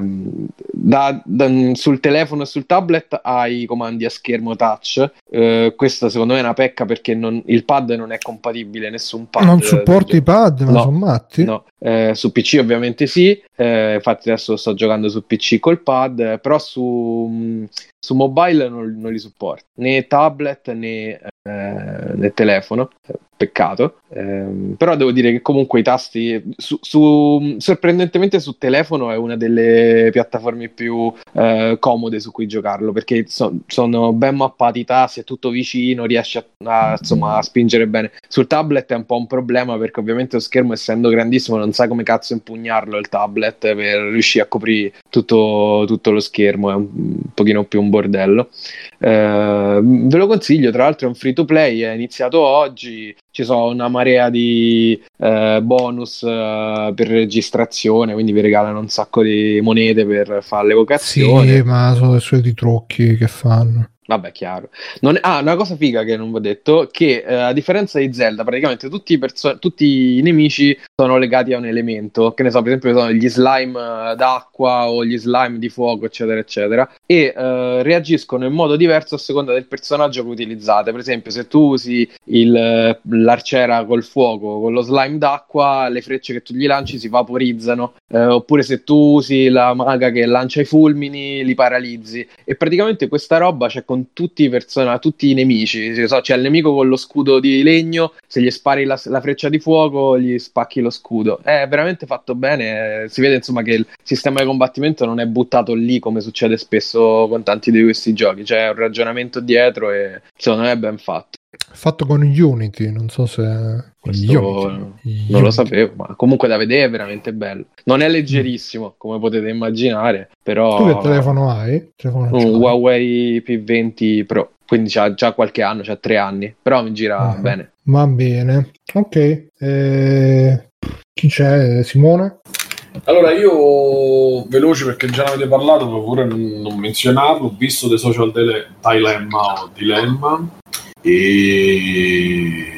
da, da, sul telefono e sul tablet hai i comandi a schermo touch. Eh, questa secondo me è una pecca perché non, il pad non è compatibile, nessun pad. Non supporti i pad, ma no, sono matti. No. Eh, su PC ovviamente sì, eh, infatti adesso sto giocando su PC col pad, però su, su mobile non, non, li supporta né tablet né, eh, né telefono peccato. Eh, però devo dire che comunque i tasti su, su, sorprendentemente su telefono è una delle piattaforme più eh, comode su cui giocarlo perché so, sono ben mappati i tasti, è tutto vicino, riesci a, a, insomma, a spingere bene. Sul tablet è un po' un problema perché ovviamente lo schermo essendo grandissimo non sai come cazzo impugnarlo il tablet per riuscire a coprire tutto, tutto lo schermo, è un, un pochino più un bordello. Eh, ve lo consiglio, tra l'altro è un free to play, è iniziato oggi, ci sono una marea di eh, bonus eh, per registrazione, quindi vi regalano un sacco di monete per fare l'evocazione. Sì, ma sono i soliti trucchi che fanno. Vabbè, chiaro. Non. Ah, una cosa figa che non vi ho detto, che eh, a differenza di Zelda, praticamente tutti i, perso- tutti i, nemici sono legati a un elemento, che ne so, per esempio sono gli slime eh, d'acqua o gli slime di fuoco, eccetera, eccetera, e eh, reagiscono in modo diverso a seconda del personaggio che utilizzate. Per esempio, se tu usi il, l'arciera col fuoco, con lo slime d'acqua, le frecce che tu gli lanci si vaporizzano, eh, oppure se tu usi la maga che lancia i fulmini, li paralizzi. E praticamente questa roba c'è con con tutti i personaggi, tutti i nemici. C'è il nemico con lo scudo di legno, se gli spari la, la, freccia di fuoco, gli spacchi lo scudo. È veramente fatto bene. Si vede insomma che il sistema di combattimento non è buttato lì come succede spesso con tanti di questi giochi. C'è un ragionamento dietro e secondo me è ben fatto. Fatto con Unity, non so se Questo Unity. non lo sapevo, ma comunque da vedere è veramente bello. Non è leggerissimo, come potete immaginare, però Tu che telefono hai? Telefono un Huawei P20 Pro, quindi c'ha già qualche anno, c'ha tre anni, però mi gira uh-huh. bene. Va bene. Ok. Eh... Chi c'è? Simone? Allora, io veloce perché già ne avete parlato, ma pure non, menzionarlo. Ho visto dei social dele- dilemma o dilemma e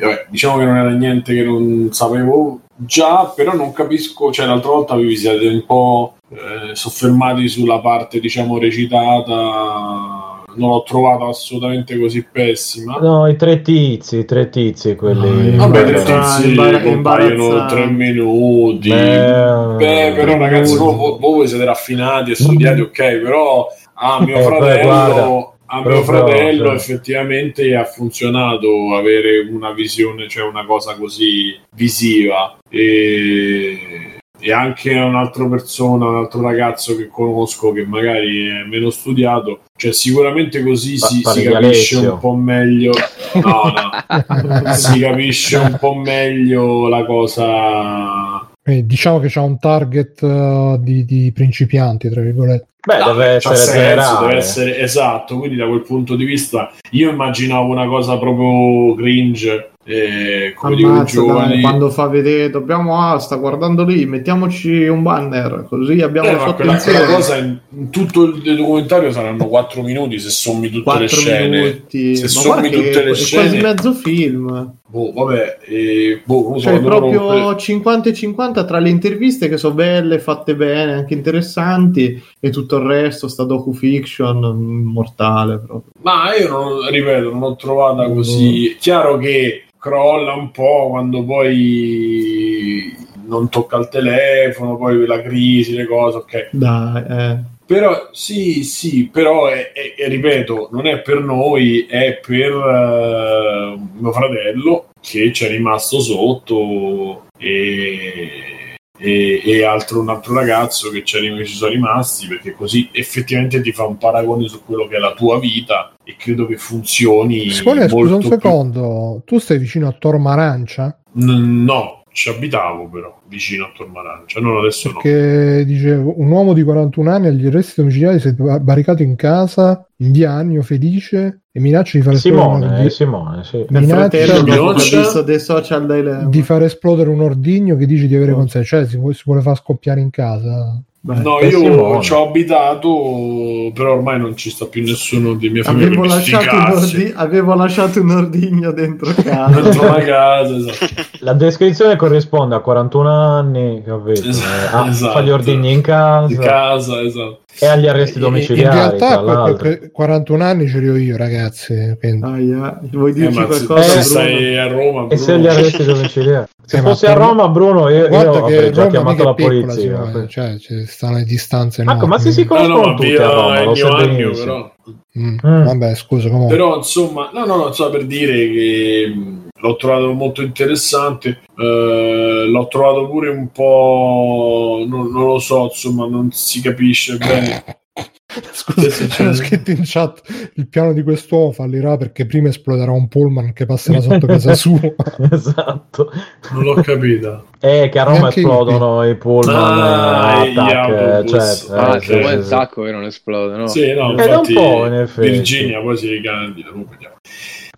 vabbè, diciamo che non era niente che non sapevo già, però non capisco, cioè l'altra volta vi siete un po' eh, soffermati sulla parte diciamo recitata non l'ho trovata assolutamente così pessima. No, i tre tizi, i tre tizi, quelli. No, vabbè, i tre tizi imbar- compaiono tre minuti. Beh, Beh però, ragazzi, voi, voi, siete raffinati e studiati, ok, però a mio eh, fratello a mio fratello effettivamente ha funzionato avere una visione, cioè una cosa così visiva. E, e anche un'altra persona, un altro ragazzo che conosco che magari è meno studiato, cioè sicuramente così si, si capisce un po' meglio. No, no, (laughs) si capisce un po' meglio la cosa. Eh, diciamo che c'è un target uh, di, di, principianti, tra virgolette. Beh, no, deve essere senso, deve essere esatto. Quindi, da quel punto di vista, io immaginavo una cosa proprio cringe. Eh, come Ammazza, dico, giovani... quando fa vedere dobbiamo ah, sta guardando lì mettiamoci un banner così abbiamo eh, quella, quella cosa in, in, tutto il documentario saranno 4 minuti se sommi tutte le scene minuti. se sommi tutte le è scene quasi mezzo film boh, vabbè, e, boh, non so, Cioè, proprio rompe- 50 e 50 tra le interviste che sono belle, fatte bene, anche interessanti, e tutto il resto, sta docu-fiction, mm, mortale proprio. Ma io non, ripeto, non l'ho trovata così. Chiaro che crolla un po' quando poi non tocca il telefono, poi la crisi, le cose, ok. Dai, eh. Però sì, sì, però è, è- è- ripeto, non è per noi, è per eh, mio fratello che ci è rimasto sotto e, e, e altro, un altro ragazzo che ci, è ci sono rimasti perché così effettivamente ti fa un paragone su quello che è la tua vita e credo che funzioni Simone, scusa un più- secondo, tu stai vicino a Tormarancia? N- no, ci abitavo però vicino a Tormarancia, non adesso no. Che dice un uomo di 41 anni agli arresti domiciliari si è barricato in casa in via Annio felice e minaccia di fare Simone, esplodere, eh, Simone, sì. Minaccia minaccia- dei social di far esplodere un ordigno che dice di avere Oh. con sé, cioè si vuole, si vuole far scoppiare in casa. Beh, No, io Simone. ci ho abitato, però ormai non ci sta più nessuno di mia famiglia Avevo lasciato, un ordi- avevo lasciato un ordigno dentro (laughs) casa. dentro la casa, esatto. La descrizione corrisponde a 41 anni, capito? Esatto, Eh, a- esatto. fa gli ordigni in casa Di casa, esatto. e agli arresti In domiciliari, realtà l'altro. quel- 41 anni ce li ho io, ragazzi. quindi- Aia, vuoi Eh, dirci se, qualcosa? se Bruno? stai a Roma, E se Bruno, gli arresti domiciliari? (laughs) Se Eh, ma fossi a Roma, Bruno, io, io Guarda che avrei già Roma chiamato la piccola, polizia. Simone, cioè ci stanno le distanze Ecco, enormi. ma se si No, conoscono no, tutti via a Roma, lo il sai mio anno, benissimo. però. Mm, Mm. Vabbè, scusa, comunque. Però insomma, no, no, no, so per dire che l'ho trovato molto interessante. eh, l'ho trovato pure un po', non, non lo so, insomma, non si capisce bene. (laughs) Scusa, Sì, sì, c'era scritto in chat il piano di quest'uomo fallirà perché prima esploderà un pullman che passerà sotto (laughs) casa sua. esatto. Non l'ho capita. Eh, che a Roma Neanche esplodono i pullman Ah, eh, attack, eh, autobus. cioè, Ah, eh, se sì, vuoi sì, sacco che non esplode, no? Sì, no, Eh, da un infatti, po', in effetti. Virginia poi si ricandida. comunque.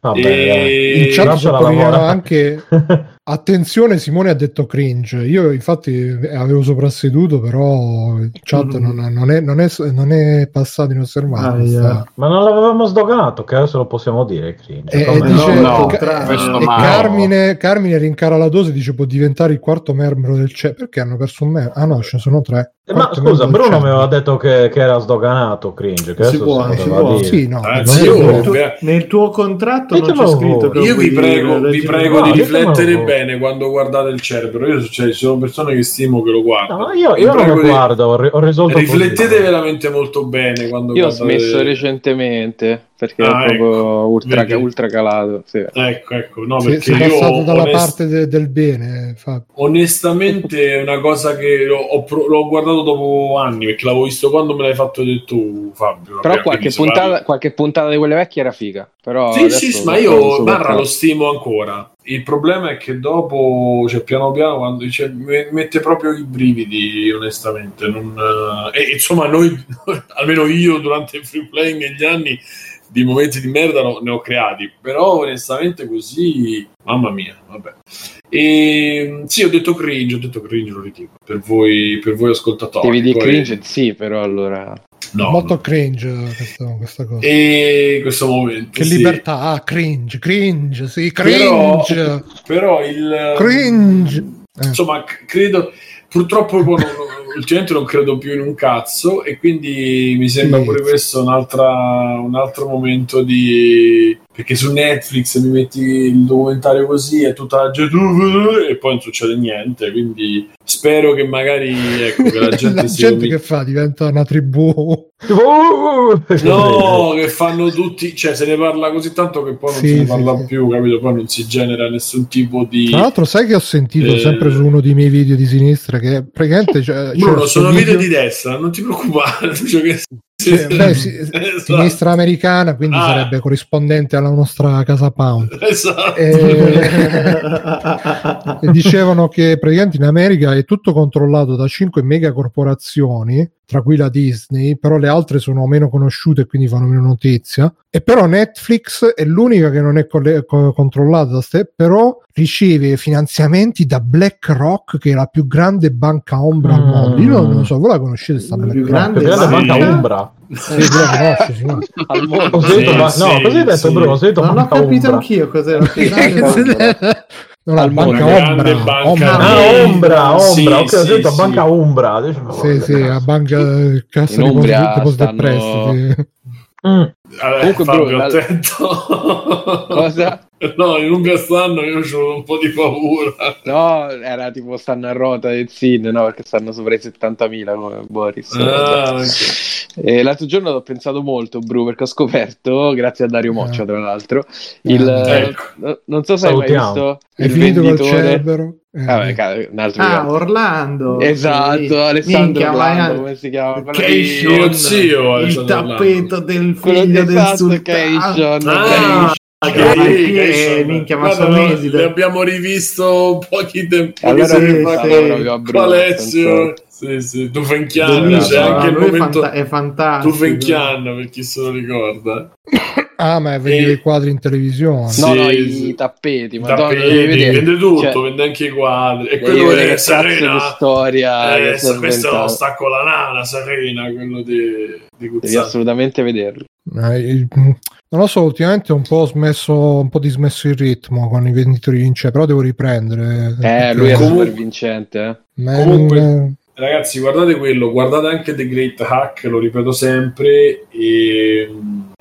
Vabbè, E- In chat lavorare. anche (laughs) attenzione Simone ha detto cringe io infatti avevo soprasseduto però in chat Mhm. non, non è, non, è, non è passato inosservato Aia. sta- Ma non l'avevamo sdoganato, che adesso lo possiamo dire, cringe. E, e no, dice, no, Ca- tra- questo e mai. Carmine, Carmine rincara la dose dice può diventare il quarto membro del CE perché hanno perso un membro ah no ce ne sono tre Eh, Ma scusa, Bruno mi aveva detto che, che era sdoganato, cringe. Che Si può, si può. sì no io- vero. nel, tuo, beh. nel tuo contratto non c'è scritto che? Io vi prego, vi prego No, di riflettere bene quando guardate il cerbero. Io, cioè, ci sono persone che stimo che lo guardano. No, io, io non lo di- guardo, ho, ri- ho risolto Riflettete così. veramente molto bene quando Io ho smesso recentemente perché Ah, è proprio ecco. ultra, ultra calato. Sì. Ecco, ecco, no, Si- perché sei io passato dalla onest- parte de- del bene Fabio. onestamente è una cosa che ho- ho pro- l'ho guardato dopo anni perché l'avevo visto quando me l'hai fatto detto tu, Fabio. Però Vabbè, qualche puntata, qualche puntata di quelle vecchie era figa. Però Sì, sì, sì, ma io calato. lo stimo ancora. Il problema è che dopo, cioè piano piano, quando cioè, mette proprio i brividi, onestamente. Non, eh, e insomma, noi, (laughs) almeno io durante il free playing negli anni, di momenti di merda no- ne ho creati. Però onestamente così, mamma mia, vabbè. E sì, ho detto cringe, ho detto cringe, lo ritiro. Per voi, per voi ascoltatori. Devi di Poi- cringe, sì, però allora. No, molto no. cringe questa, questa cosa E questo momento. che sì. libertà ah, cringe cringe sì Però- cringe Però il... cringe Eh. insomma, credo purtroppo non- ultimamente non credo più in un cazzo e quindi mi sembra pure questo un'altra, un altro momento di perché su Netflix mi metti il documentario così è tutta la gente e poi non succede niente quindi spero che magari ecco che la (laughs) gente, la si gente che fa diventa una tribù (laughs) No, che fanno tutti, cioè se ne parla così tanto che poi non Sì, se ne sì, parla sì. più, capito? Poi non si genera nessun tipo di. Tra l'altro, sai che ho sentito Eh. sempre su uno dei miei video di sinistra che praticamente c'è Bruno, sono video di destra, non ti preoccupare. (laughs) cioè che- Sì, beh, sì, (laughs) Esatto. sinistra americana, quindi Ah. sarebbe corrispondente alla nostra casa Pound. Esatto. (laughs) E dicevano che praticamente in America è tutto controllato da cinque megacorporazioni tra cui la Disney, però le altre sono meno conosciute e quindi fanno meno notizia. E però Netflix è l'unica che non è colle- co- controllata da ste, però riceve finanziamenti da BlackRock, che è la più grande banca ombra al Mm. mondo. Io non lo so, voi la conoscete sta La più BlackRock? grande la Sì. banca Umbra. Sì, sì, (laughs) no? al mondo. Così hai detto Sì, sì, no, così hai detto sì. Bruno, così hai detto Non ho capito Umbra. anch'io cos'era (laughs) No, la banca Una ombra, banca. ombra. Ah, Ombra, Ombra, sì, ok, ho sì, detto sì. banca Umbra. Dicevo, Sì, sì, la banca eh, cassa di depositi e prestiti. Mm. Allora, Comunque, Fabio, Bruno, la- attento. Cosa? No, in Umbria stanno, io ho un po' di paura. No, era tipo stanno a ruota del SIN, no? Perché stanno sopra i 70.000 come Boris. Ah, Vabbè. ok. E l'altro giorno ho pensato molto, Bru, perché ho scoperto, grazie a Dario Moccia, Eh. tra l'altro, il, Ecco. no- non so se hai Salutiamo. visto È il finito col venditore. Cerbero. Eh, Vabbè, ca- un altro Ah. Orlando. Esatto, Sì. Alessandro Minchia, Orlando, come si chiama? Quello Mio zio, il tappeto del Quello figlio del esatto, sultano. Ah, Ah, che- che- minchia, ma Guarda, sono no, mesi da- Ne abbiamo rivisto pochi tempi Allora Sì, è fa. Bruno, Alessio, sì, sì, Bellissimo, c'è anche il lui è, momento fanta- è fantastico. Dufenchiano per chi se lo ricorda. Ah, ma vedi E- i quadri in televisione. No, Sì, no, sì. i tappeti, I madonna, tappeti, vedere. vende tutto, Cioè, vende anche i quadri. E quello vedere è cazzo di Serena. storia Eh, è questo è lo stacco la nana, Serena, quello di, di Devi assolutamente vederlo. Eh, non lo so, ultimamente ho un po' smesso, un po' dismesso il ritmo con i venditori in c'è, però devo riprendere. Eh, lui è Comunque- super vincente. Eh. Comunque- Ragazzi, guardate quello, guardate anche The Great Hack, lo ripeto sempre, e,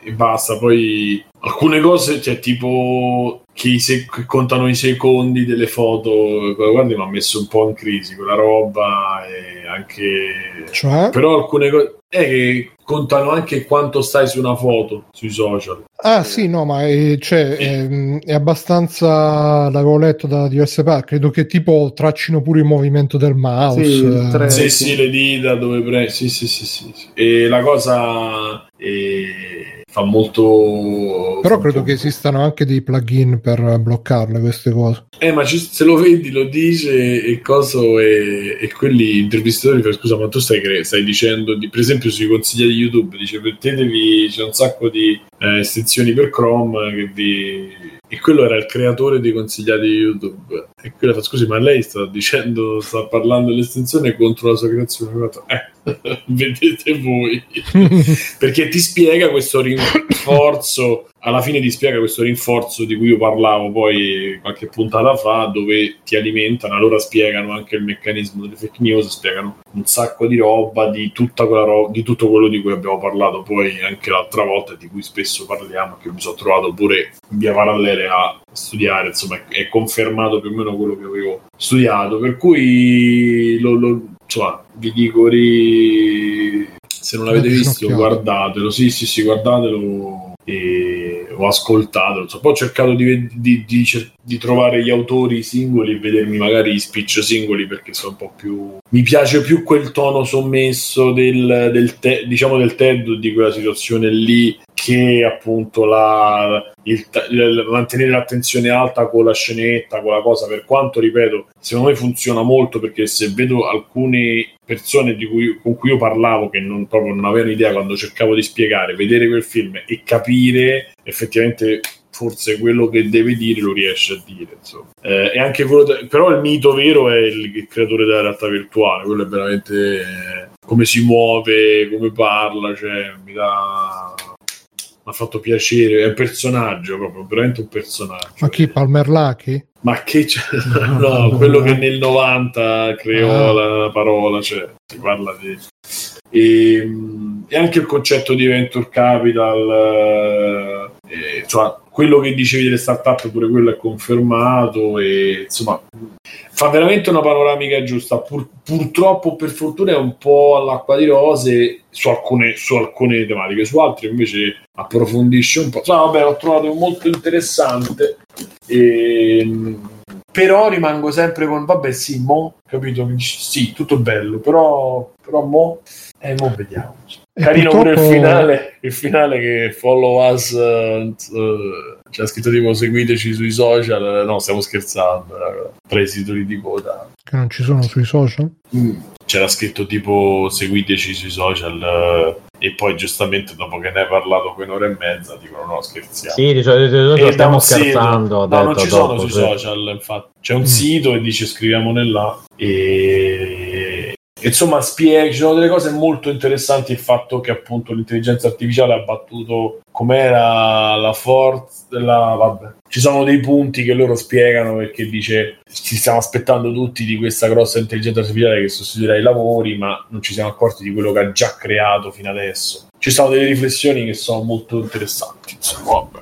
e basta. Poi alcune cose, cioè tipo che, i sec- che contano i secondi delle foto, guardi, mi ha messo un po' in crisi quella roba e anche... Cioè? Però alcune cose... È che contano anche quanto stai su una foto sui social. Ah sì, no, ma è, cioè, è, è abbastanza, l'avevo letto da diverse parti, credo che tipo traccino pure il movimento del mouse. Sì, eh. tre- sì, sì. sì, le dita dove prendi. Sì, sì, sì, sì, sì. E la cosa eh, fa molto. Però fa credo po'- che esistano anche dei plugin per bloccarle queste cose. Eh, ma ci- se lo vedi, lo dice e coso. E, e quelli intervistatori fanno scusa, ma tu stai, stai dicendo, di, per esempio, sui consigli di YouTube, dice mettetevi, c'è un sacco di eh, estensioni per Chrome che vi. E quello era il creatore dei consigliati di YouTube. E quello fa scusi, ma lei sta dicendo, sta parlando dell'estensione contro la sua creazione? Eh, (laughs) vedete voi. (laughs) perché ti spiega questo rinforzo alla fine ti spiega questo rinforzo di cui io parlavo poi qualche puntata fa dove ti alimentano allora spiegano anche il meccanismo delle fake news spiegano un sacco di roba di, ro- di tutto quello di cui abbiamo parlato poi anche l'altra volta di cui spesso parliamo che mi sono trovato pure via parallele a studiare insomma è confermato più o meno quello che avevo studiato per cui lo, lo- insomma vi dico ri- se non l'avete visto guardatelo. Sì sì sì guardatelo e ho ascoltato insomma. poi ho cercato di, di- di di trovare gli autori singoli e vedermi magari gli speech singoli perché sono un po' più mi piace più quel tono sommesso del, del te- diciamo del TED di quella situazione lì che appunto la, il, il- mantenere l'attenzione alta con la scenetta, con la cosa, per quanto ripeto, secondo me funziona molto perché se vedo alcune persone cui- con cui io parlavo che non, proprio non avevano idea quando cercavo di spiegare, vedere quel film e capire effettivamente forse quello che deve dire lo riesce a dire. Eh, e anche quello de- però il mito vero è il, il creatore della realtà virtuale quello è veramente eh, come si muove come parla cioè mi dà ha fatto piacere è un personaggio proprio veramente un personaggio Ma chi? Palmer Lucky? ma che c'è? no, (laughs) quello che nel 90 creò Ah. la parola, cioè si parla di. E, mm, e anche il concetto di venture capital, eh, cioè quello che dicevi delle startup, pure quello è confermato. E insomma, fa veramente una panoramica giusta. Pur- purtroppo, per fortuna, è un po' all'acqua di rose su alcune, su alcune tematiche, su altre invece approfondisce un po'. Cioè, vabbè, l'ho trovato molto interessante. E, però rimango sempre con vabbè sì mo capito sì tutto bello però però mo eh mo vediamo E carino pure il purtroppo- finale il finale che follow us eh, c'è scritto tipo seguiteci sui social no stiamo scherzando tra i titoli di coda Che non ci sono sui social? C'era scritto tipo seguiteci sui social eh, e poi giustamente dopo che ne hai parlato un'ora e mezza dicono no scherziamo. Sì, di solito, di solito E da stiamo sito- scherzando. ha No, non ci sono dopo, sui sì. social, infatti. C'è un Mm. sito e dice scriviamone là. E insomma, spiega, ci sono delle cose molto interessanti. Il fatto che appunto l'intelligenza artificiale ha battuto com'era la forza della. Vabbè. Ci sono dei punti che loro spiegano perché dice ci stiamo aspettando tutti di questa grossa intelligenza artificiale che sostituirà i lavori, ma non ci siamo accorti di quello che ha già creato fino adesso. Ci sono delle riflessioni che sono molto interessanti. Insomma, vabbè.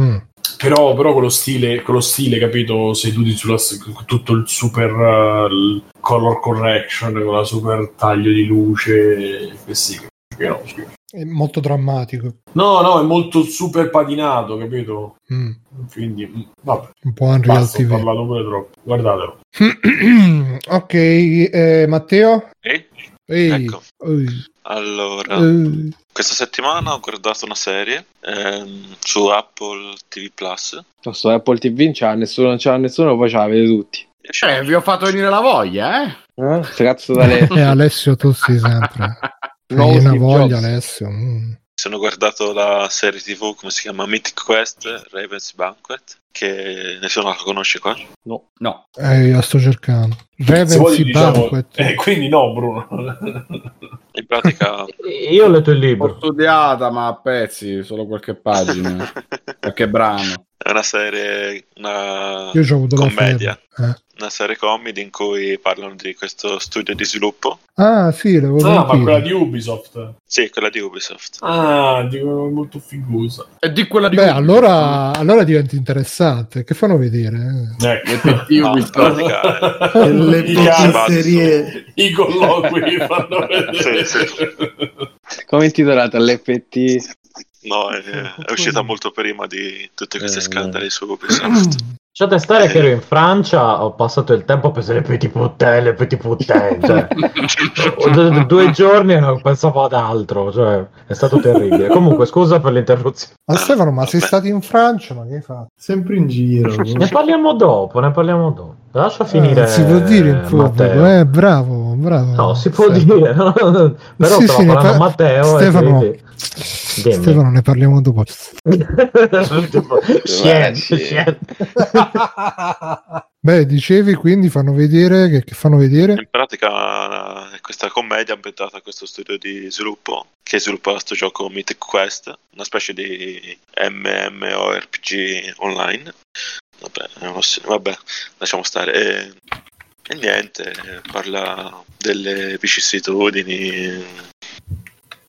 Mm. Però, però quello stile, quello stile, capito, seduti sulla con tutto il super uh, color correction, con la super taglio di luce, che sì, che no, sì. È molto drammatico. no, no, è molto super patinato, capito? Mm. Quindi, mm, vabbè, Un po' Unreal basta, ho TV. parlato pure troppo, guardatelo. (clears throat) ok, eh, Matteo? Ehi, Ehi. Ecco. Ehi. Allora, Eh, questa settimana ho guardato una serie ehm, su Apple TV Plus. Questo Apple TV non c'ha nessuno, non c'ha nessuno, poi ce l'avete tutti. Eh, vi ho fatto venire la voglia, eh? Eh? Cazzo da letto. E Alessio tu sei sempre. (laughs) Nuovo una voglia, Jobs. Alessio. mm. Sono guardato la serie TV, come si chiama? Mythic Quest, Raven's Banquet, che nessuno la conosce qua. No. Eh, io la sto cercando. Revency diciamo, eh, quindi no, Bruno. In pratica... (laughs) Io ho letto il L'ho libro. studiata, ma a pezzi, solo qualche pagina, (laughs) qualche brano. È una serie, una Io ci ho avuto la commedia. Eh. una serie comedy in cui parlano di questo studio di sviluppo. Ah, sì, l'avevo ah, ma sentito. quella di Ubisoft. Sì, quella di Ubisoft. Ah, dico molto figosa. E di quella di Beh, allora, allora diventa interessante. Che fanno vedere? eh? Ecco. No, in pratica (laughs) Le serie I colloqui (laughs) fanno vedere. Sì, Come è intitolata l'FT? No, è, è uscita molto prima di tutti questi Eh, scandali su Ubisoft. (clears throat) Lasciate stare che ero in Francia, ho passato il tempo a pensare petit puttane, le petit puttane, (laughs) cioè, due giorni e non pensavo ad altro, cioè, è stato terribile. Comunque, scusa per l'interruzione. Ma Stefano, ma sei stato in Francia? Ma che hai fatto? sempre in giro. Ne parliamo dopo, ne parliamo dopo. Lascia finire. Eh, si può dire in pubblico, Matteo. eh, bravo, bravo. No, si può Stefano. dire, no? però Sì, sì, par- Matteo Stefano, e quindi... Stefano, ne parliamo dopo. Sì. scien. (laughs) Beh, dicevi quindi fanno vedere che, che fanno vedere? In pratica è questa commedia ambientata a questo studio di sviluppo che sviluppa questo gioco Mythic Quest, una specie di MMORPG online. Vabbè, uno- vabbè lasciamo stare. E, e niente, parla delle vicissitudini.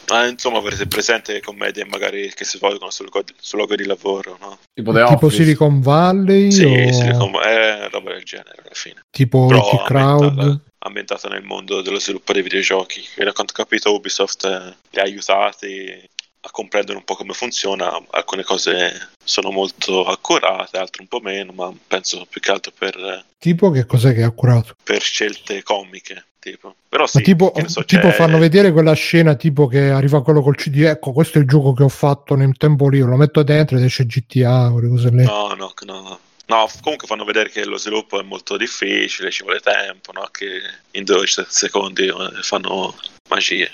Ma insomma, avete presente commedie magari che si svolgono sul, sul luogo di lavoro, no? Tipo tipo. Silicon Valley Sì, o Silicon è roba del genere alla fine. tipo Però Crowd? ambientata, ambientata nel mondo dello sviluppo dei videogiochi. E da quanto ho capito Ubisoft eh, li ha aiutati a comprendere un po' come funziona. Alcune cose sono molto accurate, altre un po' meno, ma penso più che altro per, Tipo che cos'è che ha curato? per scelte comiche. Tipo. Però sì, tipo, so, tipo fanno vedere quella scena tipo che arriva quello col CD, ecco questo è il gioco che ho fatto nel tempo libero, lo metto dentro ed esce GTA, cose lì. No, no, no. No, comunque fanno vedere che lo sviluppo è molto difficile, ci vuole tempo, no? che in 12 secondi eh, fanno magie.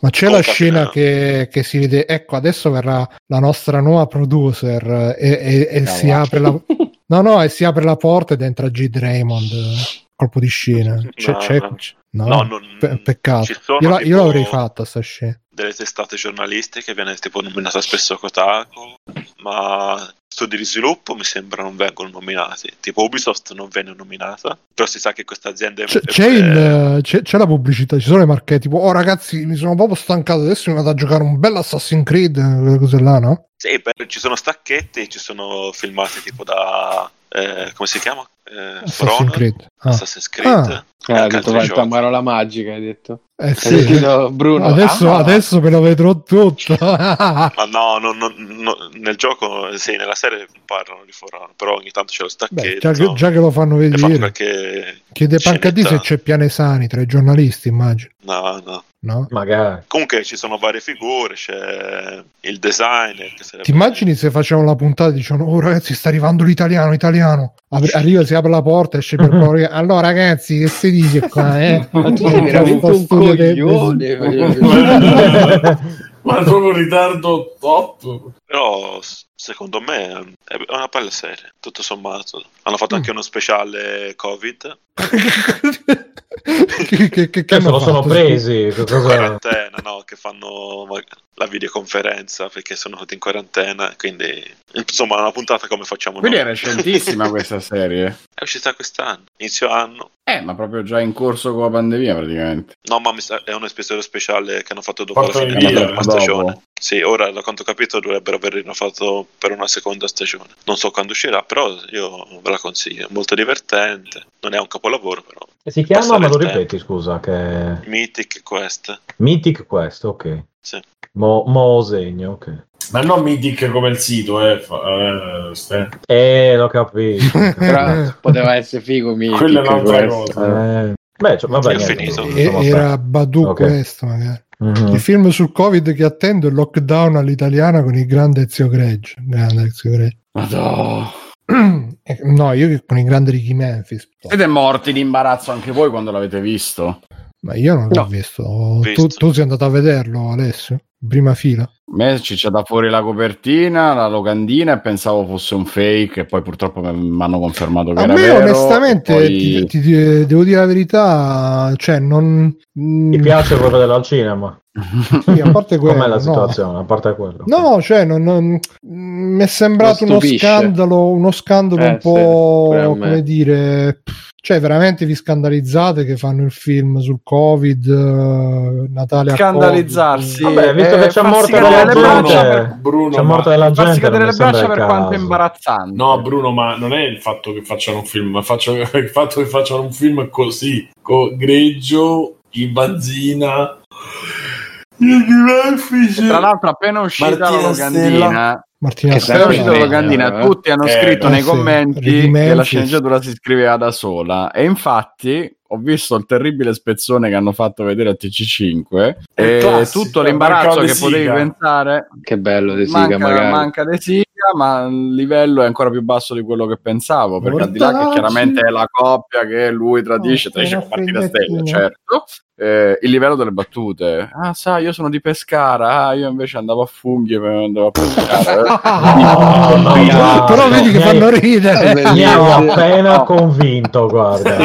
Ma c'è la Comunque, scena eh. che, che si vede, ecco adesso verrà la nostra nuova producer e, e- e si Cavolo. apre la... (laughs) No, no, e si apre la porta ed entra G. Raymond, eh, colpo di scena. C'è, No, c'è- no. no, No, non- pe- peccato. Io, la- tipo io l'avrei fatta sta scena. Delle testate giornalistiche, viene tipo nominata spesso Kotaku, ma studi di sviluppo mi sembra non vengono nominati. Tipo Ubisoft non venne nominata, però si sa che questa azienda è- C'è, è- c'è il- c'è- c'è la pubblicità, ci sono le marche tipo, oh ragazzi, mi sono proprio stancato, adesso mi vado a giocare un bel Assassin's Creed, quelle cose là, no? Sì, beh, ci sono stacchetti, ci sono filmati tipo da... eh, come si chiama? Eh, Assassin's Creed. Ah. Assassin's Creed. Ah. e Ah, ha anche detto giochi. parola magica, hai detto. Eh Hai sì. sentito Bruno? Adesso, Ah, adesso me lo vedrò tutto. Ma no, no, no, no, nel gioco, sì, nella serie parlano di For Honor, però ogni tanto c'è lo Beh, stacchetto. già, che, già che lo fanno vedere, qualche... chiede Pancadì se c'è Pianesani tra i giornalisti, immagino. No, no. No? Magari. Comunque ci sono varie figure, c'è il designer. Sarebbe- Ti immagini se facevano la puntata e dicevano oh ragazzi sta arrivando l'italiano, italiano. Apri- arriva, si apre la porta, esce per (laughs) fuori. Allora ragazzi che si dice qua? (laughs) Eh? Ma tu sei veramente un del- coglione. (laughs) Ma proprio un ritardo top. Però secondo me è una bella serie, tutto sommato. Hanno fatto Mm. anche uno speciale Covid, che, che, che, che se lo sono presi. cosa- quarantena, no? Che fanno la videoconferenza perché sono tutti in quarantena, quindi insomma una puntata come facciamo Quindi è noi. recentissima (laughs) questa serie. È uscita quest'anno, inizio anno. Eh, ma proprio già in corso con la pandemia praticamente. No, ma è un episodio speciale che hanno fatto dopo la Portano fine della prima stagione. Sì, ora da quanto ho capito dovrebbero averlo fatto per una seconda stagione. Non so quando uscirà, però io ve la consiglio. È molto divertente. Non è un capolavoro, però. E si chiama, me lo ripeti, scusa, che... Mythic Quest. Mythic Quest, ok. Sì. Mo, mo segno, ok. Ma non Mythic come il sito, eh. fa- eh, Eh, l'ho capito. (laughs) Però (laughs) poteva essere figo Mythic Quella è un'altra cosa. Eh, Beh, cioè, vabbè, finito. E- insomma, era Badu Ok. questo magari. Mhm. Il film sul covid che attendo è Lockdown all'italiana con il grande Ezio Greggio. Grande Ezio Greggio. Madonna. (clears throat) Eh, no, io con il grande Ricky Memphis. Siete morti di imbarazzo anche voi quando l'avete visto? Ma io non l'ho No. visto. Visto. Tu, tu sei andato a vederlo, Alessio? Prima fila. A me ci c'è da fuori la copertina, la locandina e pensavo fosse un fake e poi purtroppo mi hanno confermato che A era me, vero. onestamente, poi- ti, ti- ti- devo dire la verità, cioè, non. Mi piace quello al cinema. Sì, a parte quello, (laughs) Com'è la no. situazione? A parte quello. No, cioè, non, non- mi è sembrato uno scandalo, uno scandalo Eh, un sì, po', me. come dire, cioè, veramente vi scandalizzate che fanno il film sul Covid, eh, Natale a Scandalizzarsi. Covid. Vabbè, visto Eh, che c'è cadere della gente, Bruno, c'è morte della gente, cadere le braccia per quanto è imbarazzante. No, Bruno, ma non è il fatto che facciano un film, ma faccio- (laughs) il fatto che facciano un film così, con Greggio, in Banzina, Tra l'altro, appena uscita Martina la locandina, Martina Sempre uscita la locandina, eh. tutti hanno Eh, scritto eh nei sì, commenti che la sceneggiatura si scriveva da sola. E infatti ho visto il terribile spezzone che hanno fatto vedere a TC5 e classico, tutto il l'imbarazzo che potevi Siga. pensare Che bello De Sica, manca, magari. manca De Sica, ma il livello è ancora più basso di quello che pensavo. Perché al di là che chiaramente è la coppia che lui tradisce, Oh, tradisce era a partire stelle, figliettino. certo. Eh, il livello delle battute, ah, sai, io sono di Pescara, ah, io invece andavo a funghi e andavo a pescare. (laughs) No, no, no, Però no, vedi che fanno ridere. Mi hai appena convinto, guarda.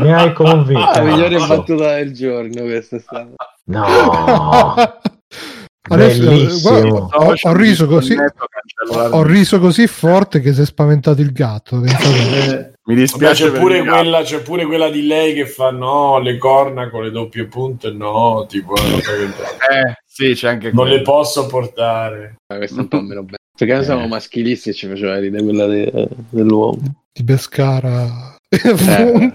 Mi hai convinto. Ah, la migliore battuta del giorno questa è stata. No. (laughs) Adesso, Bellissimo. guarda, ho, ho riso così, ho riso così forte che si è spaventato il gatto. Pensate. Mi Vabbè, dispiace c'è, per pure quella, c'è pure quella di lei che fa no, le corna con le doppie punte, no, tipo che- Eh, sì, c'è anche non le quello. posso portare. Ah, Questa è un po' meno bella. Perché noi siamo maschilisti e ci faceva ridere quella de- dell'uomo. Di Pescara. (laughs) Bellissimo.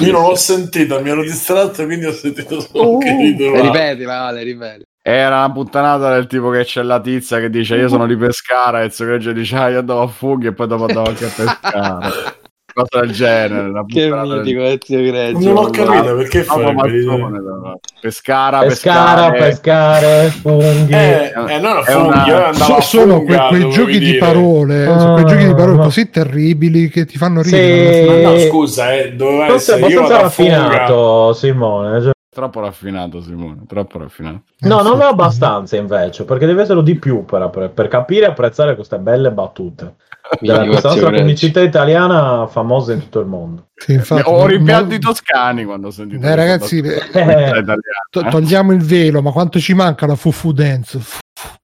Io non l'ho sentita, mi ero distratto, quindi ho sentito solo Oh. che. Ripeti, Vale, ripeti. Era una puttanata del tipo che c'è la tizia che dice io sono di Pescara e il suo dice ah io andavo a funghi e poi dopo andavo anche a Pescara. (laughs) Cosa del genere. Una Che puttanata del- mitico Ezio Greggio. Non ho capito perché no. Pescara, Pescara, pescare. funghi. Eh, eh, non a È funghi, una- io andavo So- a sono que- funga, quei dovevi giochi di parole, Ah, sono quei giochi di parole così terribili che ti fanno Sì. ridere. Ma no, scusa, eh, doveva Forse è essere io abbastanza raffinato, Simone. cioè- Troppo raffinato Simone, troppo raffinato. No, Eh, non è abbastanza invece, perché deve essere di più per, per capire e apprezzare queste belle battute. Della, questa nostra comicità italiana famosa in tutto il mondo. Sì, infatti, Ho mo- rimpianto i toscani quando ho sentito Eh, ragazzi, eh, italiana, to- eh. togliamo il velo, ma quanto ci manca la fufu dance?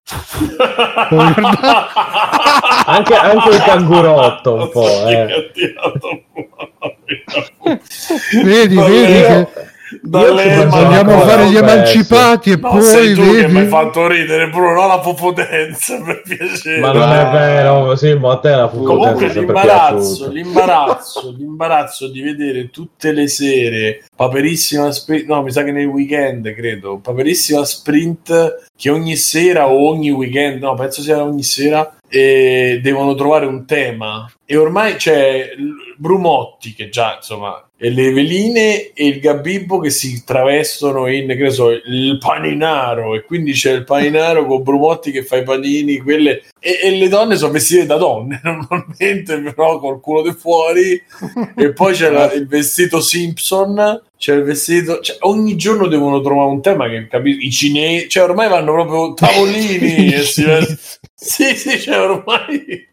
(laughs) Anche, anche il cangurotto un po', (laughs) eh. (laughs) Vedi, Ma vedi che Dalle- ma- vogliamo fare gli emancipati e No, poi sei tu che mi hai vedi. fatto ridere, Bruno, la popotenza, (laughs) per piacere. Ma non è vero, Simo, a te la fu Comunque l'imbarazzo, l'imbarazzo, (laughs) l'imbarazzo di vedere tutte le sere Paperissima Sprint, no, mi sa che nel weekend, credo. Paperissima Sprint che ogni sera o ogni weekend, no, penso sia ogni sera, e devono trovare un tema. E ormai c'è l- Brumotti che già, insomma, e le veline e il Gabibbo che si travestono in, che so, il paninaro e quindi c'è il paninaro con Brumotti che fa i panini, quelle e, e le donne sono vestite da donne (laughs) normalmente, però col culo di fuori e poi c'è la- il vestito Simpson c'è il vestito, cioè, ogni giorno devono trovare un tema che capisco. I cinesi, cioè ormai vanno proprio tavolini (laughs) e si Sì, sì, cioè ormai.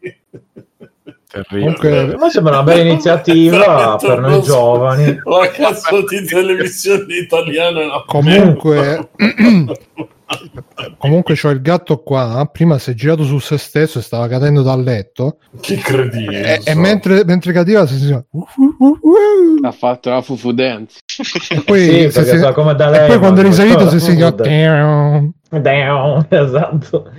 Comunque, Ma sembra una bella iniziativa Veramente (laughs) per noi giovani. La cazzo di televisione italiana comunque, (clears throat) comunque c'ho il gatto qua. Prima si è girato su se stesso e stava cadendo dal letto. Che cretino. E, e mentre, mentre cadeva si sentiva. Ha fatto la fufu dance. E poi, Sì, perché si- so come da e lei, poi quando è risalito si sentiva. Damn, (laughs) esatto.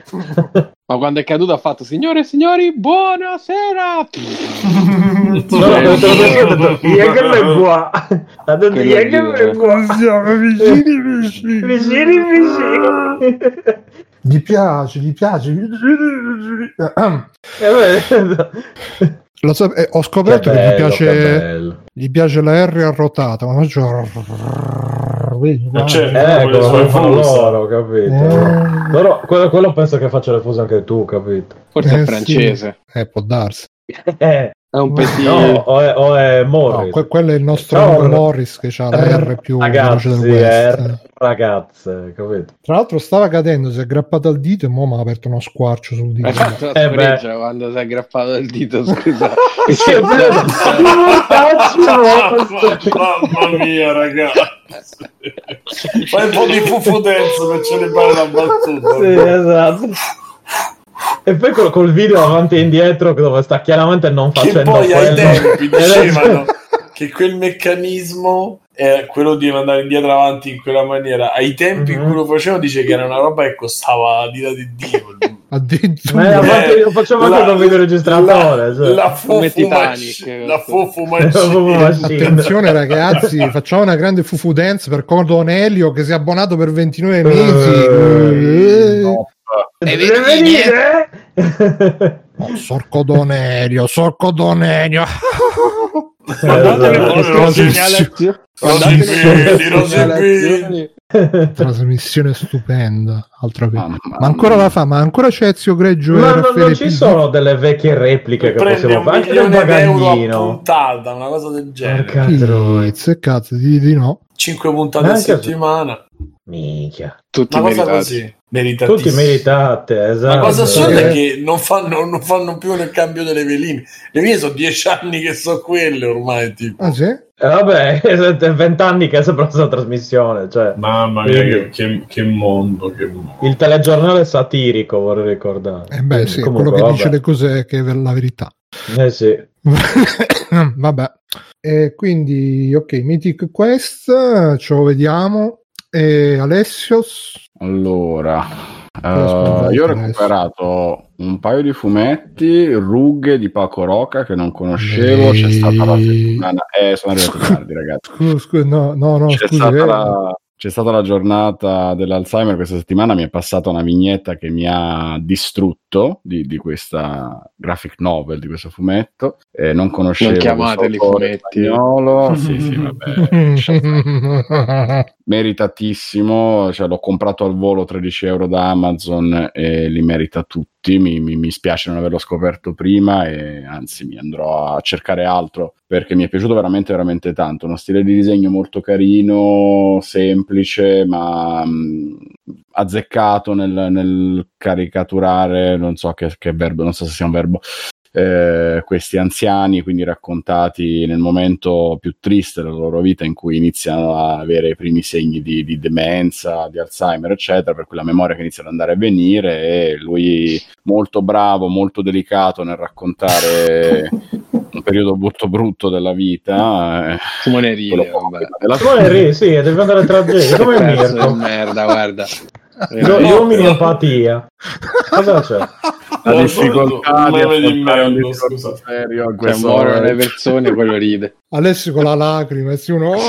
Ma quando è caduto ha fatto signore e signori, buonasera! (laughs) Gli piace, gli piace. Eh, Lo so- eh, ho scoperto che, bello, gli, che piace, bello. Gli piace la R arrotata. Ma faccio. Ma c'è- Eh, Con loro, capito? Eh. Loro- quello, quello penso che faccia le fuse anche tu, capito? Forse Eh, è francese. sì. Eh, può darsi. (laughs) Eh, È un petit... no, o è, o è Morris. No, que- quello è il nostro Ciao, Morris che ha la R più veloce del Ragazzi, West. eh, ragazze, capito? Tra l'altro stava cadendo, si è aggrappato al dito e mo mi ha aperto uno squarcio sul dito. Fatto la Eh, beh. quando si è aggrappato il dito, scusa. (laughs) Sì, è vero. Mamma mia, ragazzi. Fai un po' di fufu dance per celebrare la battuta. Sì, esatto. E poi col, col video avanti e indietro dove sta chiaramente non che facendo poi ai quello. tempi (laughs) E adesso- dicevano che quel meccanismo è quello di andare indietro avanti in quella maniera. Ai tempi in Mhm. cui lo facevano dice che era una roba che costava la dita di Dio. (laughs) Eh, Addirittura. a parte- lo facciamo anche con videoregistratore. La, cioè. la Titanic, la. Attenzione ragazzi, facciamo una grande fufu dance per Cordon Elio che si è abbonato per 29 mesi. Eh, Eh, no. Deve venire? oh, sorco Donelio, sorco segnalazioni. Rosipini, Rosipini. segnalazioni. Trasmissione stupenda. Vez- Mamma Ma ancora la fa, ma ancora c'è Ezio Greggio Ma non, Raffaele non ci sono delle vecchie repliche che Prende possiamo un fare anche a bagaglino. puntata, una cosa del genere. Cazzo, cazzo, di, di no. 5 puntate a settimana. Minchia. Tutti Una meritati. Tutti meritate, esatto. La cosa assurda Eh. è che non fanno, non fanno più nel cambio delle veline. Le mie sono dieci anni che so quelle ormai. Tipo. Ah sì? Eh, vabbè, è (laughs) vent'anni che è sempre questa trasmissione, cioè Mamma mia, mia, che- che, mondo, che mondo. il telegiornale satirico, vorrei ricordare. Eh beh sì, Comunque, quello che vabbè. dice le cose che è la verità. Eh sì. (coughs) Vabbè. E quindi, ok, Mythic Quest, ce lo vediamo. E Alessios? Allora, eh, io ho recuperato un paio di fumetti, rughe di Paco Roca che non conoscevo. C'è stata la settimana. Eh, sono arrivato tardi, (laughs) ragazzi. Scusa, scusa, no, no, no, c'è, scusa. stata eh. la, c'è stata la giornata dell'Alzheimer questa settimana, mi è passata una vignetta che mi ha distrutto di, di questa graphic novel, di questo fumetto. Eh, non conoscevo Non chiamateli fumetti. spagnolo. (laughs) Sì, sì, vabbè. meritatissimo, cioè, l'ho comprato al volo 13 euro da Amazon e li merita tutti. Mi, mi, mi spiace non averlo scoperto prima e anzi mi andrò a cercare altro perché mi è piaciuto veramente veramente tanto. Uno stile di disegno molto carino, semplice, ma mh, azzeccato nel, nel caricaturare, non so che, che verbo, non so se sia un verbo, eh, questi anziani, quindi raccontati nel momento più triste della loro vita in cui iniziano a avere i primi segni di, di demenza, di Alzheimer, eccetera, per cui la memoria che inizia ad andare a venire e lui molto bravo, molto delicato nel raccontare un periodo brutto brutto della vita. eh, Simone quello ride, poco vabbè. prima della Come fine. Ri, sì, deve andare tragedia, come merda, guarda. Io mi empatia. Cosa c'è? La No, difficoltà no, di affrontare un discorso serio a Cioè, morono le persone, quello ride. (laughs) Alessio con la lacrima e si uno (laughs) È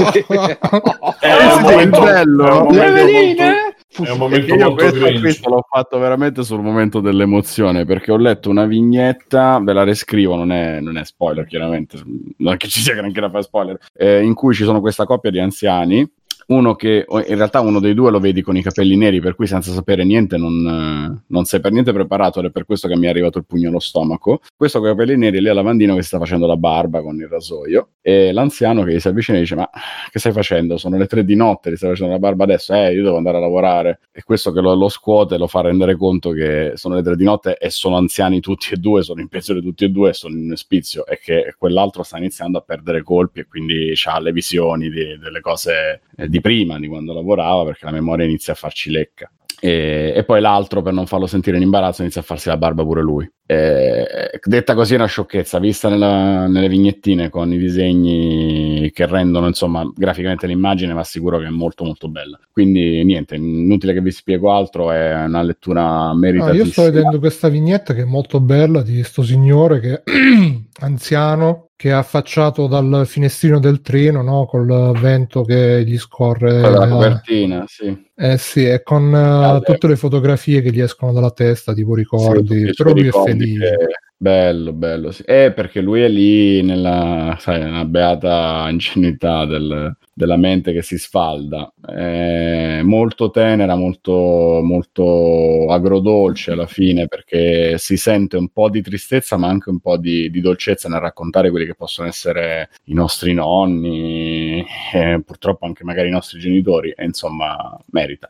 Eh, un sì, momento, bello. è un momento è un io questo, questo l'ho fatto veramente sul momento dell'emozione perché ho letto una vignetta, ve la riscrivo, non è, non è spoiler chiaramente, non è che ci sia granché da fare spoiler, eh, in cui ci sono questa coppia di anziani, uno che in realtà uno dei due lo vedi con i capelli neri, per cui senza sapere niente non, eh, non sei per niente preparato ed è per questo che mi è arrivato il pugno allo stomaco. Questo con i capelli neri lì al lavandino che si sta facendo la barba con il rasoio e l'anziano che gli si avvicina e dice ma che stai facendo? Sono le tre di notte, ti stai facendo la barba adesso? Eh, io devo andare a lavorare. E questo che lo, lo scuote lo fa rendere conto che sono le tre di notte e sono anziani tutti e due, sono in pensione tutti e due sono in spizio e che quell'altro sta iniziando a perdere colpi e quindi ha le visioni di- delle cose eh, di prima, di quando lavorava, perché la memoria inizia a farci lecca. E, e poi l'altro, per non farlo sentire in imbarazzo, inizia a farsi la barba pure lui. Eh, detta così è una sciocchezza, vista nella- nelle vignettine con i disegni che rendono insomma graficamente l'immagine, ma sicuro che è molto molto bella. Quindi niente, inutile che vi spiego altro, è una lettura No, meritatissima. io sto vedendo questa vignetta che è molto bella di sto signore che (clears throat) anziano che è affacciato dal finestrino del treno, no? Col vento che gli scorre. Della eh, copertina, sì. Eh sì, e con eh, Vabbè. tutte le fotografie che gli escono dalla testa, tipo Sì, ricordi, i però lui è felice. che- Bello, bello, sì. Eh, perché lui è lì nella, sai, nella beata ingenuità del- della mente che si sfalda. È molto tenera, molto, molto agrodolce alla fine, perché si sente un po' di tristezza, ma anche un po' di, di dolcezza nel raccontare quelli che possono essere i nostri nonni, e purtroppo anche magari i nostri genitori, e insomma, merita.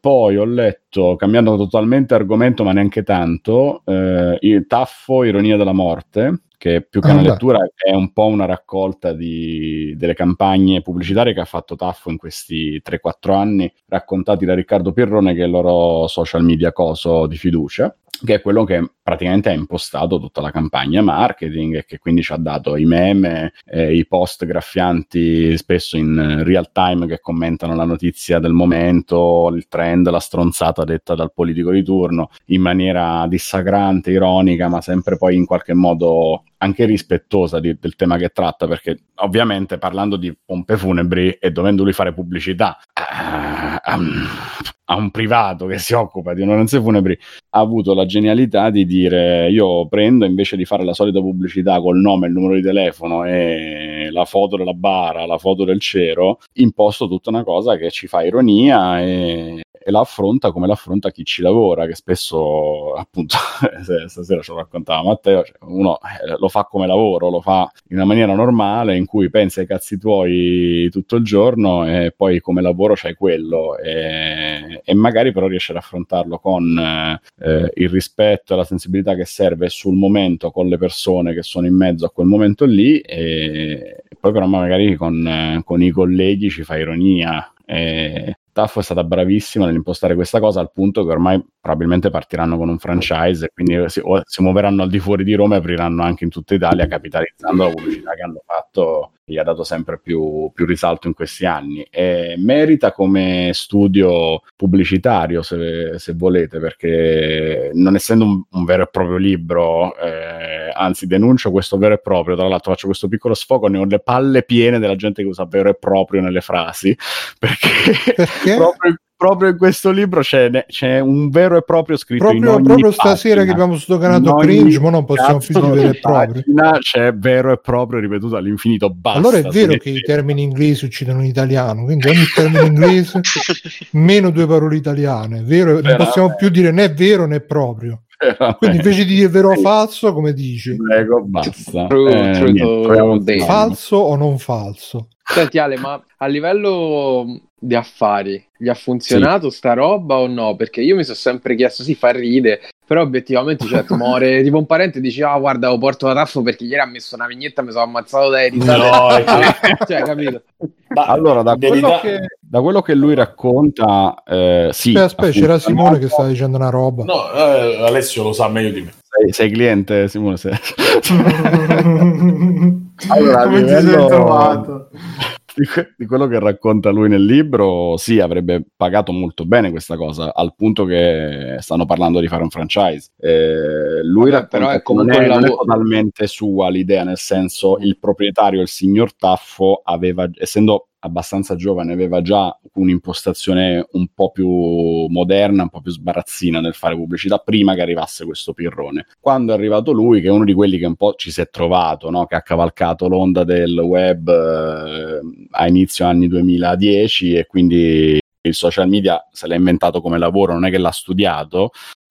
Poi ho letto, cambiando totalmente argomento, ma neanche tanto, eh, il Taffo, Ironia della morte, che più che Ah, una beh. lettura è un po' una raccolta di- delle campagne pubblicitarie che ha fatto Taffo in questi 3-4 anni, raccontati da Riccardo Pirrone, che è il loro social media coso di fiducia che è quello che praticamente ha impostato tutta la campagna marketing e che quindi ci ha dato i meme, eh, i post graffianti spesso in real time che commentano la notizia del momento, il trend, la stronzata detta dal politico di turno in maniera dissacrante, ironica, ma sempre poi in qualche modo anche rispettosa di- del tema che tratta, perché ovviamente parlando di pompe funebri e dovendoli fare pubblicità a, a un- a un privato che si occupa di onoranze funebri, ha avuto la genialità di dire io prendo invece di fare la solita pubblicità col nome, il numero di telefono e la foto della bara, la foto del cero, imposto tutta una cosa che ci fa ironia e, e la affronta come l'affronta chi ci lavora, che spesso appunto (laughs) se- stasera ce lo raccontava Matteo, cioè, uno eh, lo fa come lavoro, lo fa in una maniera normale in cui pensi ai cazzi tuoi tutto il giorno e poi come lavoro c'hai quello. E, e magari però riesci ad affrontarlo con eh, eh, il rispetto e la sensibilità che serve sul momento con le persone che sono in mezzo a quel momento lì e, e poi però magari con, eh, con i colleghi ci fa ironia e Taffo è stata bravissima nell'impostare questa cosa al punto che ormai probabilmente partiranno con un franchise e quindi si, si muoveranno al di fuori di Roma e apriranno anche in tutta Italia capitalizzando la pubblicità che hanno fatto gli ha dato sempre più, più risalto in questi anni e merita come studio pubblicitario se, se volete perché non essendo un, un vero e proprio libro eh, anzi denuncio questo vero e proprio tra l'altro faccio questo piccolo sfogo ne ho le palle piene della gente che usa vero e proprio nelle frasi (laughs) perché, Perché? proprio, proprio in questo libro c'è, c'è un vero e proprio scritto in Proprio, ogni proprio stasera pagina. che abbiamo sdoganato cringe, ma non possiamo finire e proprio. C'è vero e proprio ripetuto all'infinito. Basta. Allora è vero che i termini inglesi uccidono l'italiano, quindi ogni termine (laughs) inglese meno due parole italiane. Vero, non possiamo più dire né vero né proprio. Veramente. Quindi invece di dire vero o falso, come dici? Prego, basta. True, Eh, true niente. Falso o non falso? Senti Ale, ma a livello di affari gli ha funzionato sta roba o no? Perché io mi sono sempre chiesto, sì, fa ride, però obiettivamente cioè, muore (laughs) tipo un parente e dici, ah guarda, ho porto la taffo perché ieri ha messo una vignetta, mi sono ammazzato dai risate. No, (laughs) cioè, capito? Ma Allora, da quello, verità- che, da quello che lui racconta, eh, sì. Aspetta, aspetta, c'era. Simone che stava dicendo una roba. No, eh, Alessio lo sa meglio di me. Sei, sei cliente, Simone? Sei... (laughs) Allora, a Come ti livello- sei trovato? Di, que- di quello che racconta lui nel libro, sì, avrebbe pagato molto bene questa cosa, al punto che stanno parlando di fare un franchise. Eh, lui Vabbè, però è che non comunque è, non è totalmente sua l'idea, nel senso il proprietario, il signor Taffo, aveva, essendo abbastanza giovane, aveva già un'impostazione un po' più moderna, un po' più sbarazzina nel fare pubblicità prima che arrivasse questo pirrone. Quando è arrivato lui, che è uno di quelli che un po' ci si è trovato, no? che ha cavalcato l'onda del web eh, a inizio anni 2010 e quindi il social media se l'ha inventato come lavoro, non è che l'ha studiato,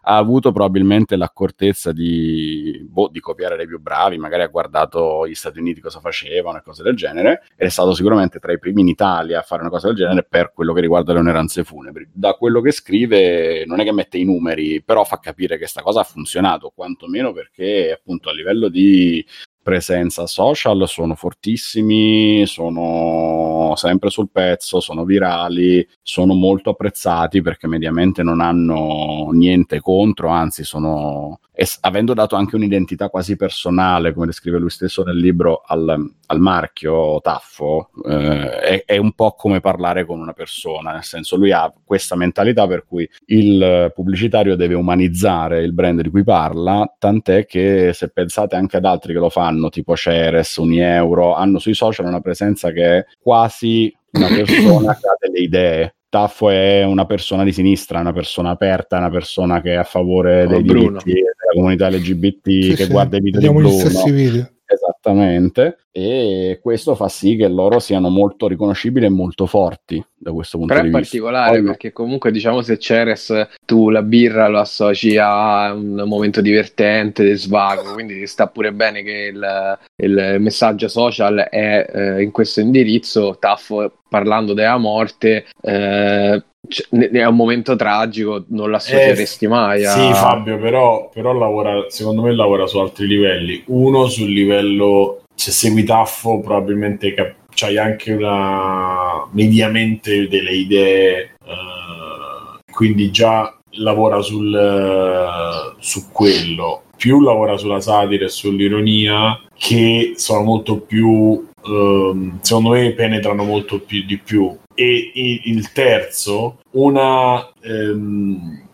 ha avuto probabilmente l'accortezza di, boh, di copiare dei più bravi, magari ha guardato gli Stati Uniti cosa facevano e cose del genere, ed è stato sicuramente tra i primi in Italia a fare una cosa del genere per quello che riguarda le onoranze funebri. Da quello che scrive non è che mette i numeri, però fa capire che sta cosa ha funzionato, quantomeno perché appunto a livello di presenza social sono fortissimi, sono sempre sul pezzo, sono virali, sono molto apprezzati perché mediamente non hanno niente contro, anzi sono es- avendo dato anche un'identità quasi personale, come descrive lui stesso nel libro, al, al marchio Taffo, eh, è, è un po' come parlare con una persona, nel senso lui ha questa mentalità per cui il pubblicitario deve umanizzare il brand di cui parla, tant'è che se pensate anche ad altri che lo fanno, tipo Ceres, Unieuro, hanno sui social una presenza che è quasi una persona che ha delle idee. Taffo è una persona di sinistra, una persona aperta, una persona che è a favore Oh, dei Bruno. diritti della comunità LGBT, Sì, che sì, guarda i video vediamo di gli Bruno. stessi video. Esattamente, e questo fa sì che loro siano molto riconoscibili e molto forti da questo punto Però è di vista. particolare Poi- perché comunque diciamo se Ceres tu la birra lo associ a un momento divertente, di svago, quindi sta pure bene che il, il messaggio social è eh, in questo indirizzo, Taffo parlando della morte, eh, c- ne- è un momento tragico, non l'associeresti mai a... Sì, Fabio, però, però lavora, secondo me lavora su altri livelli. Uno sul livello, se segui Taffo, probabilmente cap- c'hai anche una mediamente delle idee, eh, quindi già lavora sul, eh, su quello. Più lavora sulla satira e sull'ironia, che sono molto più, ehm, secondo me, penetrano molto più di più. E il terzo, una ehm,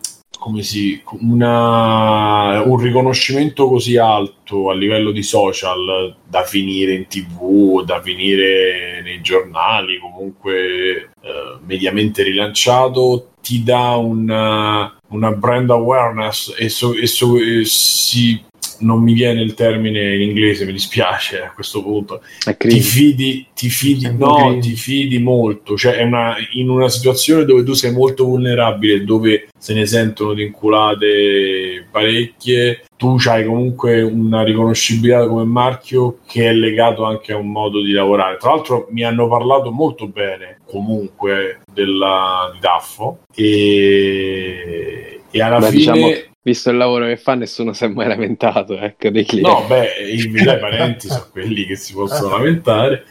si una, un riconoscimento così alto a livello di social da finire in tv, da finire nei giornali, comunque eh, mediamente rilanciato, ti dà una, una brand awareness e, so- e so- e si non mi viene il termine in inglese, mi dispiace a questo punto. Ti fidi, ti fidi, no, ti fidi molto. Cioè, è una, in una situazione dove tu sei molto vulnerabile, dove se ne sentono di inculate parecchie, tu hai comunque una riconoscibilità come marchio che è legato anche a un modo di lavorare. Tra l'altro, mi hanno parlato molto bene comunque della, di Daffo e, e alla Beh, fine. diciamo, visto il lavoro che fa, nessuno si è mai lamentato ecco, dei clienti. No, beh, i miei (laughs) parenti sono quelli che si possono lamentare.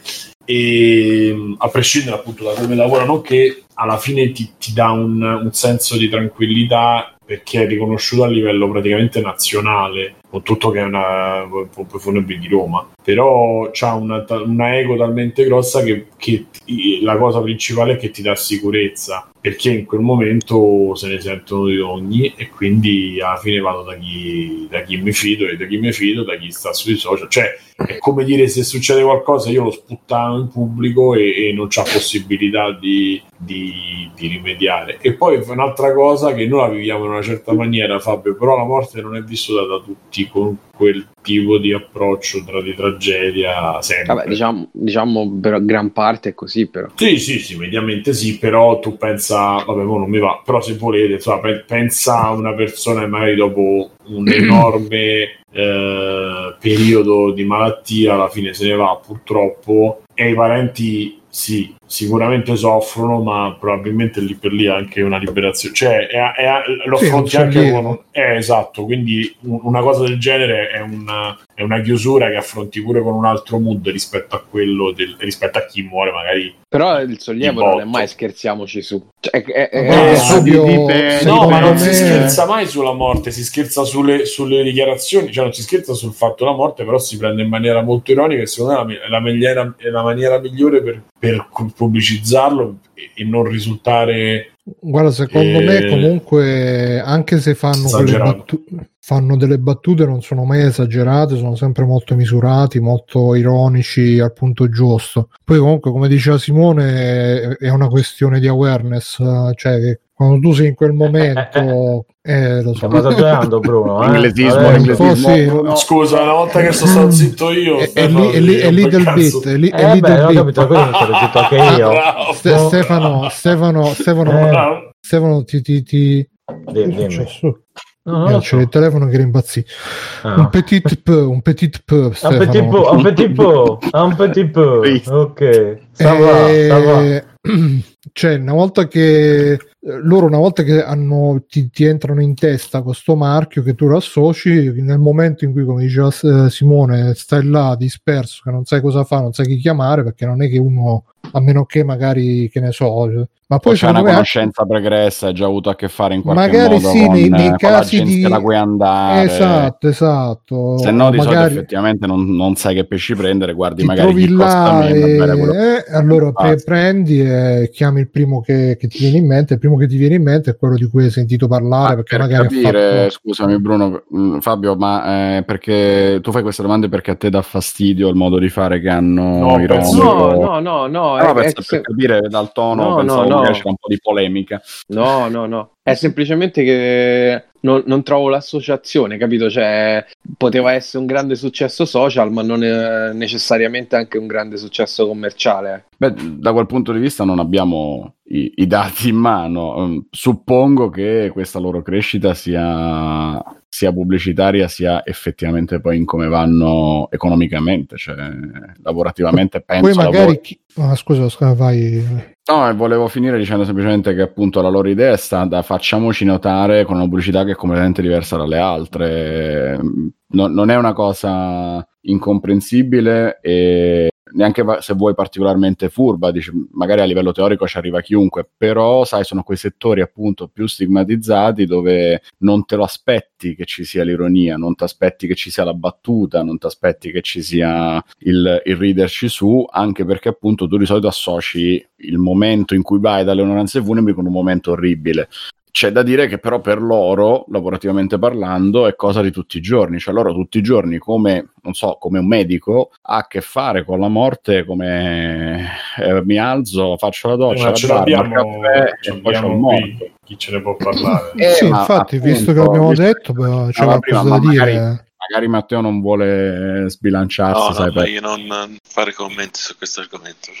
E mh, a prescindere appunto da come lavorano, che alla fine ti, ti dà un, un senso di tranquillità perché è riconosciuto a livello praticamente nazionale, con tutto che è una funebri di Roma. Però c'ha una, una ego talmente grossa che, che ti- la cosa principale è che ti dà sicurezza perché in quel momento se ne sentono di ogni e quindi alla fine vado da chi, da chi mi fido e da chi mi fido, da chi sta sui social. Cioè è come dire se succede qualcosa io lo sputtano in pubblico e, e non c'ha possibilità di, di- di rimediare. E poi un'altra cosa che noi la viviamo una certa maniera, Fabio, però la morte non è vissuta da tutti con quel tipo di approccio tra di tragedia sempre. Vabbè, diciamo, diciamo per gran parte è così, però. Sì, sì, sì, mediamente sì, però tu pensa, vabbè, non mi va, però se volete, insomma, pe- pensa a una persona che magari dopo un (clears throat) enorme eh, periodo di malattia alla fine se ne va purtroppo e i parenti sì, sicuramente soffrono, ma probabilmente lì per lì è anche una liberazione, cioè è, è- lo Sì, affronti un anche con... Eh, esatto, quindi un- una cosa del genere è una, è una chiusura che affronti pure con un altro mood rispetto a quello del, rispetto a chi muore magari Però il sollievo non è mai scherziamoci su. Cioè, è- è- è- Eh, Fabio, dipende- secondo No, ma non me- si scherza mai sulla morte, si scherza sulle, sulle dichiarazioni, cioè non si scherza sul fatto della morte, però si prende in maniera molto ironica e secondo me è la, è la maniera, è la maniera migliore per, per pubblicizzarlo e, e non risultare Guarda, secondo Eh, me comunque, anche se fanno, battu- fanno delle battute, non sono mai esagerate, sono sempre molto misurati, molto ironici al punto giusto. Poi comunque, come diceva Simone, è- una questione di awareness, eh, cioè che quando tu sei in quel momento... Eh, lo so. Stiamo esagerando, Bruno. (laughs) Eh? Inglesismo, Adesso- inglesismo. sì. No, scusa, una volta che sono stato zitto io, È, è lì, è lì, è del bit, è lì, è Eh lì beh, del ho bit. capito, anche io. Bravo. Ste- Stefano, Stefano, Stefano, Eh. Stefano, ti, ti, ti... Dimmi, dimmi. No, Eh, lo c'è so. il telefono che rimpazzì. Ah. Un petit peu, un petit peu, Un Stefano. petit peu, un petit peu, un petit peu. (laughs) Ok, ça va, ça va. Eh, (clears throat) cioè, una volta che eh, loro, una volta che hanno, ti, ti entrano in testa questo marchio che tu lo associ, nel momento in cui, come diceva eh, Simone, stai là disperso, che non sai cosa fare, non sai chi chiamare, perché non è che uno, a meno che magari, che ne so, ma poi c'è una me anche- conoscenza pregressa, hai già avuto a che fare in qualche Magari modo sì, con, nei- nei con casi di- da cui andare. Esatto, esatto. Se no, di solito Magari- effettivamente non, non sai che pesci prendere, guardi ti magari trovi chi costa meno, e quello eh, allora pre- Basta. prendi e chiami il primo che, che ti viene in mente il primo che ti viene in mente è quello di cui hai sentito parlare Ah, perché per magari capire, fatto- scusami Bruno, mh, Fabio, ma eh, perché tu fai queste domande perché a te dà fastidio il modo di fare che hanno No, i penso- Rom? No, no, no, no, è- è- per capire dal tono, No, pensavo no, no. c'era un po' di polemica. No, no, no. È semplicemente che non, non trovo l'associazione, capito? Cioè, poteva essere un grande successo social, ma non necessariamente anche un grande successo commerciale. Beh, da quel punto di vista non abbiamo i, i dati in mano. Mm, Suppongo che questa loro crescita sia, sia pubblicitaria, sia effettivamente poi in come vanno economicamente, cioè lavorativamente penso poi magari lavori- chi... ah, scusa, scusa vai No, e volevo finire dicendo semplicemente che appunto la loro idea è stata facciamoci notare con una pubblicità che è completamente diversa dalle altre. No- non è una cosa incomprensibile e neanche se vuoi particolarmente furba, dici, magari a livello teorico ci arriva chiunque, però sai, sono quei settori appunto più stigmatizzati dove non te lo aspetti che ci sia l'ironia, non ti aspetti che ci sia la battuta, non ti aspetti che ci sia il, il riderci su, anche perché appunto tu di solito associ il momento in cui vai dalle onoranze funebri con un momento orribile. C'è da dire che però per loro, lavorativamente parlando, è cosa di tutti i giorni, cioè loro tutti i giorni come, non so, come un medico ha a che fare con la morte come eh, mi alzo, faccio la doccia, ma ce la l'abbiamo, caffè ce e poi il l'abbiamo morto. chi ce ne può parlare? Eh, sì ma infatti appunto, visto che l'abbiamo visto- detto beh, c'è prima, qualcosa da dire magari- Matteo non vuole sbilanciarsi, No, sai, no, per- meglio non fare commenti su questo argomento.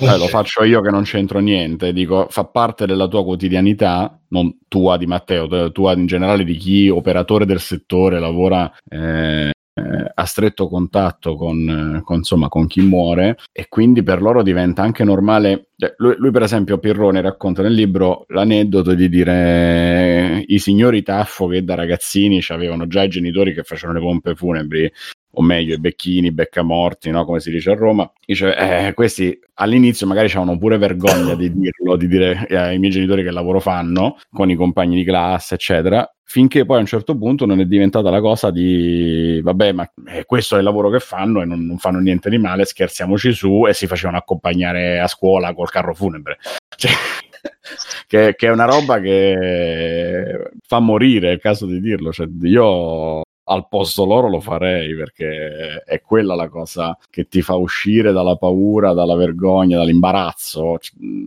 Eh, lo faccio io che non c'entro niente, dico, fa parte della tua quotidianità, non tua di Matteo, te- tua in generale di chi operatore del settore lavora eh, eh, a stretto contatto con, eh, con, insomma, con chi muore e quindi per loro diventa anche normale. cioè, lui, lui, per esempio, Pirrone racconta nel libro l'aneddoto di dire i signori Taffo che da ragazzini avevano già i genitori che facevano le pompe funebri o meglio i becchini, i beccamorti, no? come si dice a Roma, dice, eh, questi all'inizio magari avevano pure vergogna di dirlo, di dire eh, ai miei genitori che lavoro fanno, con i compagni di classe, eccetera, finché poi a un certo punto non è diventata la cosa di, vabbè, ma eh, questo è il lavoro che fanno e non, non, fanno niente di male, scherziamoci su, e si facevano accompagnare a scuola col carro funebre. (laughs) Cioè, che, che, è una roba che fa morire, è il caso di dirlo. Cioè, io al posto loro lo farei perché è quella la cosa che ti fa uscire dalla paura, dalla vergogna, dall'imbarazzo,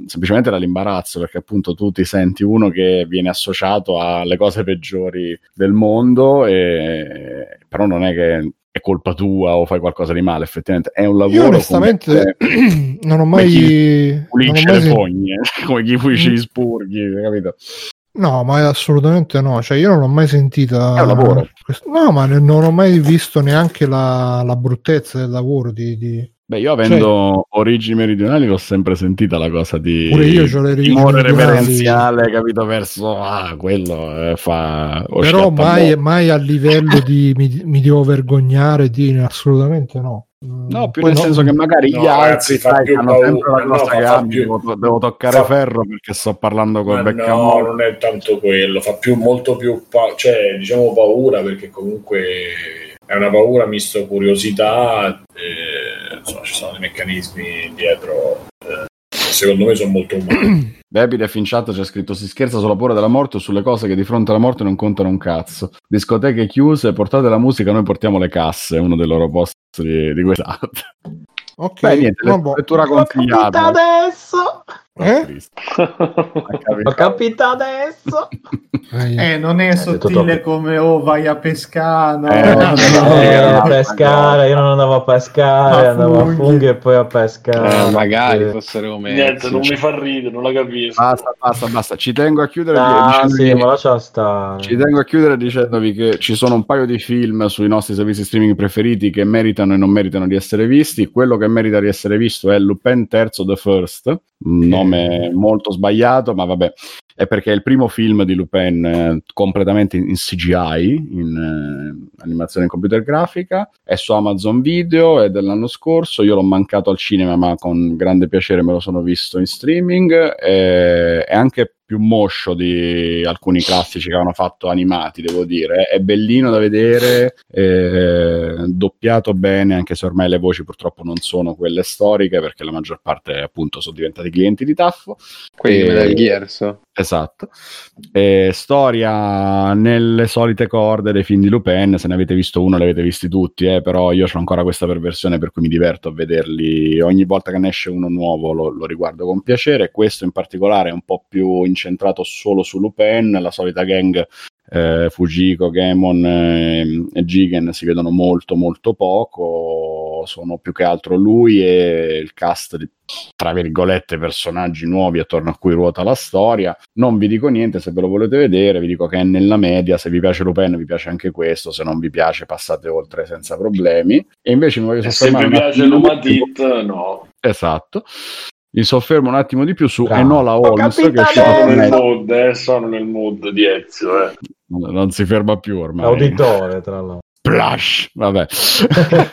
semplicemente dall'imbarazzo perché appunto tu ti senti uno che viene associato alle cose peggiori del mondo e però non è che è colpa tua o fai qualcosa di male, effettivamente è un lavoro Io onestamente come, (clears throat) non ho mai pulisce le fogne, (laughs) come chi pulisce gli spurghi, capito? No, ma assolutamente no. Cioè, io non l'ho mai sentita. È un lavoro. No, ma non ho mai visto neanche la, la bruttezza del lavoro. Di, di... Beh, io avendo cioè, origini meridionali l'ho sempre sentita la cosa di pure io ho le timore reverenziale, capito? Verso ah, quello eh, fa. Però mai, mai, a livello di mi, mi devo vergognare di assolutamente no. No, più Poi nel no, senso che magari no, gli altri sai, hanno paura, sempre la no, cosa che fa ah, più- devo, devo toccare fa- ferro perché sto parlando con Ma Beckham. no, non è tanto quello, fa più, molto più, pa- cioè diciamo paura perché comunque è una paura misto curiosità, eh, insomma ci sono dei meccanismi dietro secondo me sono molto umani. (clears throat) In chat c'è scritto si scherza sulla paura della morte o sulle cose che di fronte alla morte non contano un cazzo. Discoteche chiuse, portate la musica, noi portiamo le casse, è uno dei loro post di, di questa Ok, Beh, niente, lettura consigliata. adesso! Eh? L'ho capita adesso! Eh, Eh, non è sottile come oh vai a pescare. no? Eh, No, no, io no, a no, pescare, io non andavo a pescare, A andavo a funghi. funghi e poi a pescare. Eh, magari fossero come Niente, non mi fa ridere, non la capisco. Basta, basta, basta. Ci tengo a chiudere Ah, dicendovi- sì, ma. Ci tengo a chiudere dicendovi che ci sono un paio di film sui nostri servizi streaming preferiti che meritano e non meritano di essere visti. Quello che merita di essere visto è Lupin III The First, un nome molto sbagliato, ma vabbè, è perché è il primo film di Lupin eh, completamente in CGI, in eh, animazione computer grafica, è su Amazon Video, è dell'anno scorso, io l'ho mancato al cinema, ma con grande piacere me lo sono visto in streaming, è, è anche più moscio di alcuni classici che avevano fatto animati, devo dire. È bellino da vedere, eh, doppiato bene, anche se ormai le voci purtroppo non sono quelle storiche, perché la maggior parte appunto sono diventati clienti di Taffo. quelli di Eh, Metal Gears. Esatto. E storia nelle solite corde dei film di Lupin, se ne avete visto uno l'avete visti tutti, eh, però io ho ancora questa perversione per cui mi diverto a vederli. Ogni volta che ne esce uno nuovo lo, lo riguardo con piacere, questo in particolare è un po' più incentrato solo su Lupin, la solita gang eh, Fujiko, Gemon eh, e Jigen si vedono molto molto poco, sono più che altro lui e il cast di tra virgolette personaggi nuovi attorno a cui ruota la storia. Non vi dico niente se ve lo volete vedere, vi dico che è nella media, se vi piace Lupin vi piace anche questo, se non vi piace passate oltre senza problemi. E invece mi voglio E se soffermare vi piace l'Umatit, no. Esatto. Mi soffermo un attimo di più su Bravo. Enola Ho Holmes che è Sono nel mood, eh, sono nel mood di Ezio, eh. non si ferma più ormai. L'auditore, tra l'altro. Splash! Vabbè. (laughs)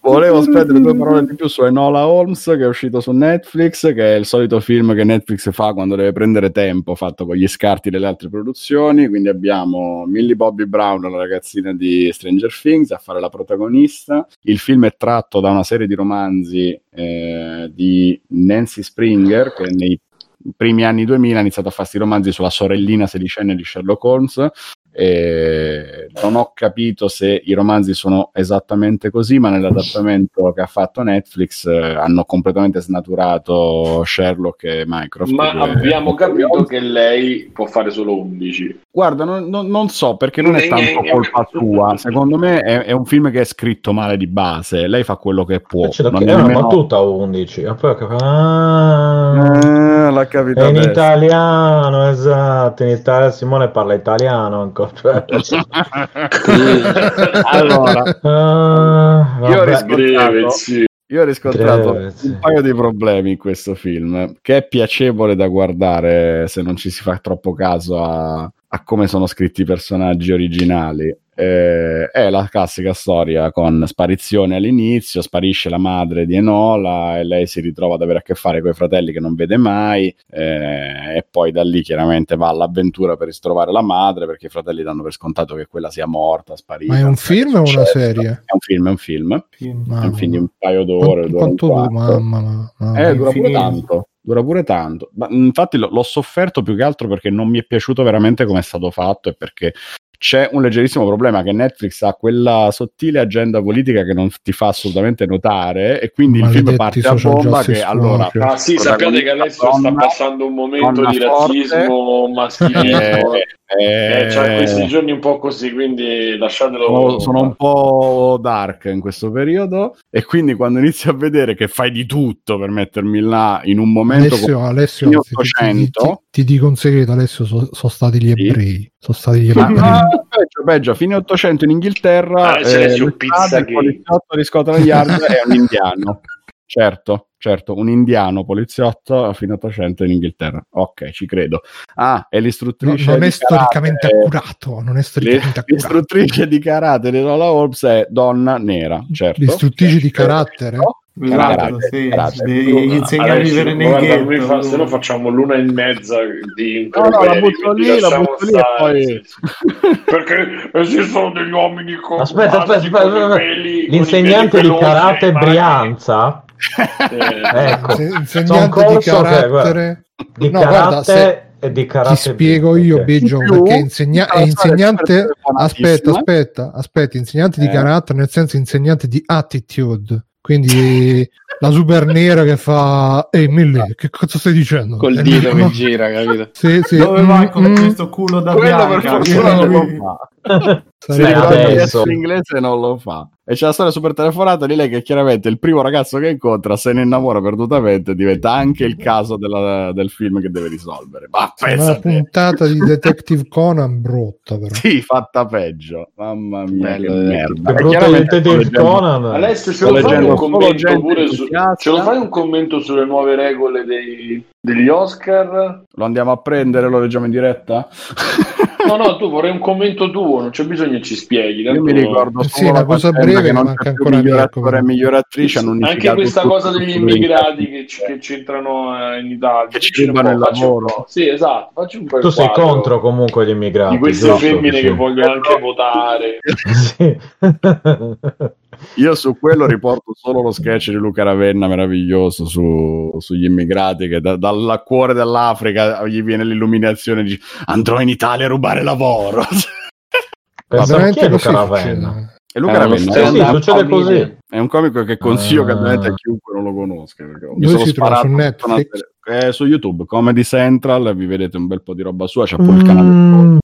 Volevo spendere due parole di più su Enola Holmes che è uscito su Netflix, che è il solito film che Netflix fa quando deve prendere tempo, fatto con gli scarti delle altre produzioni. Quindi abbiamo Millie Bobby Brown, la ragazzina di Stranger Things, a fare la protagonista. Il film è tratto da una serie di romanzi eh, di Nancy Springer, che nei primi anni 2000 ha iniziato a fare questi romanzi sulla sorellina sedicenne di Sherlock Holmes e non ho capito se i romanzi sono esattamente così, ma nell'adattamento che ha fatto Netflix eh, hanno completamente snaturato Sherlock e Mycroft. Ma due- abbiamo capito che lei può fare solo 11. Guarda, non, non- non so perché non è tanto colpa sua. Secondo me è, è un film che è scritto male di base. Lei fa quello che può. C'è da- Non è una battuta 11. E poi Ah, L'ha capito è in adesso. italiano, esatto. In Italia Simone parla italiano ancora. (laughs) cioè- allora, Ah, Io ho. Io ho riscontrato Grazie. un paio di problemi in questo film, che è piacevole da guardare se non ci si fa troppo caso a, a come sono scritti i personaggi originali. Eh, è la classica storia con sparizione all'inizio, sparisce la madre di Enola e lei si ritrova ad avere a che fare con i fratelli che non vede mai eh, e poi da lì chiaramente va all'avventura per ritrovare la madre perché i fratelli danno per scontato che quella sia morta, sparita. Ma è un film o una serie? È un film, è un film. È Mamma un film di un paio d'ore. Quanto, e quanto quarto. mamma, mamma, mamma. Eh, dura pure tanto. Dura pure tanto. Ma, infatti l'ho, l'ho sofferto più che altro perché non mi è piaciuto veramente come è stato fatto e perché c'è un leggerissimo problema che Netflix ha quella sottile agenda politica che non ti fa assolutamente notare e quindi il film Maledetti parte a bomba che allora. Ah sì, sappiate che adesso sta Donna- passando un momento di forte. razzismo (laughs) maschilismo. Eh, Eh, eh, c'ha questi giorni un po' così, quindi lasciatelo. sono, sono un po' dark in questo periodo e quindi quando inizio a vedere che fai di tutto per mettermi là in un momento Alessio, Alessio fine ti, ti- ti- 800. ti- ti dico un segreto, Alessio, sono stati gli Sì. ebrei. Sono stati gli ebrei. ma peggio, peggio, a fine 800 in Inghilterra Ah, se ne eh, Pizza il Gay. poliziotto di Scotland Yard è un indiano. Certo, certo, un indiano poliziotto a fine 800 in Inghilterra. Ok, ci credo. Ah, No, l'istruttrice non di è storicamente karate- accurato. Non è storicamente accurato. L'istruttrice di karate di Lola Holmes è donna nera, certo. L'istruttrice di Eh, carattere? no? Esatto, Karate, sì, karate. gli gli insegna a vivere nel fa- se no facciamo l'una e mezza di No, no, la butto lì, la butto lì e poi... (laughs) Perché esistono degli uomini con Aspetta, aspetta, aspetta, i peli- L'insegnante di karate. Brianza Ecco, Se- C'è un insegnante di che, carattere. guarda, di No, guarda, se- carattere e di carattere. Ti spiego io. Biggio, In perché insegna- è insegnante. telefonatissima. Aspetta, aspetta, aspetta, insegnante di Eh. carattere, nel senso insegnante di attitude. Quindi (laughs) la super nera che fa Ehi Millie, che cosa stai dicendo? Col Eh, dito no. che gira, capito? Sì, sì. Dove vai Mm, con mm, questo culo da Quello per bianca? fortuna non lo fa. quando adesso- riesce l'inglese non lo fa. E c'è la storia super telefonata di lei che chiaramente il primo ragazzo che incontra se ne innamora perdutamente diventa anche il caso della- del film che deve risolvere. Ma Una puntata di (laughs) Detective Conan brutta, però. Sì, fatta peggio. Mamma mia, Bello, che eh. merda. Che sto Detective Conan. Alessio, ce lo fai leggendo un commento pure su, ce lo fai un commento sulle nuove regole dei- degli Oscar? Lo andiamo a prendere, lo leggiamo in diretta? (laughs) No, no, tu vorrei un commento tuo, non c'è bisogno che ci spieghi. Io tanto- mi ricordo Sì, solo una la cosa breve che non manca c'è ancora attore e attrice hanno Anche questa cosa degli immigrati che, ci- che c'entrano eh, in Italia. Che ci rubano il lavoro. Sì, esatto, facci un po' Tu sei contro comunque gli immigrati. di queste giusto? femmine Sì. che vogliono anche votare. (laughs) Sì. Io su quello riporto solo lo sketch di Luca Ravenna meraviglioso su- sugli immigrati che da- dal cuore dell'Africa gli viene l'illuminazione di andrò in Italia a rubare lavoro. (laughs) Così Luca Ravenna? e Luca È uno Ravenna Sì, è, sì, succede così. è un comico che consiglio Ah. caldamente a chiunque non lo conosca. perché mi sono sparato Su una Netflix? serie- eh, su YouTube, Comedy Central, vi vedete un bel po' di roba sua, c'è pure il canale.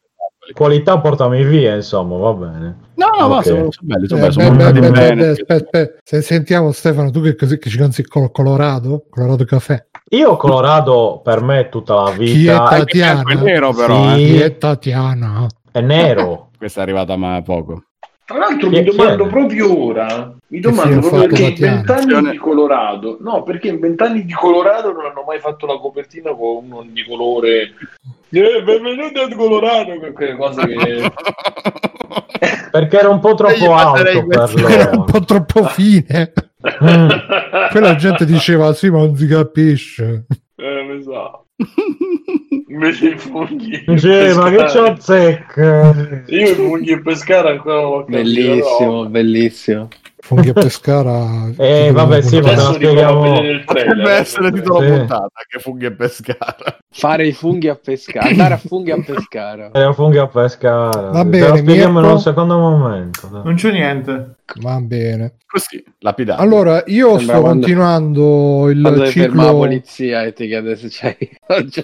Qualità portami via, insomma, va bene. No, no, ma Ok. sono, sono belli, sono, Eh, belli, sono beh, beh, beh, bene. beh, aspetta, aspetta. Se sentiamo Stefano, tu che, così, che ci consigli col Colorado? Colorado Caffè. Io Colorado per me tutta la Chi è vita Tati- È bianco e nero però, Sì. eh. Chi è Tatiana? è nero. (laughs) Questa è arrivata ma poco. Tra l'altro Chi- mi chi domando è? proprio ora, mi domando proprio perché in Tatiana? vent'anni di Colorado, no, perché in vent'anni di Colorado non hanno mai fatto la copertina con uno di colore. Eh, benvenuti a Colorado, que- quelle cose che... (laughs) Perché era un po' troppo alto per questo. Era un po' troppo fine. Mm. Quella gente diceva sì, ma non si capisce. Eh, lo so. Invece i funghi... Dice, ma che c'ho zecca? Io i funghi e pescare ancora non ho capito, Bellissimo, no. bellissimo. Funghi a Pescara. Eh, vabbè, sì, ma a spieghiamo. vedere il trailer. Potrebbe essere il titolo Sì. puntata che funghi e pescara. Fare i funghi a pescare, andare a funghi a pescare. Era funghi a pescare. Va Te bene, la spieghiamo in un secondo momento. dai. Non c'è niente. Va bene. Così, lapidato. Allora, io Sembra sto quando- continuando il Quando ferma la ciclo. polizia e ti chiede se c'hai... (laughs) non c'è.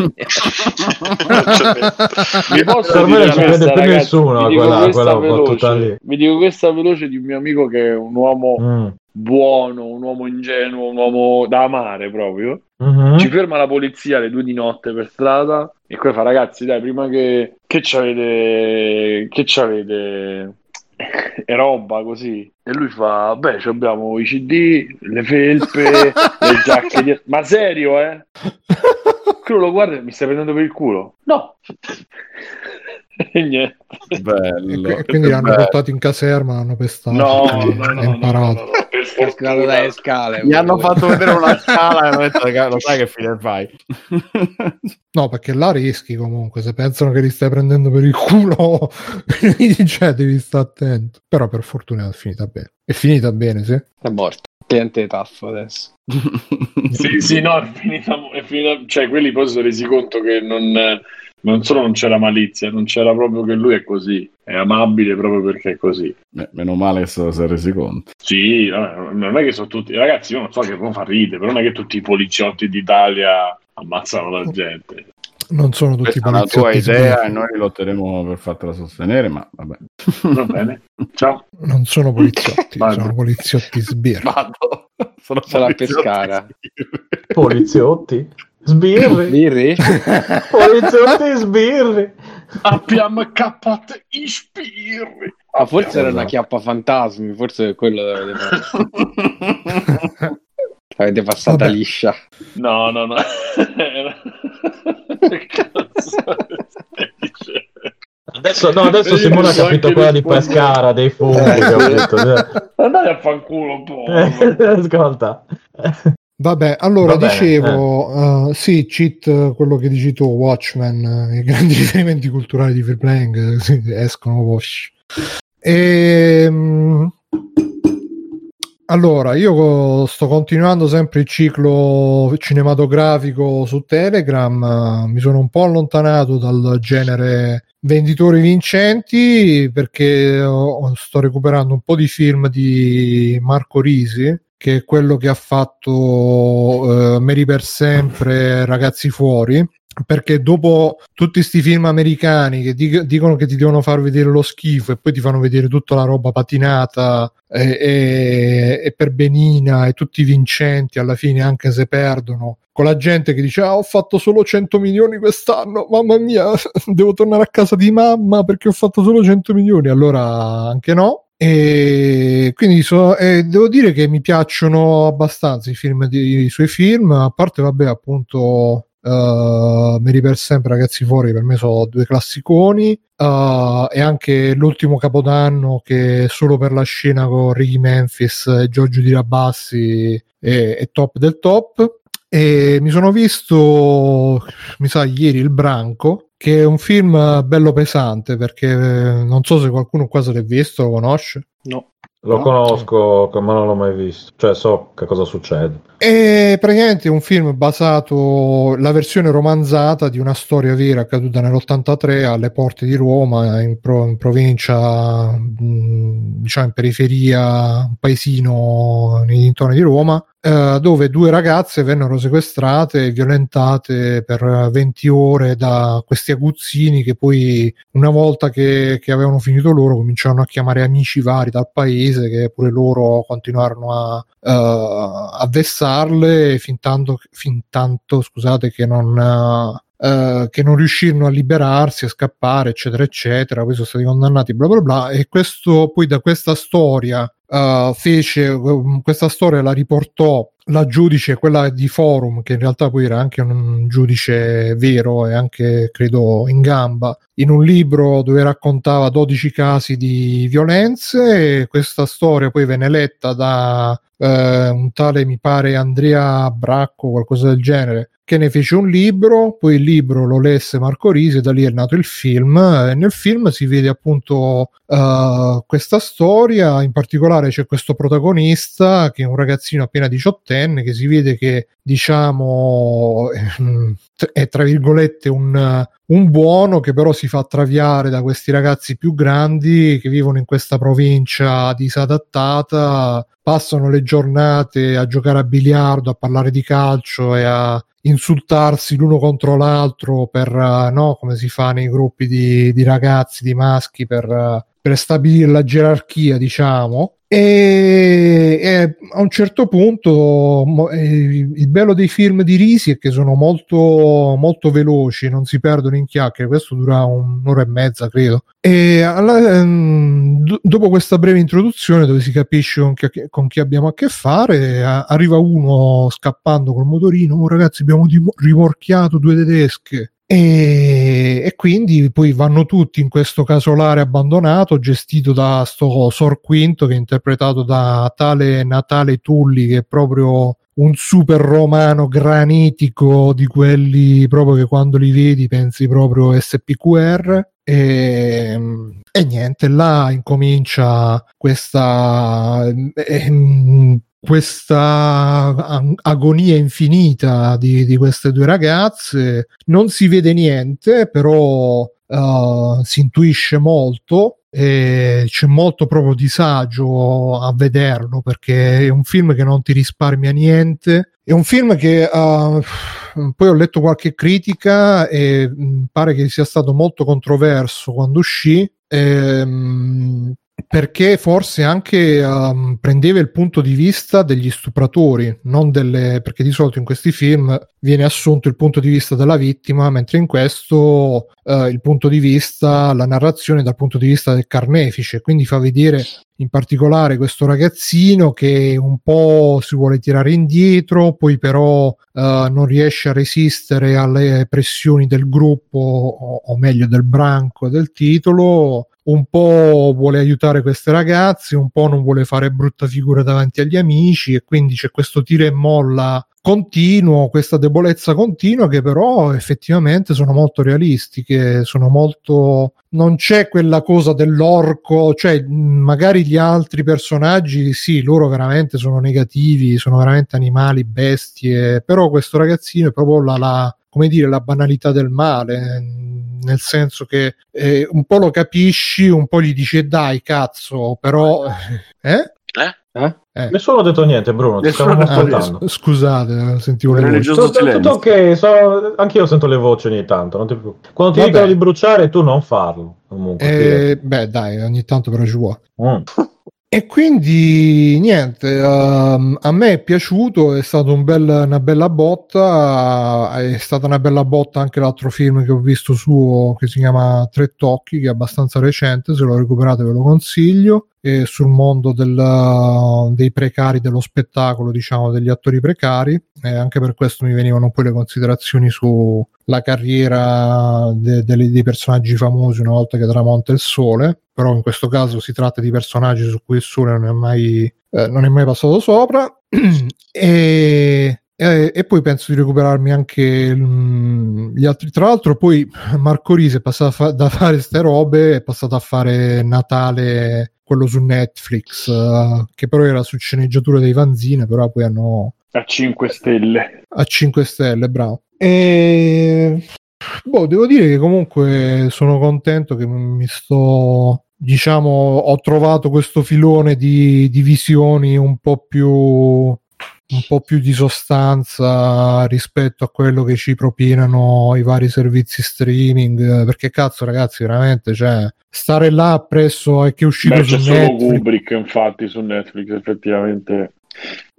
Mi posso dire non ci questa, crede più nessuno a Vi dico quella- quella veloce. lì. Vi dico questa veloce di un mio amico che è un uomo Mm. buono, un uomo ingenuo, un uomo da amare proprio. Mhm. Ci ferma la polizia alle due di notte per strada e poi fa ragazzi dai prima che che c'avete che c'avete (laughs) e roba così e lui fa beh ci abbiamo i cd le felpe (laughs) le giacche di... ma serio eh? (laughs) Quello lo guarda e mi stai prendendo per il culo? No (laughs) niente E Bello. que- quindi l'hanno Bello. portato in caserma, l'hanno pestato. no no, no, imparato. no, no, no, per fortuna dalle scale. Mi hanno fatto vedere una (laughs) scala e hanno detto, "Raga, lo sai che fine fai? No, perché là rischi comunque. Se pensano che li stai prendendo per il culo, gli (laughs) dice devi stare attento. Però per fortuna è finita bene. È finita bene, sì. È morto. Cliente taffo adesso. Sì, sì, no, è finita, è finita- cioè quelli poi si sono resi conto che non, non solo non c'era malizia, non c'era proprio che lui è così, è amabile proprio perché è così. Beh, meno male che se lo si è resi conto. Sì, non è che sono tutti, ragazzi, io non so che non fa ridere, però non è che tutti i poliziotti d'Italia ammazzano la gente. Non sono tutti Questa è una tua poliziotti idea e noi lotteremo per fartela sostenere, ma vabbè. Va bene, ciao. Non sono poliziotti, sono poliziotti sbirri. Vado. Sono Sono a poliziotti. Pescara. Poliziotti. Sbirri. Birri? Poliziotti (laughs) sbirri. Abbiamo cappato i spirri. Ma forse era Esatto. una chiappa fantasmi, forse è quello che avete fatto. Avete passata Vabbè. liscia. No, no, no. (laughs) Adesso, no, adesso Simone ha capito quella di. Pescara, dei funghi, capito? Andate a fanculo un po'. (laughs) Ascolta. Vabbè, allora bene, dicevo, eh, sì, cheat, quello che dici tu, Watchmen, eh, i (laughs) grandi riferimenti culturali di free playing eh, escono wash. Ehm, Allora, io sto continuando sempre il ciclo cinematografico su Telegram, mi sono un po' allontanato dal genere venditori vincenti perché sto recuperando un po' di film di Marco Risi, che è quello che ha fatto eh, Mary per sempre, Ragazzi fuori. Perché dopo tutti questi film americani che dig- dicono che ti devono far vedere lo schifo e poi ti fanno vedere tutta la roba patinata e, e, e per benina e tutti vincenti alla fine anche se perdono con la gente che dice ah, ho fatto solo 100 milioni quest'anno mamma mia (laughs) devo tornare a casa di mamma perché ho fatto solo 100 milioni allora anche no e quindi so, eh, devo dire che mi piacciono abbastanza i film di, i suoi film a parte vabbè appunto Uh, Mary per sempre ragazzi fuori per me sono due classiconi uh, e anche l'ultimo capodanno che solo per la scena con Ricky Memphis e Giorgio Di Rabassi è, è top del top. E mi sono visto mi sa ieri il Branco che è un film bello pesante perché eh, non so se qualcuno qua se l'è visto lo conosce No. Lo No? conosco, ma non l'ho mai visto. Cioè, so che cosa succede. È praticamente un film basato, la versione romanzata di una storia vera accaduta nell'83 alle porte di Roma, in, pro- in provincia, diciamo in periferia, un paesino nei dintorni di Roma, eh, dove due ragazze vennero sequestrate e violentate per 20 ore da questi aguzzini che poi una volta che, che avevano finito loro cominciarono a chiamare amici vari dal paese che pure loro continuarono a, eh, a vessarle fin tanto, fin tanto scusate che non eh, che non riuscirono a liberarsi a scappare eccetera eccetera. Poi sono stati condannati bla bla bla. E questo poi da questa storia eh, fece questa storia la riportò la giudice quella di Forum che in realtà poi era anche un giudice vero e anche credo in gamba in un libro dove raccontava 12 casi di violenze e questa storia poi venne letta da eh, un tale mi pare Andrea Bracco qualcosa del genere che ne fece un libro poi il libro lo lesse Marco Risi e da lì è nato il film e nel film si vede appunto eh, questa storia in particolare c'è questo protagonista che è un ragazzino appena diciottenne che si vede che diciamo (laughs) è tra virgolette un, un buono che però si fa traviare da questi ragazzi più grandi che vivono in questa provincia disadattata passano le giornate a giocare a biliardo, a parlare di calcio e a insultarsi l'uno contro l'altro per, eh, no, come si fa nei gruppi di, di ragazzi, di maschi, per, eh, per stabilire la gerarchia, diciamo. E, e a un certo punto mo- eh, il bello dei film di Risi è che sono molto, molto veloci, non si perdono in chiacchiere. Questo dura un'ora e mezza, credo. E alla- ehm, do- dopo questa breve introduzione, dove si capisce con chi, con chi abbiamo a che fare, a- arriva uno scappando col motorino. "Oh, ragazzi, abbiamo dim- rimorchiato due tedesche. E, e quindi poi vanno tutti in questo casolare abbandonato gestito da sto Sor Quinto che è interpretato da tale Natale Tulli che è proprio un super romano granitico di quelli proprio che quando li vedi pensi proprio SPQR e, e niente là incomincia questa ehm, questa ag- agonia infinita di, di queste due ragazze. Non si vede niente però uh, si intuisce molto e c'è molto proprio disagio a vederlo perché è un film che non ti risparmia niente. È un film che uh, poi ho letto qualche critica e mh, pare che sia stato molto controverso quando uscì. Ehm, perché forse anche um, prendeva il punto di vista degli stupratori, non delle, perché di solito in questi film viene assunto il punto di vista della vittima, mentre in questo uh, il punto di vista, la narrazione dal punto di vista del carnefice, quindi fa vedere in particolare questo ragazzino che un po' si vuole tirare indietro, poi però uh, non riesce a resistere alle pressioni del gruppo, o, o meglio del branco del titolo, un po' vuole aiutare queste ragazze, un po' non vuole fare brutta figura davanti agli amici e quindi c'è questo tira e molla continuo, questa debolezza continua che però effettivamente sono molto realistiche, sono molto... non c'è quella cosa dell'orco, cioè magari gli altri personaggi, sì, loro veramente sono negativi, sono veramente animali, bestie, però questo ragazzino è proprio la, la come dire, la banalità del male, nel senso che eh, un po' lo capisci, un po' gli dici dai cazzo, però... (laughs) Eh? Eh? Eh. Nessuno ha detto niente, Bruno. Ti Nessuno s- scusate, sentivo le voci. Tutto, tutto ok, so- anch'io sento le voci ogni tanto. non ti preoccupare. Quando ti Vabbè. dicono di bruciare, tu non farlo. Comunque, Eh, beh, dai, ogni tanto però ci vuole. Mm. E quindi niente, ehm, a me è piaciuto, è stata un bel- una bella botta, è stata una bella botta anche l'altro film che ho visto suo che si chiama Tre Tocchi, che è abbastanza recente, se lo recuperate ve lo consiglio, è sul mondo del- dei precari dello spettacolo, diciamo, degli attori precari, e anche per questo mi venivano poi le considerazioni sulla carriera de- delle- dei personaggi famosi una volta che tramonta il sole, però in questo caso si tratta di personaggi su cui il sole non è mai, eh, non è mai passato sopra. (clears throat) E, e- e poi penso di recuperarmi anche gli altri. Tra l'altro poi Marco Risi è passato fa- da fare ste robe è passato a fare Natale quello su Netflix eh, che però era su sceneggiatura dei Vanzine però poi hanno A 5 stelle. a 5 stelle, bravo. E boh, devo dire che comunque sono contento che mi sto diciamo ho trovato questo filone di, di visioni un po' più un po' più di sostanza rispetto a quello che ci propinano i vari servizi streaming perché cazzo ragazzi veramente cioè stare là presso è che è uscito Beh, su c'è solo Netflix Kubrick, infatti, su Netflix, effettivamente.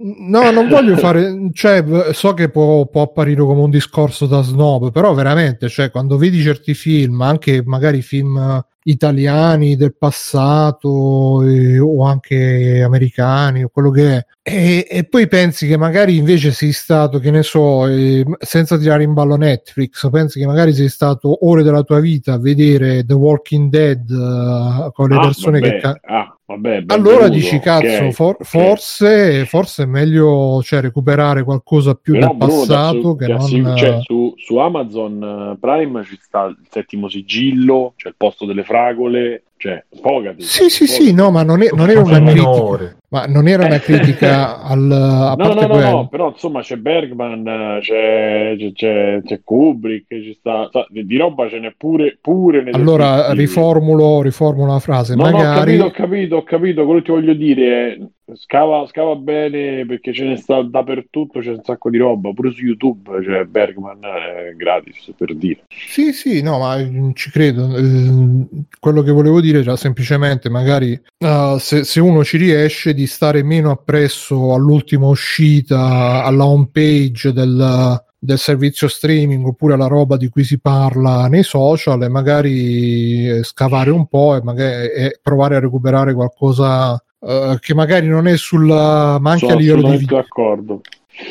No, non voglio fare, cioè, so che può, può apparire come un discorso da snob, però veramente, cioè, quando vedi certi film, anche magari film italiani del passato eh, o anche americani o quello che è, e, e poi pensi che magari invece sei stato, che ne so, eh, senza tirare in ballo Netflix, pensi che magari sei stato ore della tua vita a vedere The Walking Dead eh, con le Ah, persone vabbè, che... ca- ah, vabbè, allora dici cazzo, ok, for- ok. forse, forse è meglio cioè, recuperare qualcosa più Però del Bruno, passato su, che non... cioè, su, su Amazon eh, Prime ci sta il settimo sigillo, c'è il posto delle fragole, cioè, sfogati. Sì, sì, sì, no, ma non, è- non era una critica, ma non era una critica (laughs) al, a No, parte no, no, no, però insomma c'è Bergman, c'è, c'è, c'è, c'è Kubrick, ci sta, sa- di roba ce n'è pure, pure Allora riformulo, riformulo la frase, No, no, ho magari... capito, ho capito, ho capito, quello che ti voglio dire. è scava, scava bene perché ce ne sta dappertutto, c'è un sacco di roba, pure su YouTube c'è Bergman è gratis per dire. Sì, sì, no, ma mm, ci credo. Eh, quello che volevo dire era semplicemente magari eh, se, se uno ci riesce di stare meno appresso all'ultima uscita, alla home page del, del servizio streaming oppure alla roba di cui si parla nei social e magari eh, scavare un po' e, magari, e provare a recuperare qualcosa eh, che magari non è sulla ma anche Sono a livello di d'accordo.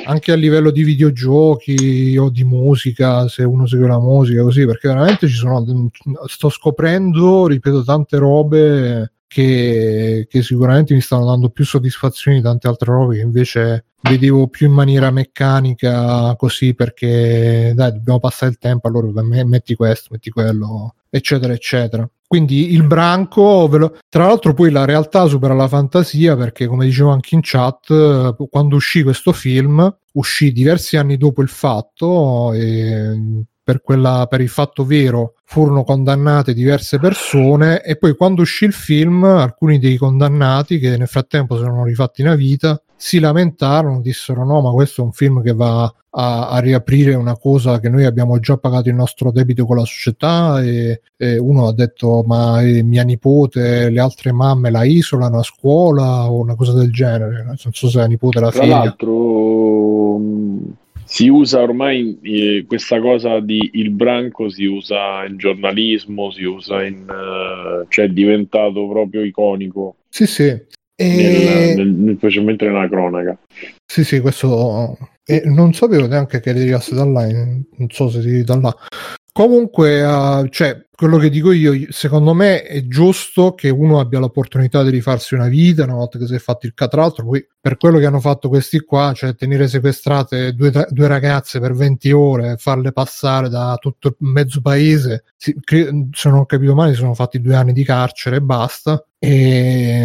anche a livello di videogiochi o di musica, se uno segue la musica così, perché veramente ci sono, sto scoprendo, ripeto, tante robe che, che sicuramente mi stanno dando più soddisfazioni di tante altre robe che invece vedevo più in maniera meccanica così perché dai dobbiamo passare il tempo allora me- metti questo metti quello eccetera eccetera quindi il branco lo- tra l'altro poi la realtà supera la fantasia perché come dicevo anche in chat quando uscì questo film uscì diversi anni dopo il fatto e per, quella, per il fatto vero furono condannate diverse persone e poi quando uscì il film alcuni dei condannati che nel frattempo si erano rifatti una vita si lamentarono, dissero no ma questo è un film che va a, a riaprire una cosa che noi abbiamo già pagato il nostro debito con la società e, e uno ha detto ma eh, mia nipote le altre mamme la isolano a scuola o una cosa del genere. Non so se la nipote la Tra figlia. l'altro mh, si usa ormai eh, questa cosa di il branco si usa in giornalismo, si usa in eh, cioè è diventato proprio iconico sì sì e... nel- nel- specialmente nella cronaca. Sì, sì, questo e non sapevo neanche che derivasse da là, non so se si da là. Comunque, uh, cioè, quello che dico io, secondo me è giusto che uno abbia l'opportunità di rifarsi una vita una volta che si è fatto il ca- tra l'altro poi per quello che hanno fatto questi qua, cioè tenere sequestrate due, due ragazze per 20 ore, farle passare da tutto il mezzo paese, si, se non ho capito male, si sono fatti due anni di carcere e basta. E,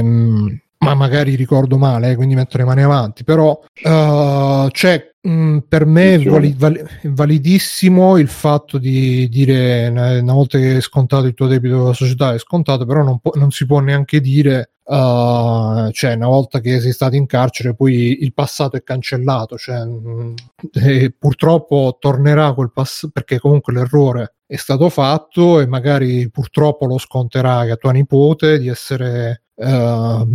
ma magari ricordo male, eh, quindi metto le mani avanti, però uh, c'è mm, per me è vali, vali, validissimo il fatto di dire una volta che è scontato il tuo debito con la società è scontato, però non, può, non si può neanche dire Uh, cioè una volta che sei stato in carcere poi il passato è cancellato cioè, mh, mm, purtroppo tornerà quel passato perché comunque l'errore è stato fatto e magari purtroppo lo sconterà a tua nipote di essere uh,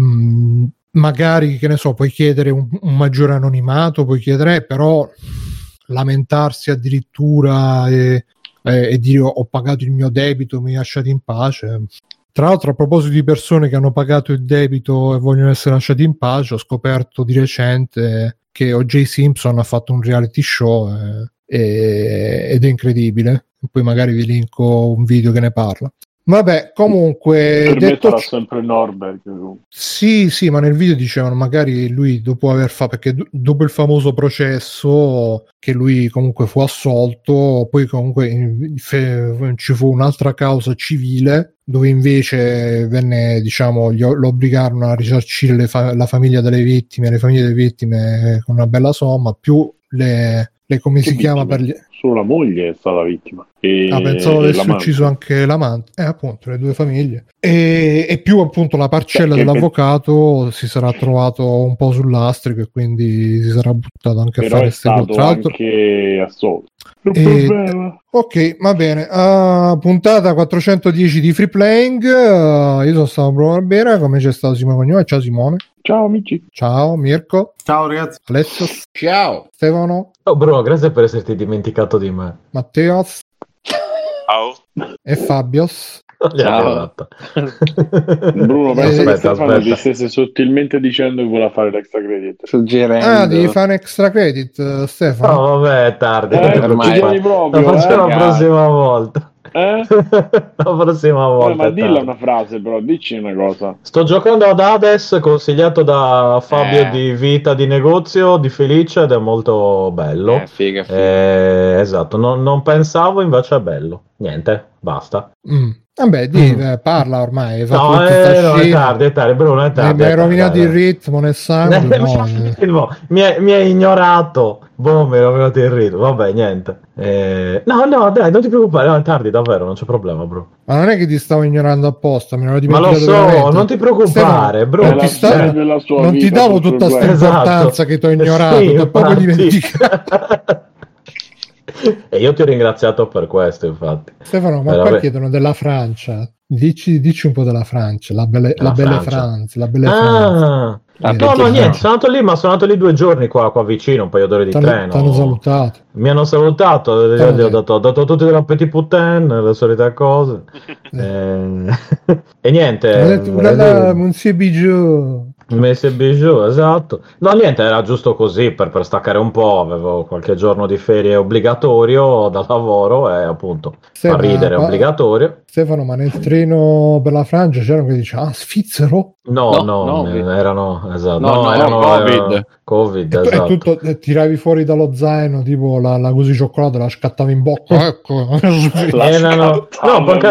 magari che ne so puoi chiedere un, un maggiore anonimato puoi chiedere però lamentarsi addirittura e, e, e dire ho pagato il mio debito mi lasciate in pace tra l'altro, a proposito di persone che hanno pagato il debito e vogliono essere lasciati in pace, ho scoperto di recente che O.J. Simpson ha fatto un reality show eh, e, ed è incredibile. Poi magari vi linko un video che ne parla. Vabbè, comunque. Per detto sempre Norberg. Sì, sì, ma nel video dicevano magari lui dopo aver fatto. Perché do- dopo il famoso processo, che lui comunque fu assolto, poi comunque fe- ci fu un'altra causa civile dove invece venne, diciamo, gli, lo obbligarono a risarcire fa- la famiglia delle vittime, le famiglie delle vittime con una bella somma, più le, le come che si vittime? chiama per gli solo la moglie è stata vittima. E, ah, pensavo avesse ucciso anche l'amante. Eh, appunto, le due famiglie. E, e più appunto la parcella Beh, dell'avvocato per... si sarà trovato un po' sull'astrico e quindi si sarà buttato anche Però a fare queste cose. anche assolto. E... Ok, va bene. Uh, puntata 410 di Free Playing. Uh, io sono stato Bruno bene. come c'è stato Simone Cognome. Ciao Simone. Ciao amici. Ciao Mirko. Ciao ragazzi. Alessio. Ciao. Stefano. Ciao Bruno, grazie per esserti dimenticato di me. Matteo. Ciao. E Fabio. Ciao. Bruno, penso che Stefano ti stesse sottilmente dicendo che vuole fare l'extra credit. Suggerendo. Ah, devi fare un extra credit, Stefano. No, vabbè, è tardi. Eh, ormai. Proprio, lo faccio eh, la prossima volta. Eh? (laughs) la prossima volta. Eh, ma dilla una frase, però, dici una cosa. Sto giocando ad Hades, consigliato da Fabio Eh. di Vita di Negozio, di Felice, ed è molto bello. Eh, figa, figa. Eh, esatto, non, non pensavo, invece è bello. Niente, basta. Mm. Vabbè, di, eh, parla ormai. No, eh, no, è tardi, è tardi, Bruno, è tardi. mi hai tardi, rovinato dai, il ritmo nel sangue. (laughs) no, mi, hai, mi hai- ignorato. Boh, mi hai rovinato il ritmo. Vabbè, niente. Eh, no, no, dai, non ti preoccupare, no, è tardi, davvero, non c'è problema, bro. Ma non è che ti stavo ignorando apposta, me ne ero Ma lo dimenticato so, veramente. non ti preoccupare, bro. non ti, sta- non ti davo tutta questa web. importanza che ti ho ignorato, Sì, ti ho proprio dimenticato. (laughs) e io ti ho ringraziato per questo, infatti. Stefano, ma Veramente. qua chiedono della Francia. Dici, dici un po' della Francia, la belle, La la belle Francia. France, la belle France. Ah, Eh, no, no, niente, sono andato lì, ma sono andato lì due giorni qua, qua vicino, un paio d'ore di T'hanno, treno. t'hanno salutato. Mi hanno salutato, gli ho dato, ho dato tutti della petit putain, le solite cose. Eh, (laughs) e niente. Hanno detto, eh, "Ulala, Monsieur Bijou. Messe bijou, esatto. No, niente, era giusto così per, per staccare un po'. Avevo qualche giorno di ferie obbligatorio da lavoro e appunto Sì, fa ma- ridere è ma- obbligatorio. Stefano, ma nel treno per la Francia c'erano che dicevano, ah, svizzero? No, No, no, no, erano, esatto, No, no, no, erano Covid. eh, Covid, E, tu- e esatto. tutto, e tiravi fuori dallo zaino tipo la, la così cioccolato, la scattavi in bocca. (laughs) Ecco. La Eh, no,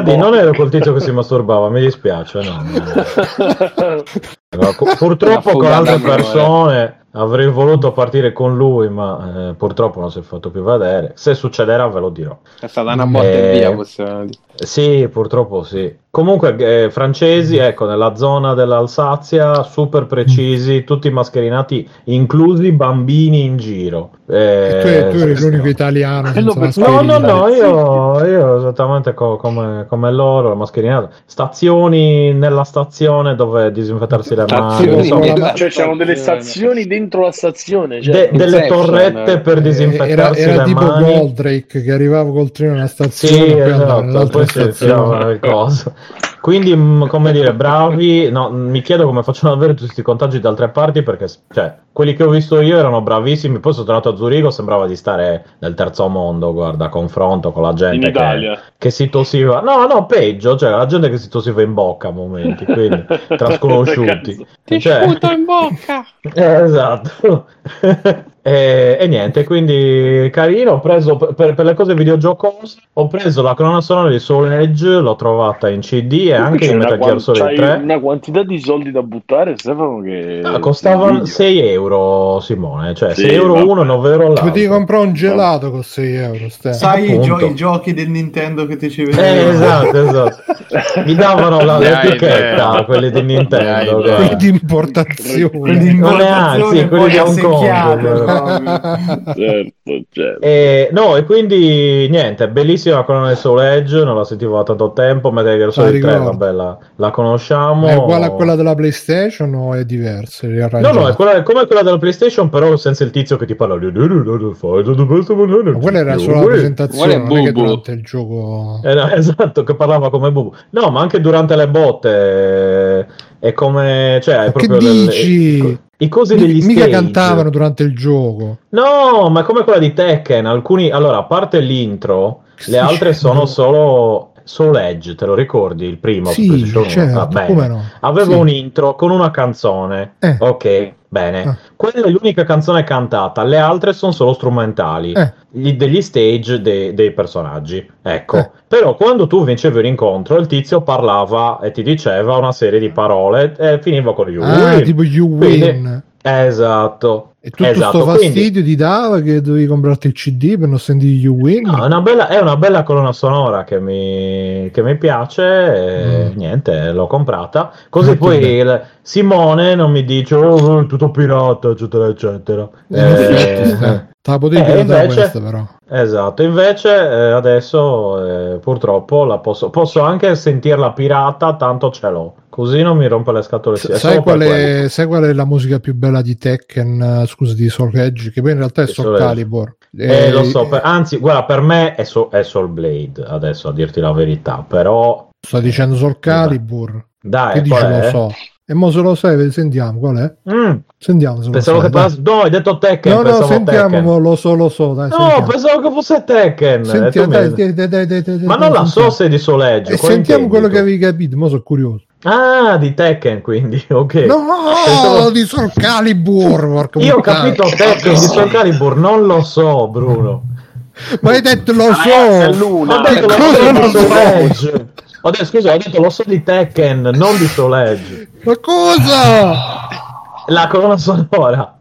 di, po'. non ero col tizio che si masturbava, mi dispiace. No. (laughs) No, cu- (laughs) purtroppo con altre persone avrei voluto partire con lui, ma eh, purtroppo non si è fatto più vedere. Se succederà ve lo dirò. È stata una botta Eh, e via, possiamo dire. Sì, purtroppo sì. Comunque, eh, francesi, ecco, nella zona dell'Alsazia, super precisi, tutti mascherinati, inclusi bambini in giro. Eh, tu, eri- tu eri l'unico italiano. Per- No, no, no, io, io esattamente co- come, come loro, la mascherina. Stazioni nella stazione dove disinfettarsi le mani. insomma, nella Cioè, c'erano delle stazioni dentro la stazione. Cioè, de- delle torrette per Eh, Era, disinfettarsi era le tipo mani. Goldrake che arrivava col treno alla stazione Sì, e esatto, poi si stazione. le cose. (laughs) Quindi, come dire, bravi. No, mi chiedo come facciano ad avere tutti questi contagi da altre parti perché, cioè, quelli che ho visto io erano bravissimi. Poi sono tornato a Zurigo, sembrava di stare nel terzo mondo, guarda, a confronto con la gente che, che si tossiva. No, no, peggio, cioè la gente che si tossiva in bocca a momenti, quindi (laughs) tra sconosciuti. Ti Cioè- sputo in bocca! Eh, (laughs) esatto. (laughs) e, e niente, quindi carino. Ho preso per, per- le cose videogiocose. Ho preso la colonna sonora di Soul Edge, l'ho trovata in CD e anche in una, Metal Gear Solid c'hai 3. una quantità di soldi da buttare, Stefano, che... Ah, costava invidio. 6 euro, Simone. Cioè Sì, 6 euro vabbè. uno, 9 euro l'altro. Potevi comprare un gelato con 6 euro. Ste. Sai i, gio- i giochi del Nintendo che ti ci Eh, vedevano? esatto, esatto. Mi davano la, (laughs) l'etichetta, idea. quelli di Nintendo. Quelli di importazione. Quelli di importazione sì, quelli di Hong Kong. Certo, certo. E, no, e quindi niente, bellissima colonna di Soul Edge, non la sentivo da tanto tempo. Metal Gear Solid 3, ricordo. vabbè, la, la conosciamo. È uguale a quella della PlayStation o è diversa? No, no, è, quella, è come quella della PlayStation, però senza il tizio che ti parla Ma quella era solo la Quella presentazione, è non è che durante il gioco. Eh, no, (laughs) esatto, che parlava come Bubu. No, ma anche durante le botte eh, è come... Cioè, che proprio delle- dici? I cosi degli Mica stage. cantavano durante il gioco. No, ma è come quella di Tekken. Alcuni, allora, a parte l'intro, Che le altre dicendo? sono solo Soul Edge, te lo ricordi? Il primo? Sì, certo, come no? Aveva Sì. un intro con una canzone. Eh. Ok, bene. Ah. Quella è l'unica canzone cantata, le altre sono solo strumentali. Eh. Gli- degli stage dei, dei personaggi. Ecco. Eh. Però quando tu vincevi un incontro, il tizio parlava e ti diceva una serie di parole e finiva con you Ah, win. tipo You Quindi- Win. Esatto. E tutto esatto. sto Quindi- fastidio ti dava che dovevi comprarti il CD per non sentire You Win. No, è una bella, è una bella colonna sonora che mi, che mi piace, Mm. niente, l'ho comprata. Così Molto poi il- Simone non mi dice oh, tutto pirata, eccetera, eccetera. Eh, Eh, Te la potevi eh, invece- questa però. esatto, invece eh, adesso eh, purtroppo la posso, posso anche sentirla pirata, tanto ce l'ho. Così non mi rompe le scatole. sia. Sai qual, è, sai qual è la musica più bella di Tekken? eh, Scusa, di Soul Edge, che poi in realtà è Soul Soul. Calibur. Eh, lo so, per- anzi, guarda, per me è, so- è Soul Blade, adesso a dirti la verità, però Sto dicendo Soul Calibur. dai, che dici lo so? E mo se lo sai, sentiamo qual è? Mm, Sentiamo se pensavo lo che parlassi... No, hai detto Tekken, No, no, sentiamo, Tekken. lo so, lo so. Dai, No, sentiamo. pensavo che fosse Tekken. Senti- tu mi- dai, dai, dai, dai, Ma non la so sentiamo. se è di Soleggio. E cosa sentiamo quello che avevi capito, mo sono curioso. Ah, di Tekken, quindi, (laughs) ok. No, Pensavo- di Soul Calibur, Io ho capito Tekken di Soul Calibur, non lo so, Bruno. Ma hai detto lo È so. l'una. Ho detto lo so di so? Ho detto, scusa, ho detto lo so di Tekken, non di Soleggio. Ma cosa? La colonna sonora.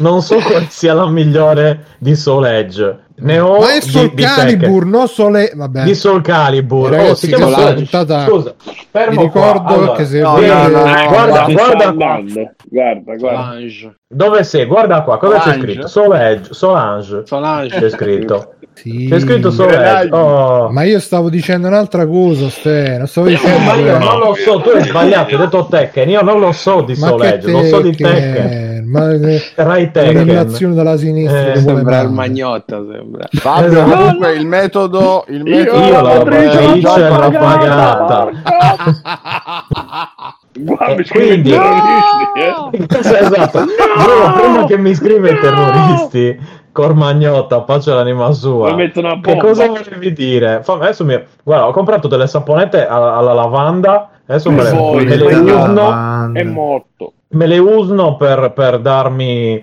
Non so quale sia la migliore di Soul Edge. Ne ho Ma è Soul. Calibur, non Sole... Vabbè. Di Soul Calibur. Eh, Oh, ragazzi, si chiama Soul puntata- Scusa, fermo Vi ricordo. Allora, che se no, volete... no, no, guarda, guarda. Guarda, guarda. Solange. Dove sei? Guarda qua, cosa c'è Solange. scritto? Soul Edge, Solange. Solange. C'è scritto. Sì. C'è scritto Soul Edge. Oh. Ma io stavo dicendo un'altra cosa, Ste. Non stavo dicendo... Ma io non lo so, tu hai sbagliato, hai detto Tekken, io non lo so di Edge, lo so di Tekken. Ma eh, Rai Tekken. dalla sinistra Eh, Sembra il magnotta, sembra. Fabio, Esatto. comunque il metodo, il metodo Io la l'ha l'ho pagata. pagata. Guarda, quindi- eh. (laughs) esatto. Bruno, prima che mi scrive i terroristi, Cormagnotta, pace all'anima sua. Che cosa volevi dire? Adesso mi... Guarda, ho comprato delle saponette alla, alla lavanda. Adesso me le, me le poi, usno, È morto. Me le usno per, per darmi,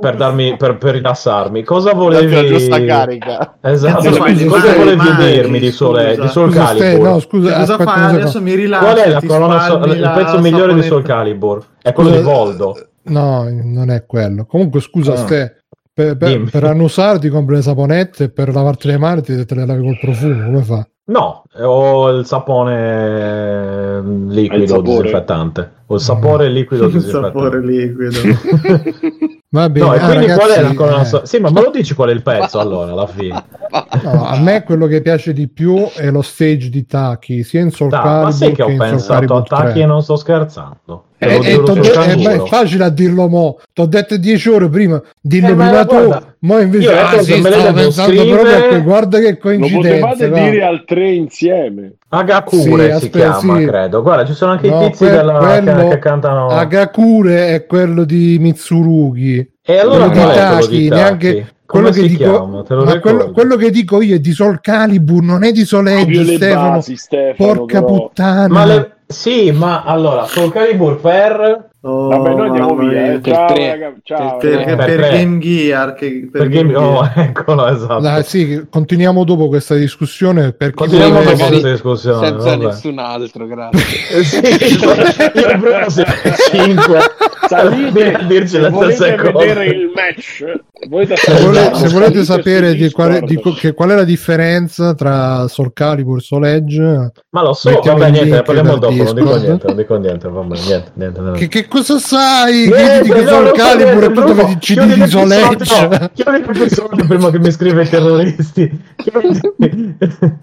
per darmi, per, per rilassarmi. Cosa la volevi? giusta carica. Esatto, scusa, scusa, cosa volevi dirmi di Sole, di Soul Calibur? no, scusa, Cosa aspetta fai? Adesso mi rilassi. Qual è la colonna so- il la pezzo migliore di. Soul Calibur? È quello di Scusa, Voldo. No, non è quello. Comunque, scusa, Ah. Ste, per, per, per annusare ti compri le saponette e per lavarti le mani ti te le lavi col profumo. Come fa? No, ho il sapone liquido Il sapore. disinfettante. Ho il sapore liquido Il disinfettante. sapore liquido. (laughs) Va bene. No, e ah, quindi qual è la ragazzi, colonna eh, sonora? Sì, ma me lo dici qual è il pezzo allora, alla fine? (laughs) no, a me quello che piace di più è lo stage di Taki, sia in Soul Dai, Calibur ma sai che ho pensato a 3. e non sto scherzando. Lo Eh, eh, eh, ma è facile a dirlo mo. Ti ho detto 10 ore prima, dillo Eh, ma prima tu. guarda, Mo invece, io ah, sì, stavo pensando proprio a que- guarda che Lo coincidenza. potevate va. dire al tre insieme. Agakure Sì, si aspetta, chiama, sì. credo. Guarda, ci sono anche No, i tizi que- della- quello- che, che cantano. Agakure è quello di Mitsurugi. E allora quello di Taki, neanche quello che dico, lo quello, quello che dico io è di Sol Calibur, non è di Soleggi, le Stefano. basi, Stefano. Porca però. puttana. Ma le- Sì, ma allora, Soul Calibur per... Oh, Vabbè, noi andiamo via. eh. Ciao, tre. raga. Ciao. Per, Per per tre. Game Gear, che, per per Game Game... Oh, Gear. (laughs) eccolo, esatto. Dai, sì, continuiamo dopo questa discussione per Continuiamo dopo questa discussione. senza vabbè. nessun altro, grazie. (laughs) Sì, (laughs) io siamo 5 Salite, dirci se la volete stessa cosa. vedere il match, Se, vole- se volete sapere di quale, di co- che- qual è la differenza tra Soul Calibur e Soul Edge, Ma lo so, vabbè, niente, parliamo dopo, non dico niente, non dico niente, vabbè, niente, niente. niente. che, che cosa sai? Niente, di no, Soul Calibur niente, e tu Bruno, dove di CD chiudi di Soul Edge? Chiudi l'episodio prima che mi scrive i terroristi. (laughs) Chiudi.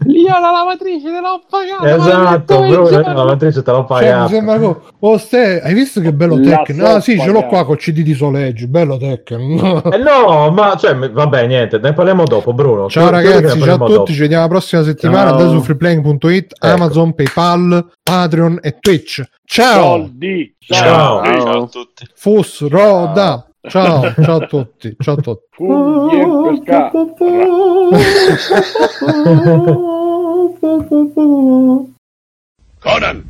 Io la lavatrice te l'ho pagata. esatto, la lavatrice te l'ho Cioè, co- oh, Ste, hai visto che bello La Tekken? Ah, sì, ce l'ho qua con CD di Soul Edge, bello Tekken. (laughs) Eh no, ma cioè, vabbè, niente, ne parliamo dopo, Bruno. Ciao ne ragazzi, ciao a tutti, dopo. ci vediamo la prossima settimana. Ciao. Andate su freeplaying.it, Ecco. Amazon, PayPal, Patreon e Twitch. Ciao, Soldi. Ciao. Ciao a tutti. Fus, Roda. Ciao, ciao (laughs) a tutti, ciao a tutti. (laughs) Conan,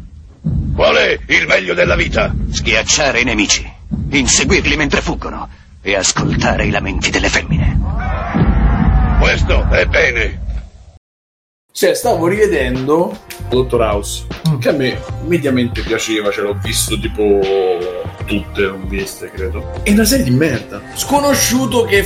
qual è il meglio della vita? Schiacciare i nemici, inseguirli mentre fuggono e ascoltare i lamenti delle femmine. Questo è bene. Cioè, stavo rivedendo Dottor House, che a me mediamente piaceva, ce l'ho visto tipo tutte, non viste, credo. È una serie di merda. Sconosciuto che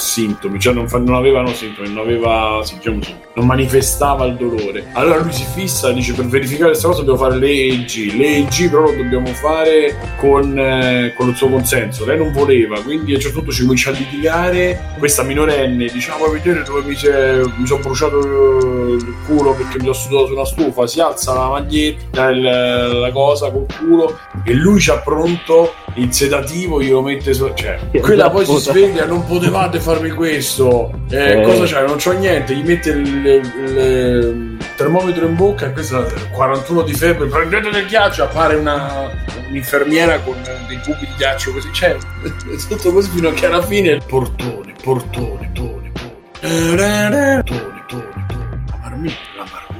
sintomi, cioè non, fa- non avevano sintomi, non aveva, sì, diciamo non manifestava il dolore. Allora lui si fissa, dice per verificare questa cosa dobbiamo fare le EEG, le EEG però lo dobbiamo fare con, eh, con il suo consenso. Lei non voleva, quindi a un certo punto ci comincia a litigare. Questa minorenne dice: "Ah, vuoi vedere dove mi, mi sono bruciato il culo perché mi sono sudato su una stufa? Si alza la maglietta, il- la cosa col culo e lui c'ha pronto il sedativo, glielo mette su. Cioè, quella poi si sveglia, non potevate farmi questo. Eh, Eh. Cosa c'è? Non c'ho niente, gli mette il, termometro in bocca e questo è 41 di febbre, prendete del ghiaccio, appare una, un'infermiera con dei cubi di ghiaccio così, cioè, (laughs) tutto così fino a che alla fine il portone, portone, tone, tone, tone, tone, tone, la marmitta, la marmitta, marmitta, mitta,